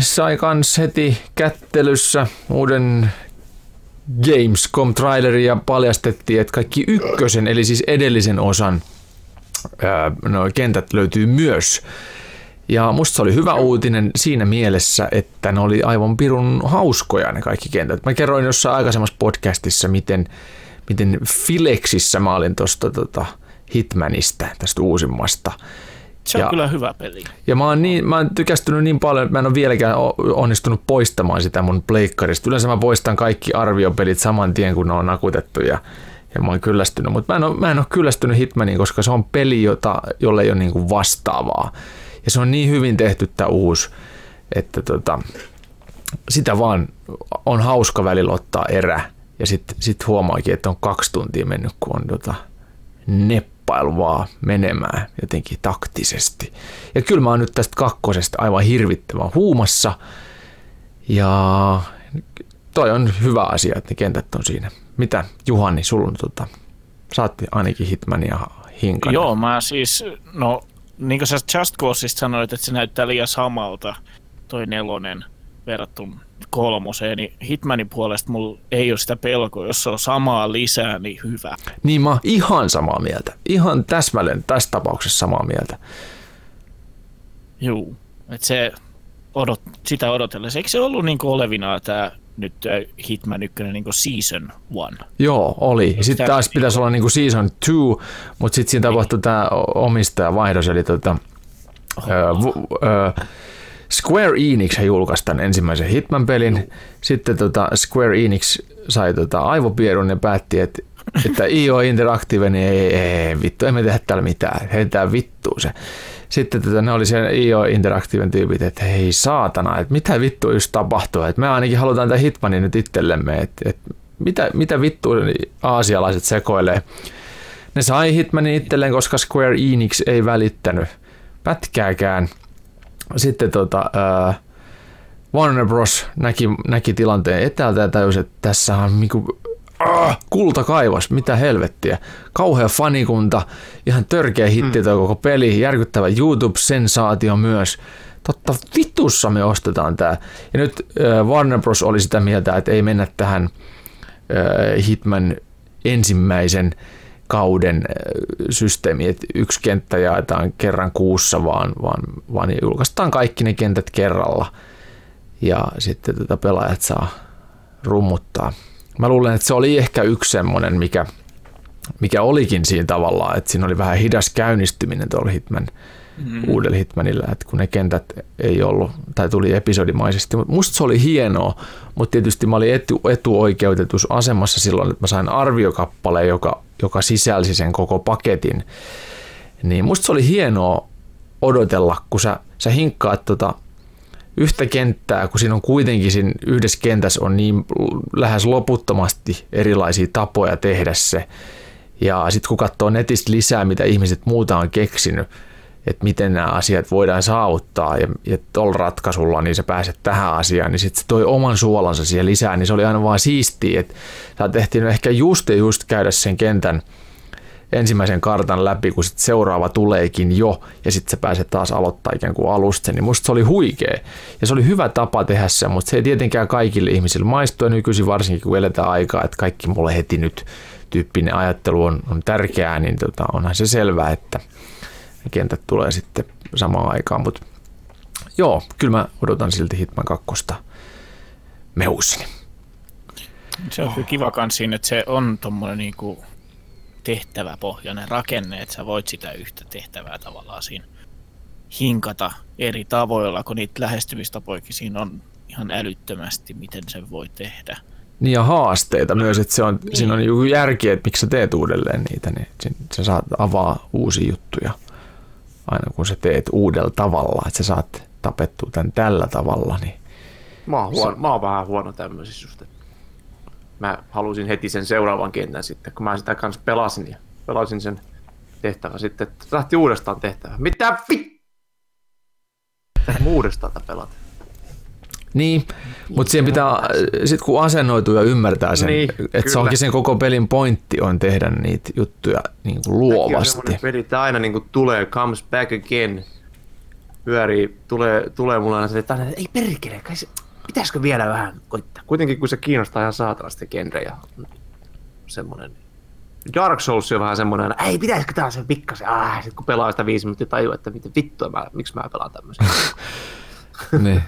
sai kans heti kättelyssä uuden Gamescom-traileri ja paljastettiin, että kaikki ykkösen, eli siis edellisen osan no, kentät löytyy myös. Ja musta se oli hyvä uutinen siinä mielessä, että ne oli aivan pirun hauskoja ne kaikki kentät. Mä kerroin jossain aikaisemmassa podcastissa, miten, miten fileksissä mä olin tuosta tota, Hitmanista, tästä uusimmasta. Se on Ja- kyllä hyvä peli. Ja mä oon, niin, mä oon tykästynyt niin paljon, että mä en ole vieläkään onnistunut poistamaan sitä mun pleikkarista. Yleensä mä poistan kaikki arviopelit saman tien, kun ne on nakutettu ja, ja mä oon kyllästynyt. Mutta mä, en mä en ole kyllästynyt Hitmaniin, koska se on peli, jota, jolle ei ole niinku vastaavaa. Ja se on niin hyvin tehty tämä uusi, että tota, sitä vaan on hauska välillä ottaa erä. Ja sitten sit huomaakin, että on kaksi tuntia mennyt, kun on tota, neppailu vaan menemään jotenkin taktisesti. Ja kyllä mä oon nyt tästä kakkosesta aivan hirvittävän huumassa. Ja toi on hyvä asia, että ne kentät on siinä. Mitä Juhani, sulla tota, saatti ainakin Hitmania hinkan. Joo, mä siis, no niin kuin sä Just Causeista sanoit, että se näyttää liian samalta toi nelonen verrattuna kolmoseen, niin Hitmanin puolesta mulla ei ole sitä pelkoa, jos se on samaa lisää, niin hyvä. Niin mä oon ihan samaa mieltä. Ihan täsmälleen tässä tapauksessa samaa mieltä. Juu, että se odot, sitä odotellessa. Eikö se ollut niin olevinaan tämä nyt Hitman 1 niin season one? Joo, oli. Sitten Sitä- taas pitäisi olla niinku season 2, mutta sitten siinä tapahtui tämä omistajavaihdos, eli tota, ö, vu- ö, Square Enix julkaisi tämän ensimmäisen Hitman-pelin. Sitten tota Square Enix sai tota aivopiedun ja päätti, että että IO Interactive, niin ei, ei, ei, vittu, emme tehdä täällä mitään, heitetään vittuun se. Sitten tota, ne oli sen IO Interactiven tyypit, että hei saatana, että mitä vittua just tapahtuu, että me ainakin halutaan tämän Hitmanin nyt itsellemme, että, että mitä, mitä vittua aasialaiset sekoilee. Ne sai Hitmanin itselleen, koska Square Enix ei välittänyt pätkääkään. Sitten tota, ää, Warner Bros. näki, näki tilanteen etäältä ja tajusi, että tässä on niinku, ah, kultakaivos, mitä helvettiä. Kauhea fanikunta, ihan törkeä hitti toi koko peli, järkyttävä YouTube-sensaatio myös. Totta vitussa me ostetaan tää. Ja nyt äh, Warner Bros. oli sitä mieltä, että ei mennä tähän äh, Hitman ensimmäisen kauden äh, systeemi, että yksi kenttä jaetaan kerran kuussa, vaan, vaan, vaan julkaistaan kaikki ne kentät kerralla ja sitten tätä pelaajat saa rummuttaa. Mä luulen, että se oli ehkä yksi semmoinen, mikä, mikä olikin siinä tavallaan, että siinä oli vähän hidas käynnistyminen tuolla Hitman, mm. uudella Hitmanilla, että kun ne kentät ei ollut, tai tuli episodimaisesti, mutta musta se oli hienoa, mutta tietysti mä olin etu, etuoikeutetus asemassa silloin, että mä sain arviokappaleen, joka, joka sisälsi sen koko paketin, niin musta se oli hienoa odotella, kun sä, sä hinkkaat tota yhtä kenttää, kun siinä on kuitenkin siinä yhdessä kentässä on niin lähes loputtomasti erilaisia tapoja tehdä se. Ja sitten kun katsoo netistä lisää, mitä ihmiset muuta on keksinyt, että miten nämä asiat voidaan saavuttaa ja, ja tuolla ratkaisulla niin sä pääset tähän asiaan, niin sitten se toi oman suolansa siihen lisää, niin se oli aina vaan siistiä, että sä oot ehtinyt ehkä just ja just käydä sen kentän ensimmäisen kartan läpi, kun sit seuraava tuleekin jo, ja sitten sä pääset taas aloittaa ikään kuin alusta niin musta se oli huikea. Ja se oli hyvä tapa tehdä se, mutta se ei tietenkään kaikille ihmisille maistu, ja nykyisin varsinkin kun eletään aikaa, että kaikki mulle heti nyt tyyppinen ajattelu on, on tärkeää, niin tota, onhan se selvää, että kentät tulee sitten samaan aikaan, mutta joo, kyllä mä odotan silti Hitman 2 mehussani. Se on kyllä kiva kans siinä, että se on tommonen niinku tehtäväpohjainen rakenne, että sä voit sitä yhtä tehtävää tavallaan siinä hinkata eri tavoilla, kun niitä lähestymistapoikin siinä on ihan älyttömästi, miten sen voi tehdä. Niin ja haasteita myös, että se on, niin. siinä on joku järki, että miksi sä teet uudelleen niitä, niin sä saat avaa uusia juttuja aina kun sä teet uudella tavalla, että sä saat tapettua tämän tällä tavalla, niin Mä oon, huono, mä oon vähän huono tämmöisissä just. että Mä halusin heti sen seuraavan kentän sitten, kun mä sitä kanssa pelasin ja pelasin sen tehtävä sitten, että lähti uudestaan tehtävä. Mitä vi... Uudestaan tätä pelata? Niin, mutta siihen pitää, sit kun asennoituu ja ymmärtää sen, Niin, niin, että se onkin sen koko pelin pointti on tehdä niitä juttuja niin kuin Tämäkin on luovasti. semmonen peli, että aina niinku tulee, comes back again, pyörii, tulee, tulee mulle aina se, että ei perkele, kai se, pitäisikö vielä vähän koittaa. Kuitenkin kun se kiinnostaa ihan saatanasti genre ja semmonen. Dark Souls on vähän semmoinen, että ei pitäisikö taas se pikkasen, ah, sit kun pelaa sitä viisi minuuttia tajuu, että miten vittua mä, miksi mä pelaan tämmöisen. niin.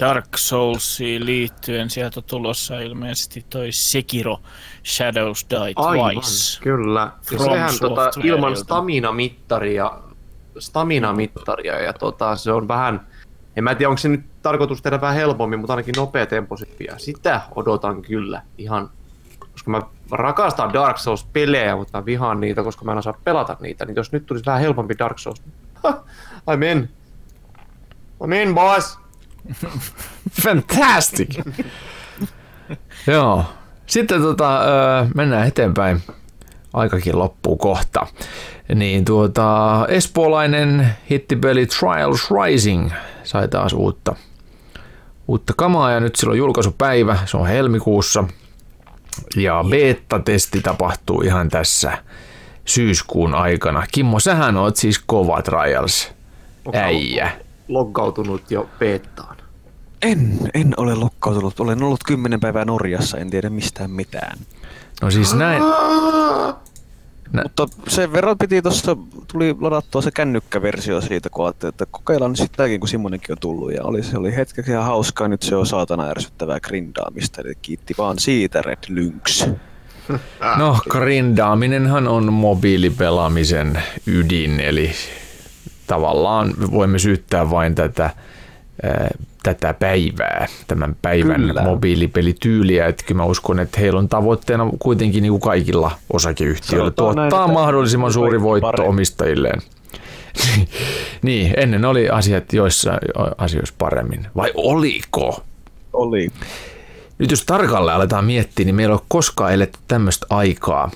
Dark Soulsiin liittyen sieltä on tulossa ilmeisesti toi Sekiro Shadows Die Aivan, Twice. kyllä. Ja From sehän tota, ilman stamina-mittaria, stamina-mittaria ja tota, se on vähän, en mä tiedä onko se nyt tarkoitus tehdä vähän helpommin, mutta ainakin nopeatempoisempia. Sitä odotan kyllä ihan, koska mä rakastan Dark Souls-pelejä, mutta mä vihaan niitä, koska mä en osaa pelata niitä. Niin jos nyt tulisi vähän helpompi Dark Souls, I'm in. I'm in, boss! Fantastic! Joo. Sitten tota, mennään eteenpäin. Aikakin loppuu kohta. Niin tuota, espoolainen hittipeli Trials Rising sai taas uutta, uutta kamaa ja nyt sillä on julkaisupäivä, se on helmikuussa. Ja beta-testi tapahtuu ihan tässä syyskuun aikana. Kimmo, sähän oot siis kova Trials äijä. Loggautunut jo beettaan. En, en ole lokkautunut. Olen ollut kymmenen päivää Norjassa, en tiedä mistään mitään. No siis näin, Mutta sen verran piti tuossa, tuli ladattua se kännykkäversio siitä, kun ajattelin, että kokeillaan nyt sitäkin, kun Simonenkin on tullut. Ja oli, se oli hetkeksi ihan hauskaa, nyt se on saatana ärsyttävää grindaamista, eli kiitti vaan siitä Red Lynx. No, grindaaminenhan on mobiilipelaamisen ydin, eli tavallaan voimme syyttää vain tätä, tätä päivää, tämän päivän Kyllä. mobiilipelityyliä. Että kyllä mä uskon, että heillä on tavoitteena kuitenkin niin kuin kaikilla osakeyhtiöillä Sanotaan näin, tuottaa että mahdollisimman suuri voitto paremmin. omistajilleen. niin, ennen oli asiat joissa asioissa paremmin. Vai oliko? Oli. nyt jos tarkalleen aletaan miettiä, niin meillä ei ole koskaan eletty tämmöistä aikaa.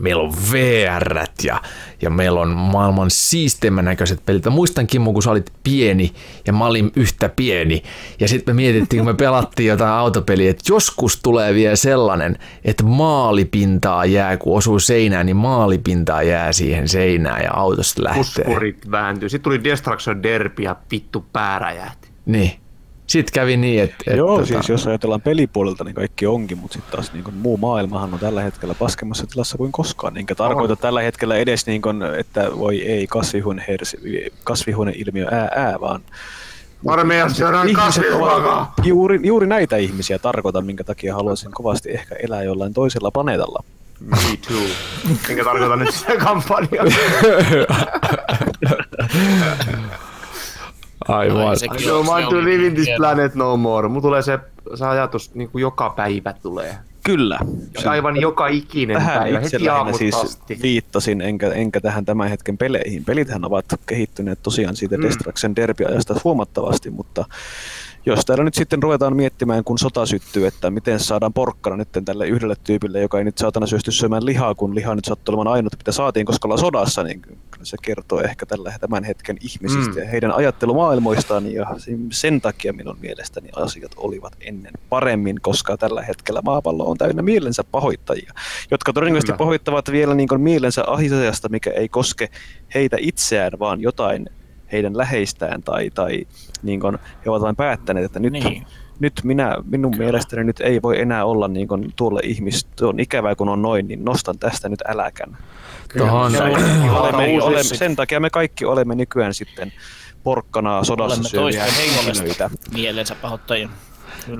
Meillä on VR ja, ja meillä on maailman siisteimmän näköiset pelit. Mä muistan Kimmo, kun sä olit pieni ja mä olin yhtä pieni. Ja sitten me mietittiin, kun me pelattiin jotain autopeliä, että joskus tulee vielä sellainen, että maalipintaa jää, kun osuu seinään, niin maalipintaa jää siihen seinään ja autosta lähtee. Puskurit vääntyy. Sitten tuli Destruction Derby ja vittu pää räjähti. Niin. Sitten kävi niin, että... että Joo, tota, siis jos ajatellaan pelipuolelta, niin kaikki onkin, mutta sitten taas niin muu maailmahan on tällä hetkellä paskemmassa tilassa kuin koskaan. Enkä tarkoita tällä hetkellä edes, niin kuin, että voi ei kasvihuone, kasvihuoneilmiö ää, ää vaan Armeijassa syödään juuri, juuri näitä ihmisiä tarkoitan, minkä takia haluaisin kovasti ehkä elää jollain toisella planeetalla. Me too. Enkä tarkoita nyt sitä kampanjaa. Aivan. Ai, I don't want se to live in this planet no more. Mulla tulee se, se ajatus niin kuin joka päivä tulee. Kyllä. Aivan joka ikinen Tähän päivä, itse heti lähinnä siis asti. viittasin, enkä, enkä tähän tämän hetken peleihin. Pelithän ovat kehittyneet tosiaan siitä mm. Destruction Derby-ajasta huomattavasti, mutta jos täällä nyt sitten ruvetaan miettimään, kun sota syttyy, että miten saadaan porkkana nyt tälle yhdelle tyypille, joka ei nyt saatana syösty syömään lihaa, kun liha nyt sattuu olemaan ainut, mitä saatiin, koska ollaan sodassa, niin kyllä se kertoo ehkä tällä tämän hetken ihmisistä Mm. ja heidän ajattelumaailmoistaan, ja sen takia minun mielestäni asiat olivat ennen paremmin, koska tällä hetkellä maapallo on täynnä mielensä pahoittajia, jotka todennäköisesti pahoittavat vielä niin kuin mielensä asiasta, mikä ei koske heitä itseään, vaan jotain heidän läheistään tai, tai niin kuin he ovat vain päättäneet, että nyt, Niin. nyt minä, minun Kyllä. mielestäni nyt ei voi enää olla niin kuin tuolle ihmis, on ikävää kun on noin, niin nostan tästä nyt äläkän. Tuohon, Olemme, olemme, sen takia me kaikki olemme nykyään sitten porkkanaa sodassa Olemme syöviä henkilöitä. mielensä pahoittajia.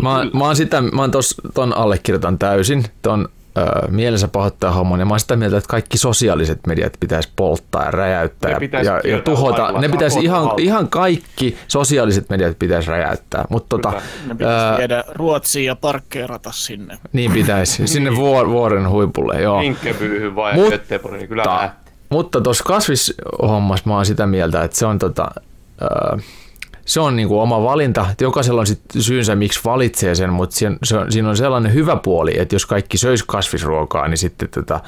Mä, mä oon sitä, mä oon tos, ton allekirjoitan täysin, ton ö, mielensä pahoittaja homman, ja mä oon sitä mieltä, että kaikki sosiaaliset mediat pitäisi polttaa ja räjäyttää Ne ja, ja, ja tuhota. lailla. Ne pitäisi ihan, ihan kaikki sosiaaliset mediat pitäisi räjäyttää, mutta tota. Ne pitäisi viedä Ruotsiin ja parkkeerata sinne. niin pitäisi, sinne vuor, vuoren huipulle, joo. Hinkkepyyhy vai Mutta- Göteborg, niin kyllä lähtee. Mutta tuossa kasvishommassa mä oon sitä mieltä, että se on, tota, ö, se on niinku oma valinta. Jokaisella on sit syynsä, miksi valitsee sen, mutta siinä, on, on sellainen hyvä puoli, että jos kaikki söis kasvisruokaa, niin sitten tota,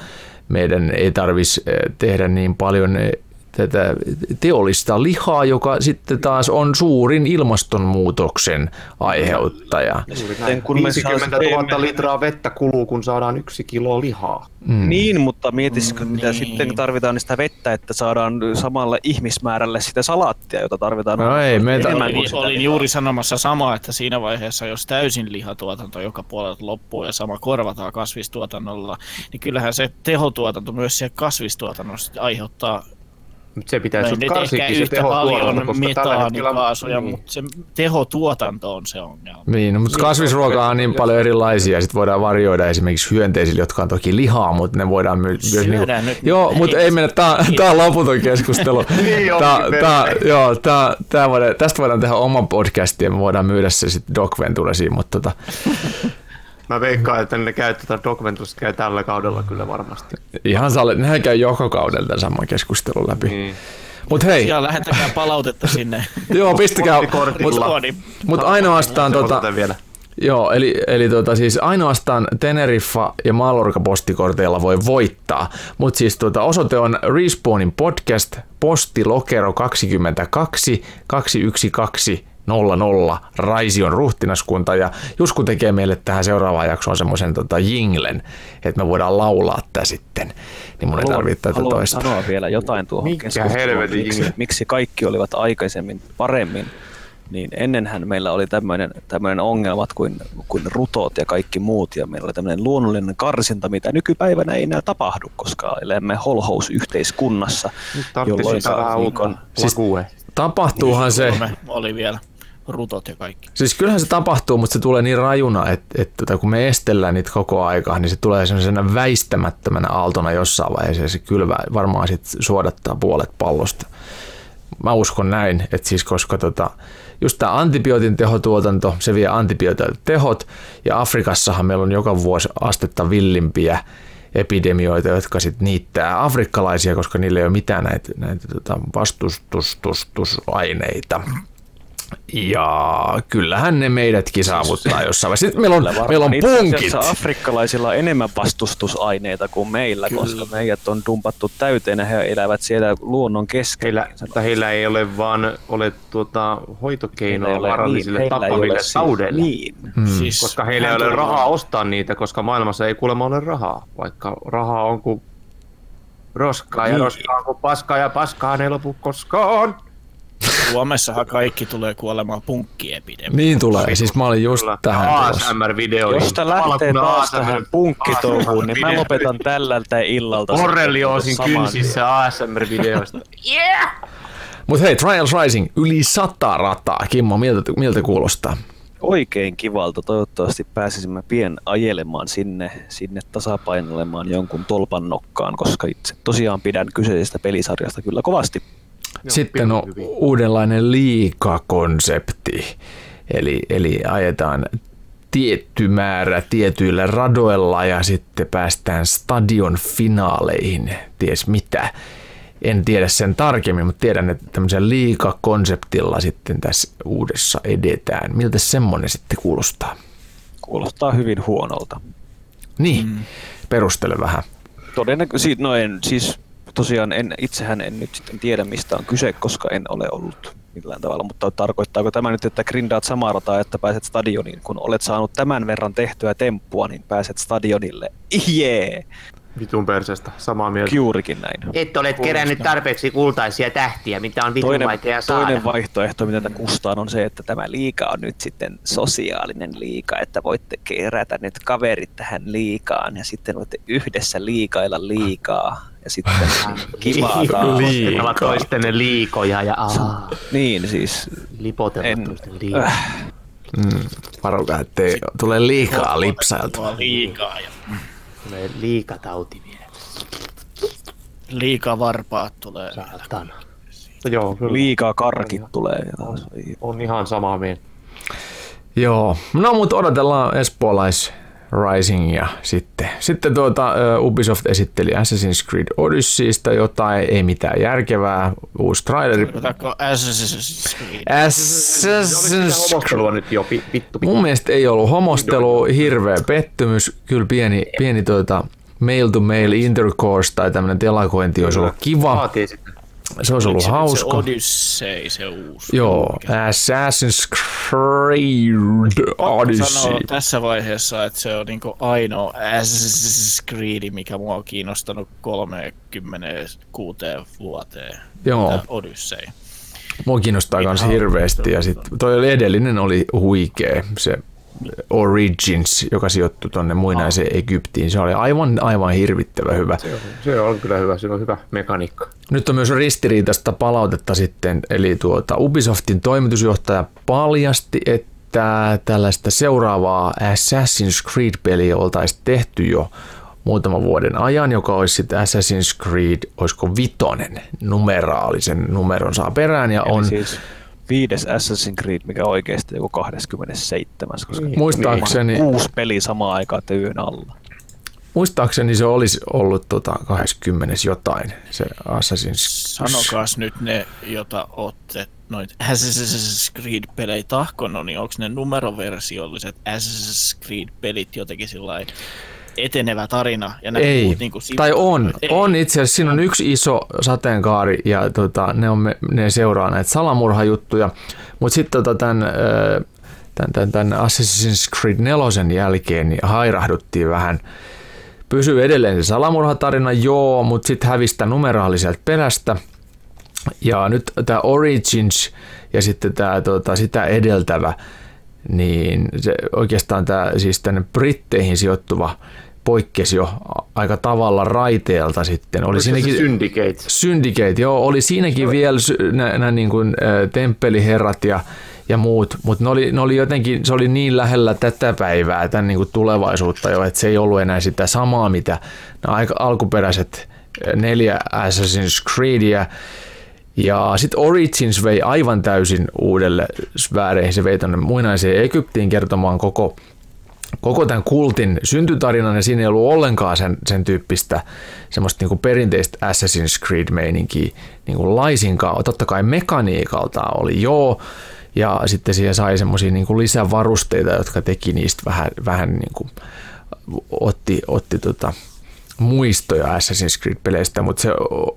meidän ei tarvitsisi tehdä niin paljon eh, tätä teollista lihaa, joka sitten taas on suurin ilmastonmuutoksen aiheuttaja. Sitten kun me 50 000 teemme- litraa vettä kuluu, kun saadaan yksi kilo lihaa. Mm. Niin, mutta mietisikö, mitä niin. sitten tarvitaan sitä vettä, että saadaan samalle ihmismäärälle sitä salaattia, jota tarvitaan No ei, meitä- enemmän Olin, olin lihaa. juuri sanomassa samaa, että siinä vaiheessa, jos täysin lihatuotanto joka puolelta loppuu ja sama korvataan kasvistuotannolla, niin kyllähän se tehotuotanto myös siellä kasvistuotannossa aiheuttaa se pitäisi nyt karsiikin se yhtä tehotuotanto, paljon koska tällä hetkellä... metaanikaasuja, niin. mutta se tehotuotanto on se ongelma. Niin, no, mutta kasvisruokaa on niin paljon erilaisia, sitten voidaan varjoida esimerkiksi hyönteisille, jotka on toki lihaa, mutta ne voidaan my- myös... Syödään nyt Joo, mutta ei mennä, tää, tää on loputon keskustelu. Niin onkin, tää, tää, perkele. joo, tää, tää voidaan, tästä voidaan tehdä oman podcastin ja me voidaan myydä se sitten Doc Venturesiin, mutta tota, Mä veikkaan, että ne käy tätä Dogventusta käy tällä kaudella kyllä varmasti. ihan sale, nehän käy joka kaudella tämän saman keskustelun läpi. Niin. Mutta hei, Ja lähettäkää palautetta sinne. joo, pistäkää, mutta mut ainoastaan tota, vielä. Joo, eli, eli tota, siis ainoastaan Teneriffa ja Mallorca postikorteilla voi voittaa, mutta siis tota, osoite on Respawnin podcast, postilokero 22 212 00 Raision ruhtinaskunta ja Jusku tekee meille tähän seuraavaan jaksoon semmoisen tota, jinglen, että me voidaan laulaa tää sitten, niin mun ei tarvitse tätä haluan toista. sanoa vielä jotain tuohon keskusteluun, helvetin miksi, miksi kaikki olivat aikaisemmin paremmin. Niin ennenhän meillä oli tämmöinen, tämmöinen ongelmat kuin, kuin rutot ja kaikki muut, ja meillä oli tämmöinen luonnollinen karsinta, mitä nykypäivänä ei enää tapahdu, koska elämme holhous-yhteiskunnassa, Nyt tarvitsisi sitä vähän uutta Siis-. Tapahtuuhan se, kolme oli vielä rutot ja kaikki. Siis kyllähän se tapahtuu, mutta se tulee niin rajuna, että, että tota, kun me estellään niitä koko aikaa, niin se tulee sellaisena väistämättömänä aaltona jossain vaiheessa ja se kylvää varmaan sit suodattaa puolet pallosta. Mä uskon näin, että siis koska tota, just tämä antibiootin tehotuotanto, se vie antibiootilta tehot ja Afrikassahan meillä on joka vuosi astetta villimpiä epidemioita, jotka sitten niittää afrikkalaisia, koska niillä ei ole mitään näitä, näitä tota vastustustustusaineita. Ja kyllähän ne meidätkin saavuttaa jossain vaiheessa. Sitten meillä on, Kyllä meillä on varmaan itse punkit. asiassa afrikkalaisilla on enemmän vastustusaineita kuin meillä, Kyllä. koska meidät on dumpattu täyteen ja he elävät siellä luonnon keskellä. Heillä, heillä ei ole vaan ole tuota hoitokeinoa vaarallisille niin, tappaville ole siis- taudeille. Niin. Hmm. Siis, Koska heillä ei ole rahaa ostaa niitä, koska maailmassa ei kuulemma ole rahaa. Vaikka rahaa on kuin roskaa ja Niin. roskaa on kuin paskaa ja paskaa ei lopu koskaan. Suomessahan kaikki tulee kuolemaan punkkiepidemiaan. Niin tulee. Siis mä olin just Kyllä. tähän tulossa. ASMR-video. Jos sitä lähtee taas tähän punkkitouhuun, niin mä lopetan tällältä illalta. Borrelioosin kynsissä ASMR-videoista. Mutta hei, Trials Rising, yli sata rataa. Kimmo, miltä, miltä kuulostaa? Oikein kivalta. Toivottavasti pääsisimme pien ajelemaan sinne, sinne tasapainoilemaan jonkun tolpan nokkaan, koska itse tosiaan pidän kyseisestä pelisarjasta kyllä kovasti. Sitten on uudenlainen liikakonsepti. Eli, eli ajetaan tietty määrä tietyillä radoilla ja sitten päästään stadion finaaleihin, ties mitä. En tiedä sen tarkemmin, mutta tiedän, että tämmöisen liikakonseptilla sitten tässä uudessa edetään. Miltä semmonen sitten kuulostaa? Kuulostaa hyvin huonolta. Niin, mm. perustele vähän. Todennäköisesti, no en, siis tosiaan en, itsehän en nyt sitten tiedä mistä on kyse, koska en ole ollut millään tavalla, mutta tarkoittaako tämä nyt, että grindaat samaa rataa, että pääset stadioniin, kun olet saanut tämän verran tehtyä temppua, niin pääset stadionille. Jee! Vitun perseestä, samaa mieltä. Juurikin näin. Et olet kerännyt tarpeeksi kultaisia tähtiä, mitä on vitun Toinen, vaikea saada. toinen vaihtoehto, mitä tätä kustaan, on se, että tämä liika on nyt sitten sosiaalinen liika, että voitte kerätä nyt kaverit tähän liikaan ja sitten voitte yhdessä liikailla liikaa ja sitten kivaa taas. Liikaa. toistenne liikoja ja aa, Niin siis, lipotella En- toisten liikoja. äh, Mm, varokaa, ettei tule liikaa lipsailtua. Liikaa ja Tulee liikatauti vielä. liikaa varpaat tulee. Saatana. Joo, kyllä. liikaa karkit tulee. Ja taas, ei- on ihan samaa mieltä. Joo, no mutta odotellaan espoolais Risingia sitten. Sitten tuota, Ubisoft esitteli Assassin's Creed Odysseysta jotain, ei mitään järkevää, uusi traileri. Assassin's Creed? Assassin's nyt jo, vittu. Mun mielestä ei ollut homostelu, hirveä pettymys, kyllä pieni, pieni tuota, mail to mail intercourse tai tämmönen telakointi olisi ollut kiva, Vaatii. Se olisi ollut Se, se hauska. Odyssey, se uusi. Joo, Assassin's Creed Odyssey. sanoa tässä vaiheessa, että se on niinku ainoa Assassin's Creed, mikä mua on kiinnostanut 36 vuoteen. Joo. Odyssey. Mua kiinnostaa myös hirveästi ja sit toi edellinen oli huikee, se Origins, joka sijoittui tuonne muinaiseen Egyptiin. Se oli aivan, aivan hirvittävä hyvä. Se on, se on kyllä hyvä, se on hyvä mekaniikka. Nyt on myös ristiriitaista palautetta sitten, eli tuota Ubisoftin toimitusjohtaja paljasti, että tällaista seuraavaa Assassin's Creed-peliä oltaisiin tehty jo muutaman vuoden ajan, joka olisi sitten Assassin's Creed, olisiko vitonen numeraalisen numeron saa perään. Ja Eli on, siis viides Assassin's Creed, mikä on oikeasti joku 27, koska Niin. muistaakseni, kuusi peliä samaan aikaan tyyn alla. muistaakseni se olisi ollut tota 20 jotain, se Assassin's Sanokaas nyt ne, jota olette noit Assassin's Creed-pelejä tahkonut, niin onko ne numeroversiolliset Assassin's Creed-pelit jotenkin sillä etenevä tarina? Ja nämä Ei, muut niinku tai on. Ei. On itse asiassa, siinä on yksi iso sateenkaari ja tota, ne, on, ne seuraa näitä salamurhajuttuja. Mutta sitten tota, tämän, tämän, tämän, tämän Assassin's Creed 4 jälkeen niin hairahduttiin vähän. Pysyy edelleen se salamurhatarina, joo, mutta sitten hävisi tämän numeraaliselta perästä. Ja nyt tämä Origins ja sitten tämä tota, sitä edeltävä, niin se oikeastaan tämä siis tänne Britteihin sijoittuva poikkesi jo aika tavalla raiteelta sitten. Oli Oliko se siinäkin, se Syndicate? Syndicate, joo, oli siinäkin vielä sy- nä, nä, niin kuin, ä, temppeliherrat ja, ja muut, mutta ne oli, ne oli jotenkin, se oli niin lähellä tätä päivää, tämän niin kuin tulevaisuutta jo, että se ei ollut enää sitä samaa, mitä nämä aika alkuperäiset neljä Assassin's Creedia, ja sitten Origins vei aivan täysin uudelle sfääreihin, se vei tuonne muinaiseen Egyptiin kertomaan koko koko tämän kultin syntytarinan ja siinä ei ollut ollenkaan sen, sen tyyppistä semmoista niin kuin perinteistä Assassin's Creed-meininkiä niin kuin laisinkaan. Totta kai mekaniikalta oli joo, ja sitten siihen sai semmoisia niin lisävarusteita, jotka teki niistä vähän, vähän niin kuin, otti, otti tota, muistoja Assassin's Creed-peleistä, mutta se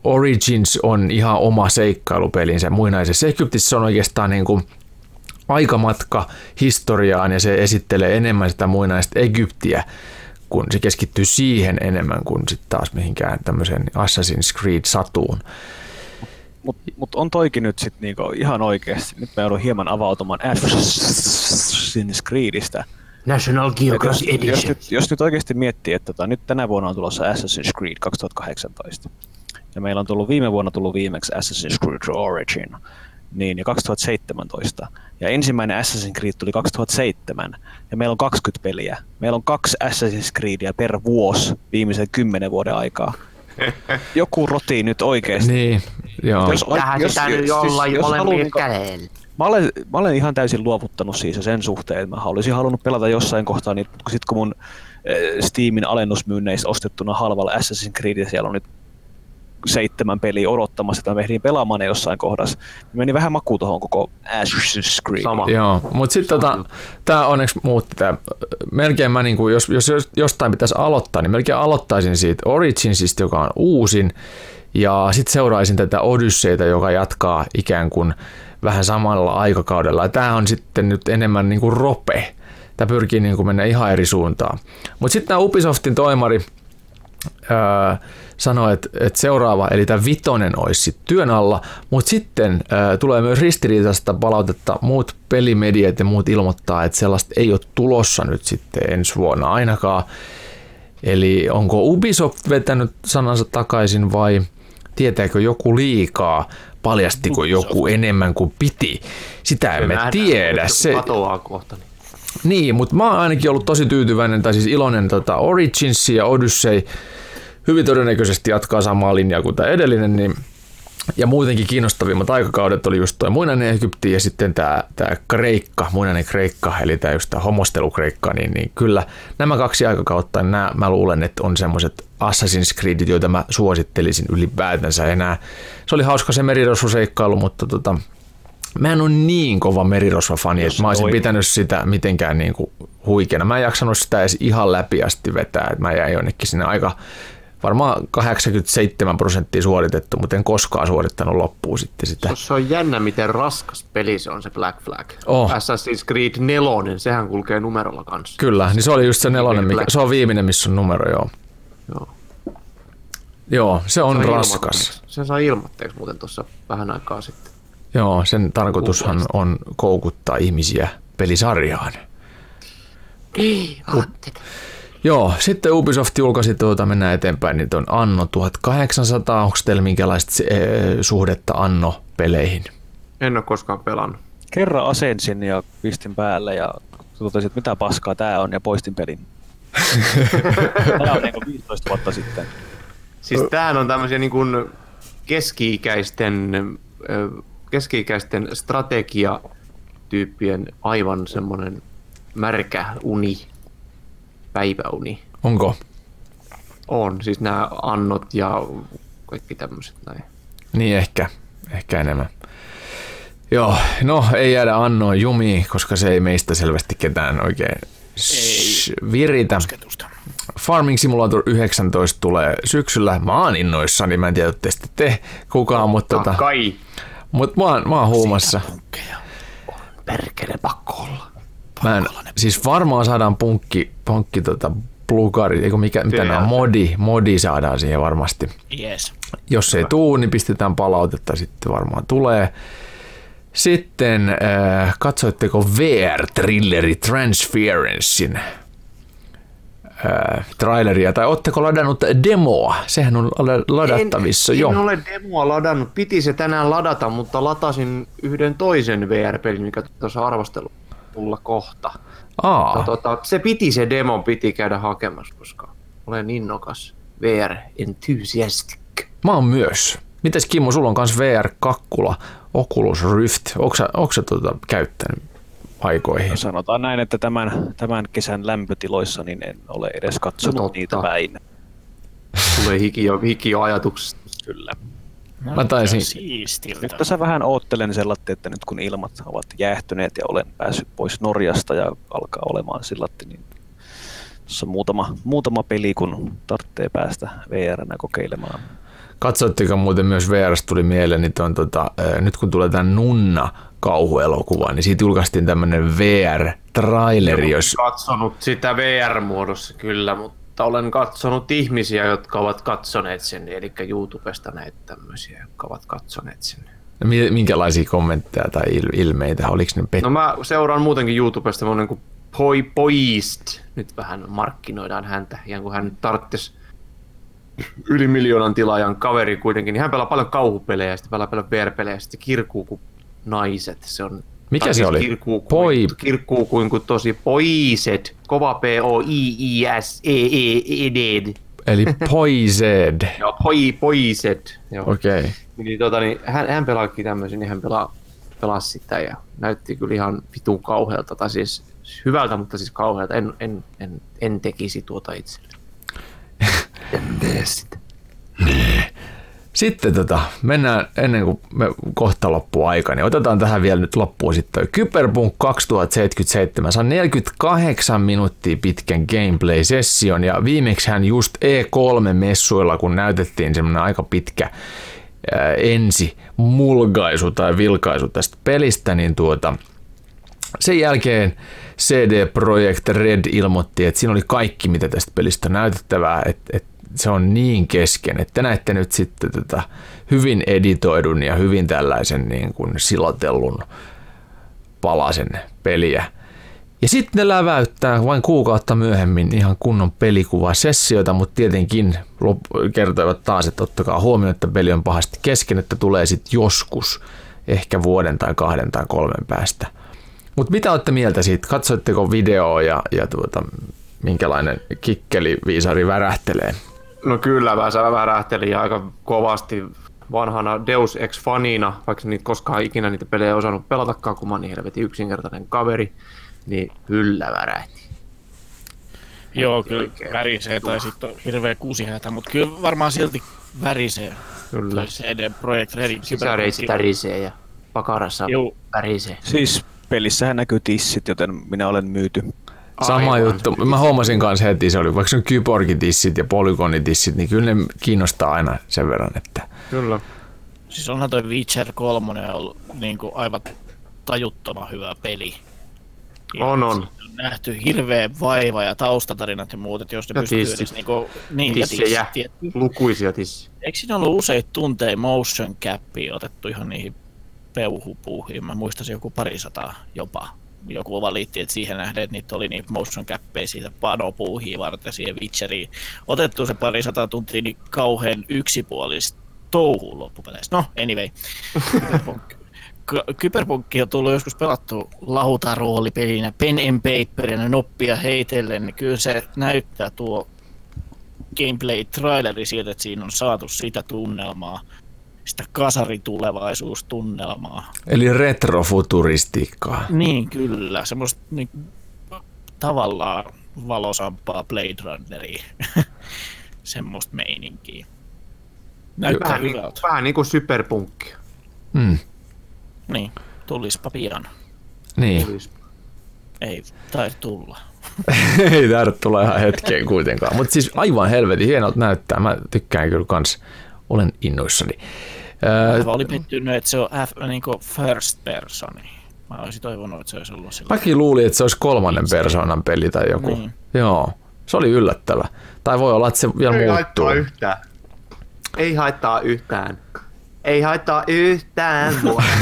Origins on ihan oma seikkailupelinsä muinaisessa Egyptissä. On oikeastaan niin kuin aikamatka historiaan ja se esittelee enemmän sitä muinaista Egyptiä, kun se keskittyy siihen enemmän kuin sitten taas mihinkään tämmöiseen Assassin's Creed-satuun. Mutta mut on toikin nyt sitten niinku ihan oikeasti. Nyt mä joudun hieman avautumaan Assassin's Creedistä. National Jos, Geographic jos, Edition. nyt, jos nyt oikeasti miettii, että tota, nyt tänä vuonna on tulossa Assassin's Creed 2018, ja meillä on tullut viime vuonna tullut viimeksi Assassin's Creed Origin, niin ja 2017, ja ensimmäinen Assassin's Creed tuli 2007, ja meillä on 20 peliä. Meillä on kaksi Assassin's Creedia per vuosi viimeisen 10 vuoden aikaa. Joku rotii nyt oikeasti. Niin, joo. Jos- Tähän jos- sitä nyt siis- jollain jos haluaa molemmilla niinku- kädellä. Mä olen, mä olen ihan täysin luovuttanut siis sen suhteen, että mä olisin halunnut pelata jossain kohtaa, niin sit kun mun äh, Steamin alennusmyynneistä ostettuna halvalla Assassin's Creed, siellä on nyt seitsemän peliä odottamassa, että mä ehdin pelaamaan ne jossain kohdassa. Meni vähän maku tuohon koko Assassin's Creed. Sama. Joo, mutta sitten tota, tämä onneksi muutti tää. Melkein mä niinku, jos, jos jos jostain pitäisi aloittaa, niin melkein aloittaisin siitä Originsista, joka on uusin, ja sitten seuraisin tätä Odysseita, joka jatkaa ikään kuin vähän samalla aikakaudella. Tämä on sitten nyt enemmän niinku rope. Tämä pyrkii niinku mennä ihan eri suuntaan. Mutta sitten tämä Ubisoftin toimari, öö, sanoi, että, että seuraava, eli tämä vitonen olisi sit työn alla, mutta sitten öö, tulee myös ristiriitaista palautetta. Muut pelimediat ja muut ilmoittaa, että sellaista ei ole tulossa nyt sitten ensi vuonna ainakaan. Eli onko Ubisoft vetänyt sanansa takaisin vai tietääkö joku liikaa? Paljastiko joku enemmän kuin piti? Sitä emme tiedä. Se, Katoaa kohta. Niin. niin, mutta mä oon ainakin ollut tosi tyytyväinen, tai siis iloinen tota Origins ja Odyssey hyvin todennäköisesti jatkaa samaa linjaa kuin tämä edellinen, niin ja muutenkin kiinnostavimmat aikakaudet oli just tuo muinainen Egypti ja sitten tämä, tämä Kreikka, muinainen Kreikka, eli tämä just tämä homostelukreikka, niin, niin kyllä nämä kaksi aikakautta, niin nämä, mä luulen, että on semmoiset Assassin's Creedit, joita mä suosittelisin ylipäätänsä enää. Se oli hauska se merirosvoseikkailu, mutta tota, mä en ole niin kova merirosva-fani, että mä olisin toimii. pitänyt sitä mitenkään niin kuin huikeana. Mä en jaksanut sitä edes ihan läpi asti vetää, että mä jäin jonnekin sinne aika varmaan 87 prosenttia suoritettu, mutta en koskaan suorittanut loppuun sitten sitä. Se on jännä, miten raskas peli se on se Black Flag. Oh. Assassin's Creed 4, sehän kulkee numerolla kanssa. Kyllä, niin se oli just se nelonen, mikä, se on viimeinen, missä on numero, joo. Joo. Joo, se on Sai raskas. Sen sai ilmoitteeksi muuten tuossa vähän aikaa sitten. Joo, sen tarkoitushan on koukuttaa ihmisiä pelisarjaan. Joo, sitten Ubisoft julkaisi tuota, mennään eteenpäin, niin on Anno 1800. Onko teillä minkälaista eh, suhdetta Anno-peleihin? En ole koskaan pelannut. Kerran asensin ja pistin päälle ja totesin, että mitä paskaa tää on ja poistin pelin. Tämä on niin 15 vuotta sitten. Siis tämähän on tämmöisiä niin kuin keski-ikäisten, keski-ikäisten strategiatyyppien aivan semmoinen märkä uni, päiväuni. Onko? On, siis nämä annot ja kaikki tämmöiset näin. Niin ehkä, ehkä enemmän. Joo, no ei jäädä Annoon jumiin, koska se ei meistä selvästi ketään oikein s- viritä. Kosketusta. Farming Simulator 19 tulee syksyllä. Mä oon innoissani, mä en tiedä, että te, te kukaan, mutta, Tota, kai, mutta mä, oon, mä oon huumassa. Perkele pakko olla. Mä en, siis varmaan saadaan punkki, punkki tota, plugari, eikö mikä, mitä nämä modi, modi saadaan siihen varmasti. Yes. Jos ei tuu, niin pistetään palautetta, sitten varmaan tulee. Sitten äh, katsoitteko VR-trilleri Transferencein äh, traileria, tai ootteko ladannut demoa? Sehän on la- ladattavissa en, jo. En ole demoa ladannut. Piti se tänään ladata, mutta latasin yhden toisen VR-pelin, mikä tuossa arvostelulla kohta. Aa, Ja Tota, se piti se demo, piti käydä hakemassa, koska olen innokas VR-enthusiastic. mä oon myös. Mites Kimmo, sulla on kans VR-kakkula, Oculus Rift. Onko sä, tota käyttänyt aikoihin? Sanotaan näin, että tämän, tämän kesän lämpötiloissa niin en ole edes katsonut No totta. niitä päin. Tulee hiki jo, hiki jo ajatuksesta. Kyllä. Mä taisin- Nyt. Tässä vähän oottelen sellainen, että nyt kun ilmat ovat jäähtyneet ja olen päässyt pois Norjasta ja alkaa olemaan sellainen, niin tuossa muutama, muutama peli, kun tarvitsee päästä VRnä kokeilemaan. Katsoitteko muuten myös VRstä tuli mieleen, niin ton, tota, nyt kun tulee tämä Nunna kauhuelokuva, niin siitä julkaistiin tämmöinen VR-traileri, jos... katsonut sitä VR-muodossa kyllä, mutta olen katsonut ihmisiä, jotka ovat katsoneet sen, eli YouTubesta näitä tämmöisiä, jotka ovat katsoneet sen. mi- Minkälaisia kommentteja tai il- ilmeitä, oliko ne pet- No mä seuraan muutenkin YouTubesta semmonen kuin Poi Poist. Nyt vähän markkinoidaan häntä, ihan kuin hän nyt tarvitsisi yli miljoonan tilaajan kaveri kuitenkin, niin hän pelaa paljon kauhupelejä, ja sitten pelaa paljon VR-pelejä, ja sitten kirkuu kuin naiset. Se on, Mikä tai se siis oli? Kirkuu kuin, Poi- kirkuu kuin, kuin tosi poiset, kova p o i i s e e e d Eli Poised. Joo, poi, poiset. Joo. Okei. Okay. Niin, tota, niin hän, hän pelaakin tämmöisen, niin hän pelaa, pelasi sitä ja näytti kyllä ihan vitun kauhealta, tai siis hyvältä, mutta siis kauhealta. En, en, en, en tekisi tuota itse. en tee sitä. Sitten tota, mennään ennen kuin me kohta loppuu aika, niin otetaan tähän vielä nyt loppuun sitten. Kyberpunk 2077 saa 48 minuuttia pitkän gameplay-session ja viimeksi hän just E3-messuilla, kun näytettiin semmoinen aika pitkä ää, ensi mulgaisu tai vilkaisu tästä pelistä, niin tuota, sen jälkeen CD Projekt Red ilmoitti, että siinä oli kaikki, mitä tästä pelistä näytettävää, että, että se on niin kesken, että te näette nyt sitten tätä hyvin editoidun ja hyvin tällaisen niin kuin silotellun palasen peliä. Ja sitten ne läväyttää vain kuukautta myöhemmin ihan kunnon pelikuvasessioita, mutta tietenkin kertoivat taas, että ottakaa huomioon, että peli on pahasti kesken, että tulee sitten joskus, ehkä vuoden tai kahden tai kolmen päästä. Mutta mitä olette mieltä siitä? Katsoitteko videoa ja, ja tuota, minkälainen kikkeli viisari värähtelee? No kyllä, mä sä värähtelin aika kovasti vanhana Deus Ex-fanina, vaikka niitä koskaan ikinä niitä pelejä osannut pelatakaan, kun mä oon niin helvetin yksinkertainen kaveri, niin kyllä värähti. Joo, kyllä Oikein. värisee tai sitten on hirveä kuusihätä, mutta kyllä varmaan silti värisee. Kyllä. CD Projekt Redin Sisäreitsi tärisee ja pakarassa Joo. värisee. Siis pelissähän näkyy tissit, joten minä olen myyty. Sama Aivan. juttu. Mä huomasin kanssa heti, se oli vaikka se on kyborgitissit ja polygonitissit, niin kyllä ne kiinnostaa aina sen verran, että Kyllä. Siis onhan toi Witcher 3 ollut niin kuin aivan tajuttoman hyvä peli. Ja On, on. nähty hirveä vaiva ja taustatarinat ja muut, että jos ne Ja pystyy tissit. edes niinku, niin, ja Tissejä. tissit, tietty. Lukuisia tissejä. Eikö siinä ollut useita tunteja motion cappia otettu ihan niihin peuhupuuhiin? Mä muistasin joku parisataa jopa. joku valitti, että siihen nähden, että niitä oli niitä motion cappeja siitä panopuuhiin varten siihen Witcheriin. Otettu se pari sata tuntia, niin kauhean yksipuolista touhuun loppupeleissä. No, anyway. Kyberpunkki on tullut joskus pelattu lautaroolipelinä, pen and paperina, noppia heitellen, niin kyllä se näyttää tuo gameplay-traileri sieltä, että siinä on saatu sitä tunnelmaa, sitä kasaritulevaisuustunnelmaa. Eli retrofuturistiikkaa. Niin, kyllä. Semmoista niin, tavallaan valosampaa Blade Runneria. Semmoista meininkiä. Näyttää Vähän, niin, hyvältä. vähän niin kuin superpunkki. Mm. Niin, tulispa pian. Niin. Olisi. Ei tai tulla. Ei tarvitse tulla ihan hetkeen kuitenkaan. Mutta siis aivan helvetin hienolta näyttää. Mä tykkään kyllä kans. Olen innoissani. Mä olin pettynyt, että se on F, niin first personi. Mä olisin toivonut, että se olisi ollut sillä. mäkin luulin, että se olisi kolmannen persoonan peli tai joku. Niin. Joo. Se oli yllättävä. Tai voi olla, että se vielä Ei muuttuu. haittaa yhtään. Ei haittaa yhtään. Ei haittaa yhtään mua.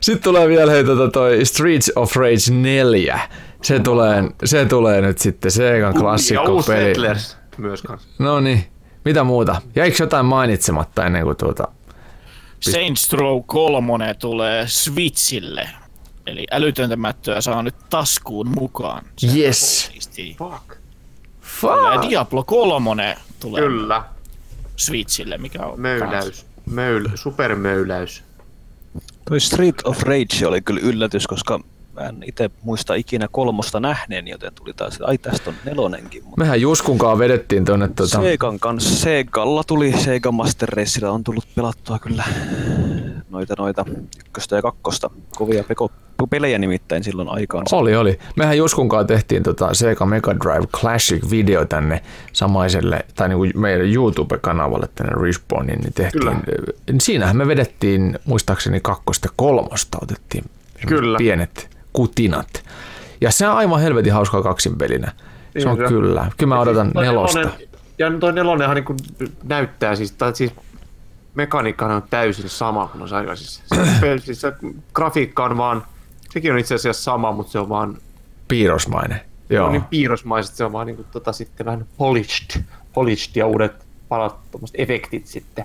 Sitten tulee vielä hei, tota toi Streets of Rage 4. Se tulee, se tulee nyt sitten Segan klassikko peli. Settlers myös kanssa. No niin, mitä muuta? Jäikö jotain mainitsematta ennen kuin tuota... Saints Row 3 tulee Switchille. Eli älytöntä mättöä saa nyt taskuun mukaan. Se Yes. siistiä. Fuck. Ja Fuck. Diablo 3 tulee Kyllä. Switchille, mikä on Möyläys. Möйл, supermöyläys. Toi Street of Rage oli kyllä yllätys, koska mä en itse muista ikinä kolmosta nähneen, joten tuli taas, ai tästä on nelonenkin. Mutta Mehän Juskunkaan vedettiin tuonne tuota... Segan kanssa, Segalla tuli, Sega Master Racella on tullut pelattua kyllä noita noita ykköstä ja kakkosta. Kovia peko, pelejä nimittäin silloin aikaan. Oli, oli. Mehän Juskunkaan tehtiin tota Sega Mega Drive Classic-video tänne samaiselle, tai niin kuin meidän YouTube-kanavalle tänne Respawniin, niin tehtiin. Kyllä. Siinähän me vedettiin, muistaakseni kakkosta kolmosta, otettiin Kyllä. pienet kutinat. Ja se on aivan helvetin hauskaa kaksinpelinä. Se on Niin, se- kyllä. Kyllä mä odotan Toi nelosta. nelonen- Ja toi nelonenhan niin näyttää siis, tai siis mekaniikkahan on täysin sama kuin noissa aikaisissa. Se, siis se grafiikka on vaan, sekin on itse asiassa sama, mutta se on vaan Piirrosmainen. Joo. Joo. on niin piirrosmaiset, se on vaan niin kuin, tota, sitten vähän polished, polished ja uudet palat, efektit sitten.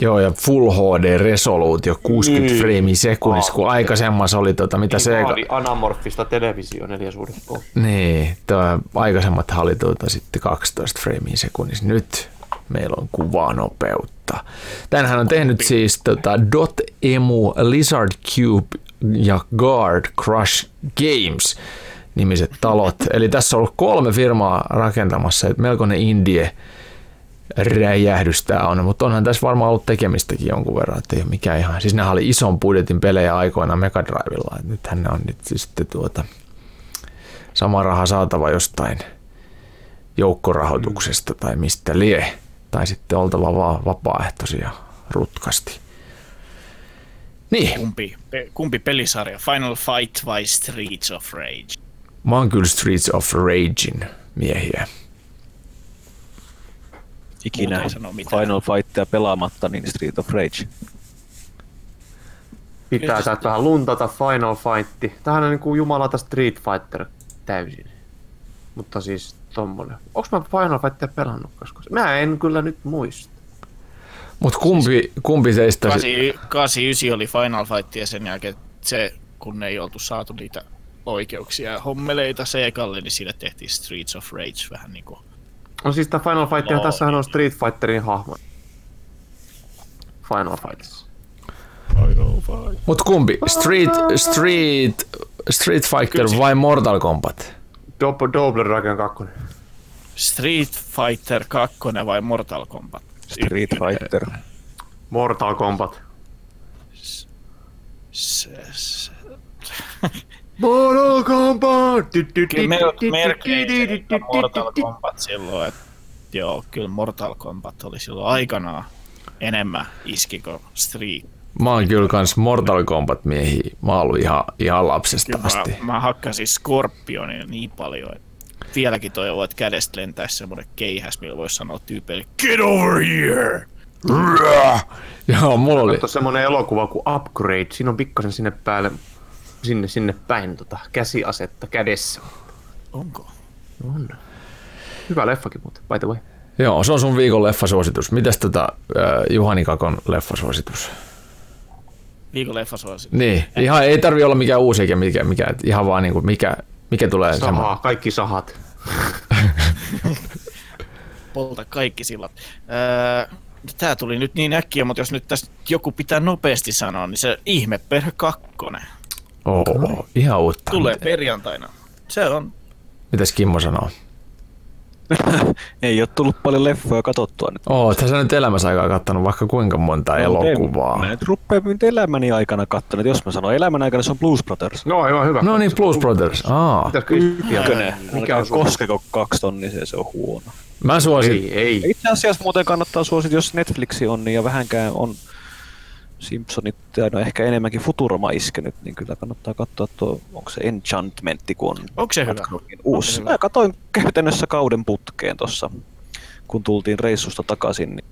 Joo, ja Full HD-resoluutio 60 Niin. freimiä sekunnissa, kun aikaisemmassa oli tota, mitä Niin Sega... vaadi anamorfista televisio neljäsuudessa Niin, tuo aikaisemmat oli tuota sitten 12 freimiä sekunnissa. Nyt meillä on kuvanopeutta. Tänhän on tehnyt siis tota Dotemu, Lizard Cube ja Guard Crush Games nimiset talot. Eli tässä on ollut kolme firmaa rakentamassa, melkoinen indie räjähdys tää on, mutta onhan tässä varmaan ollut tekemistäkin jonkun verran, että ei ole mikään ihan, siis nehän oli ison budjetin pelejä aikoinaan Mega Drivella, että nythän ne on nyt sitten tuota, sama raha saatava jostain joukkorahoituksesta tai mistä lie, tai sitten oltava vaan vapaaehtoisia rutkasti. Niin, Kumpi, pe, kumpi pelisarja? Final Fight vai Streets of Rage? mä oon kyllä Streets of Ragein miehiä. Ikinä. Final Fightia pelaamatta, niin Street of Rage. Pitää täältä vähän luntata Final Fight. Tämähän on niinku jumalata Street Fighter täysin. Mutta siis tommonen. Onks mä Final Fightia pelannut koskaan? Mä en kyllä nyt muista. Mutta kumpi, kumpi teistä... 89 oli Final Fight ja sen jälkeen se, kun ei oltu saatu niitä oikeuksia ja hommeleita Segalle, niin siinä tehtiin Streets of Rage vähän niin kuin No siis tää Final Fight, Lol. tässähän on Street Fighterin hahmo. Final Fightissa. Mut kumpi? Street, Street, Street Fighter Kyllä. vai Mortal Kombat? Double, Double Dragon 2. Street Fighter 2 vai Mortal Kombat? Street Fighter. Mortal Kombat. Se, se. Mortal Kombat! Melkein Mortal Kombat silloin, että joo, kyllä Mortal Kombat oli silloin aikanaan enemmän iski kuin Street. Mä oon kyllä kans Mortal Kombat miehi. Mä oon ollut ihan, ihan lapsesta Kyllä asti. mä, mä hakkasin Scorpionia niin paljon, että vieläkin toivoo, että kädestä lentäisi semmoinen keihäs, millä voisi sanoa tyypeille, get over here! Joo, mulla oli. Tuossa semmonen elokuva kuin Upgrade. Siinä on pikkasen sinne päälle, sinne, sinne päin tota, käsiasetta kädessä. Onko? On. Hyvä leffakin muuten, by the way. Joo, se on sun viikon leffasuositus. Mitäs tota äh, Juhani Kakon leffasuositus? Viikon leffasuosi. Niin, ihan ei tarvi olla mikään uusi eikä mikä, mikä ihan vaan niinku mikä, mikä tulee sama. Sahaa, kaikki sahat. Polta kaikki sillat. Öö, Tää tuli nyt niin äkkiä, mutta jos nyt tästä joku pitää nopeasti sanoa, niin se ihmeperhö kakkonen Oo, ihan uutta. tulee perjantaina. Se on Mitäs Kimmo sanoo? Ei ole tullut paljon leffoja katsottua nyt. Oo, tässä nyt elämässä aikaa kattanut vaikka kuinka monta elokuvaa. Mä nyt rupeaa nyt elämäni aikana kattonut. Jos mä sanon elämän aikana, se on Blues Brothers. No aivan hyvä. No niin, Blues Brothers. Aa. Ykkönen. Mikä on koskeko kaksi tonnia, se, se on huono. Mä suosin. Ei, ei. Itse asiassa muuten kannattaa suositella, jos Netflixi on niin ja vähänkään on Simpsonit ja no ehkä enemmänkin Futurama iskenyt, niin kyllä kannattaa katsoa tuo, onko se Enchantmentti, kun on Onko se hyvä? Matchboxin uusi. Onko se hyvä? Mä katsoin käytännössä kauden putkeen tuossa, kun tultiin reissusta takaisin, niin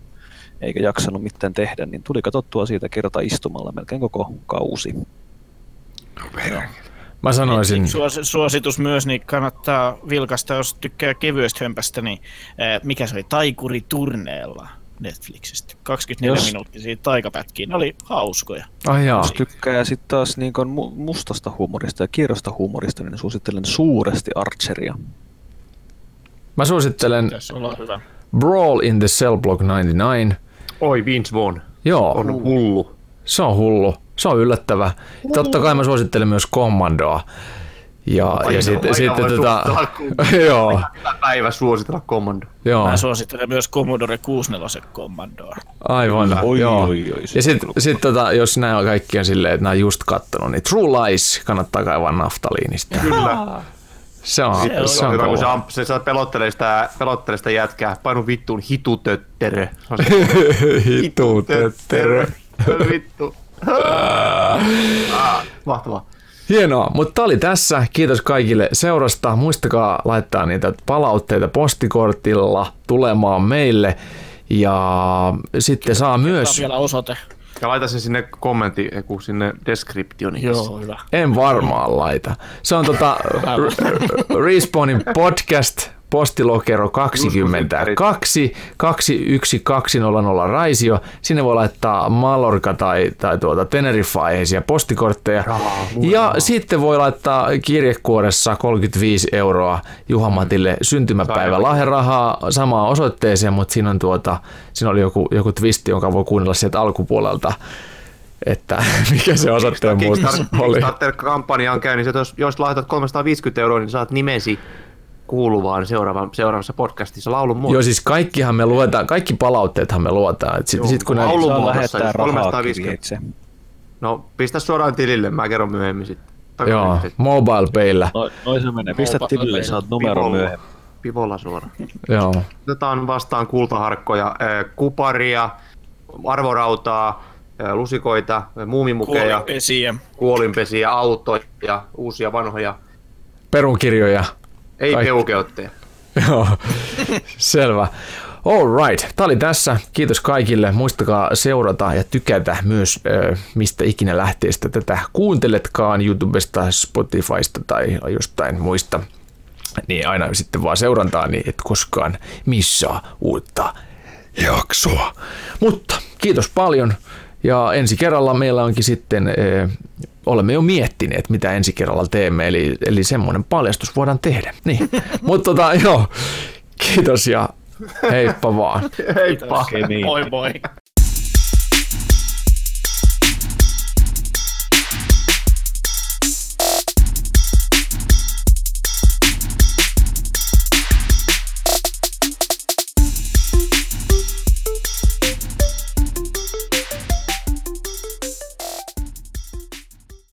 eikä jaksanut mitään tehdä, niin tuli katsottua siitä kerta istumalla melkein koko kausi. Mä sanoisin, Suos, suositus myös, niin kannattaa vilkasta, jos tykkää kevyestä hömpästä, niin ää, mikä se oli, Taikuri turneella Netflixistä. 24 Jos- minuuttisia taikapätkiä, ne oli hauskoja. ai jaa. Jos tykkää sitten taas niin mu- mustasta huumorista ja kierrosta huumorista, niin suosittelen suuresti Archeria. Mä suosittelen. Brawl in the Cell Block 99. Oi, Vince Vaughn. Joo, On hullu. se on hullu. Se on yllättävä. Totta kai mä suosittelen myös Commandoa. Ja, Aina- ja sitten, sitten tota, joo, päivä suositella Commando. joo, Mä suosittelen myös Commodore 64 Commandoa. aivan, Oi, joo. oi, oi, ja sitten sit tota, jos nämä on kaikki on silleen, että nämä on just kattonut, niin True Lies kannattaa kaivaa naftaliinista. Kyllä. Se on, Se on se on hyvä, kun se, kova. amp- se, se pelottelee, sitä, pelottelee sitä jätkää. Painu vittuun hitutötterö. Se on se Hitu, tötterö. Vittu. Ah, Mahtavaa. Hienoa, mutta tämä oli tässä. Kiitos kaikille seurasta. Muistakaa laittaa niitä palautteita postikortilla tulemaan meille. Ja sitten saa myös, vielä osoite. Ja laita se sinne kommentti, sinne descriptioniin. Joo, hyvä. en varmaan laita. Se on tota Respawnin podcast, postilokero 22 21200 Raisio. Sinne voi laittaa Mallorca tai, tai tuota Teneriffa-aiheisia postikortteja. Ja sitten voi laittaa kirjekuoressa 35 euroa Juha-Matille syntymäpäivä lahjarahaa samaan osoitteeseen, mutta siinä on tuota, siinä oli joku, joku twisti, jonka voi kuunnella sieltä alkupuolelta, että mikä se osoitteen muutos oli. Kickstarter-kampanja on käynnissä, että jos, jos laitat 350 euroa, niin saat nimesi kuuluvaan seuraavan, seuraavassa podcastissa laulun muodossa. Joo, siis kaikkihan me luetaan, kaikki palautteethan me luetaan. Et sit, Joo, sit kun näitä, laulu- Saa muodossa, rahaa 350. kirjeitse. No, pistä suoraan tilille, mä kerron myöhemmin sitten. joo, mobile payllä, No, noin se menee. Pistä tilille, saat numeron myöhemmin. Pivolla suoraan. joo. Otetaan vastaan kultaharkkoja, äh, kuparia, arvorautaa, lusikoita, muumimukeja, Kuolinpesiä. kuolinpesiä, autoja, uusia vanhoja, Perunkirjoja. Ei Kaikki. peukeutteja. Joo, selvä. All right, tämä oli tässä. Kiitos kaikille. Muistakaa seurata ja tykätä myös, mistä ikinä lähteestä tätä kuunteletkaan, YouTubesta, Spotifysta tai jostain muista. Niin aina sitten vaan seurantaa, niin et koskaan missaa uutta jaksoa. Mutta kiitos paljon. Ja ensi kerralla meillä onkin sitten, olemme jo miettineet, mitä ensi kerralla teemme, eli, eli semmoinen paljastus voidaan tehdä. Niin, mutta tota, joo, kiitos ja heippa vaan. Heippa. Niin. Moi moi.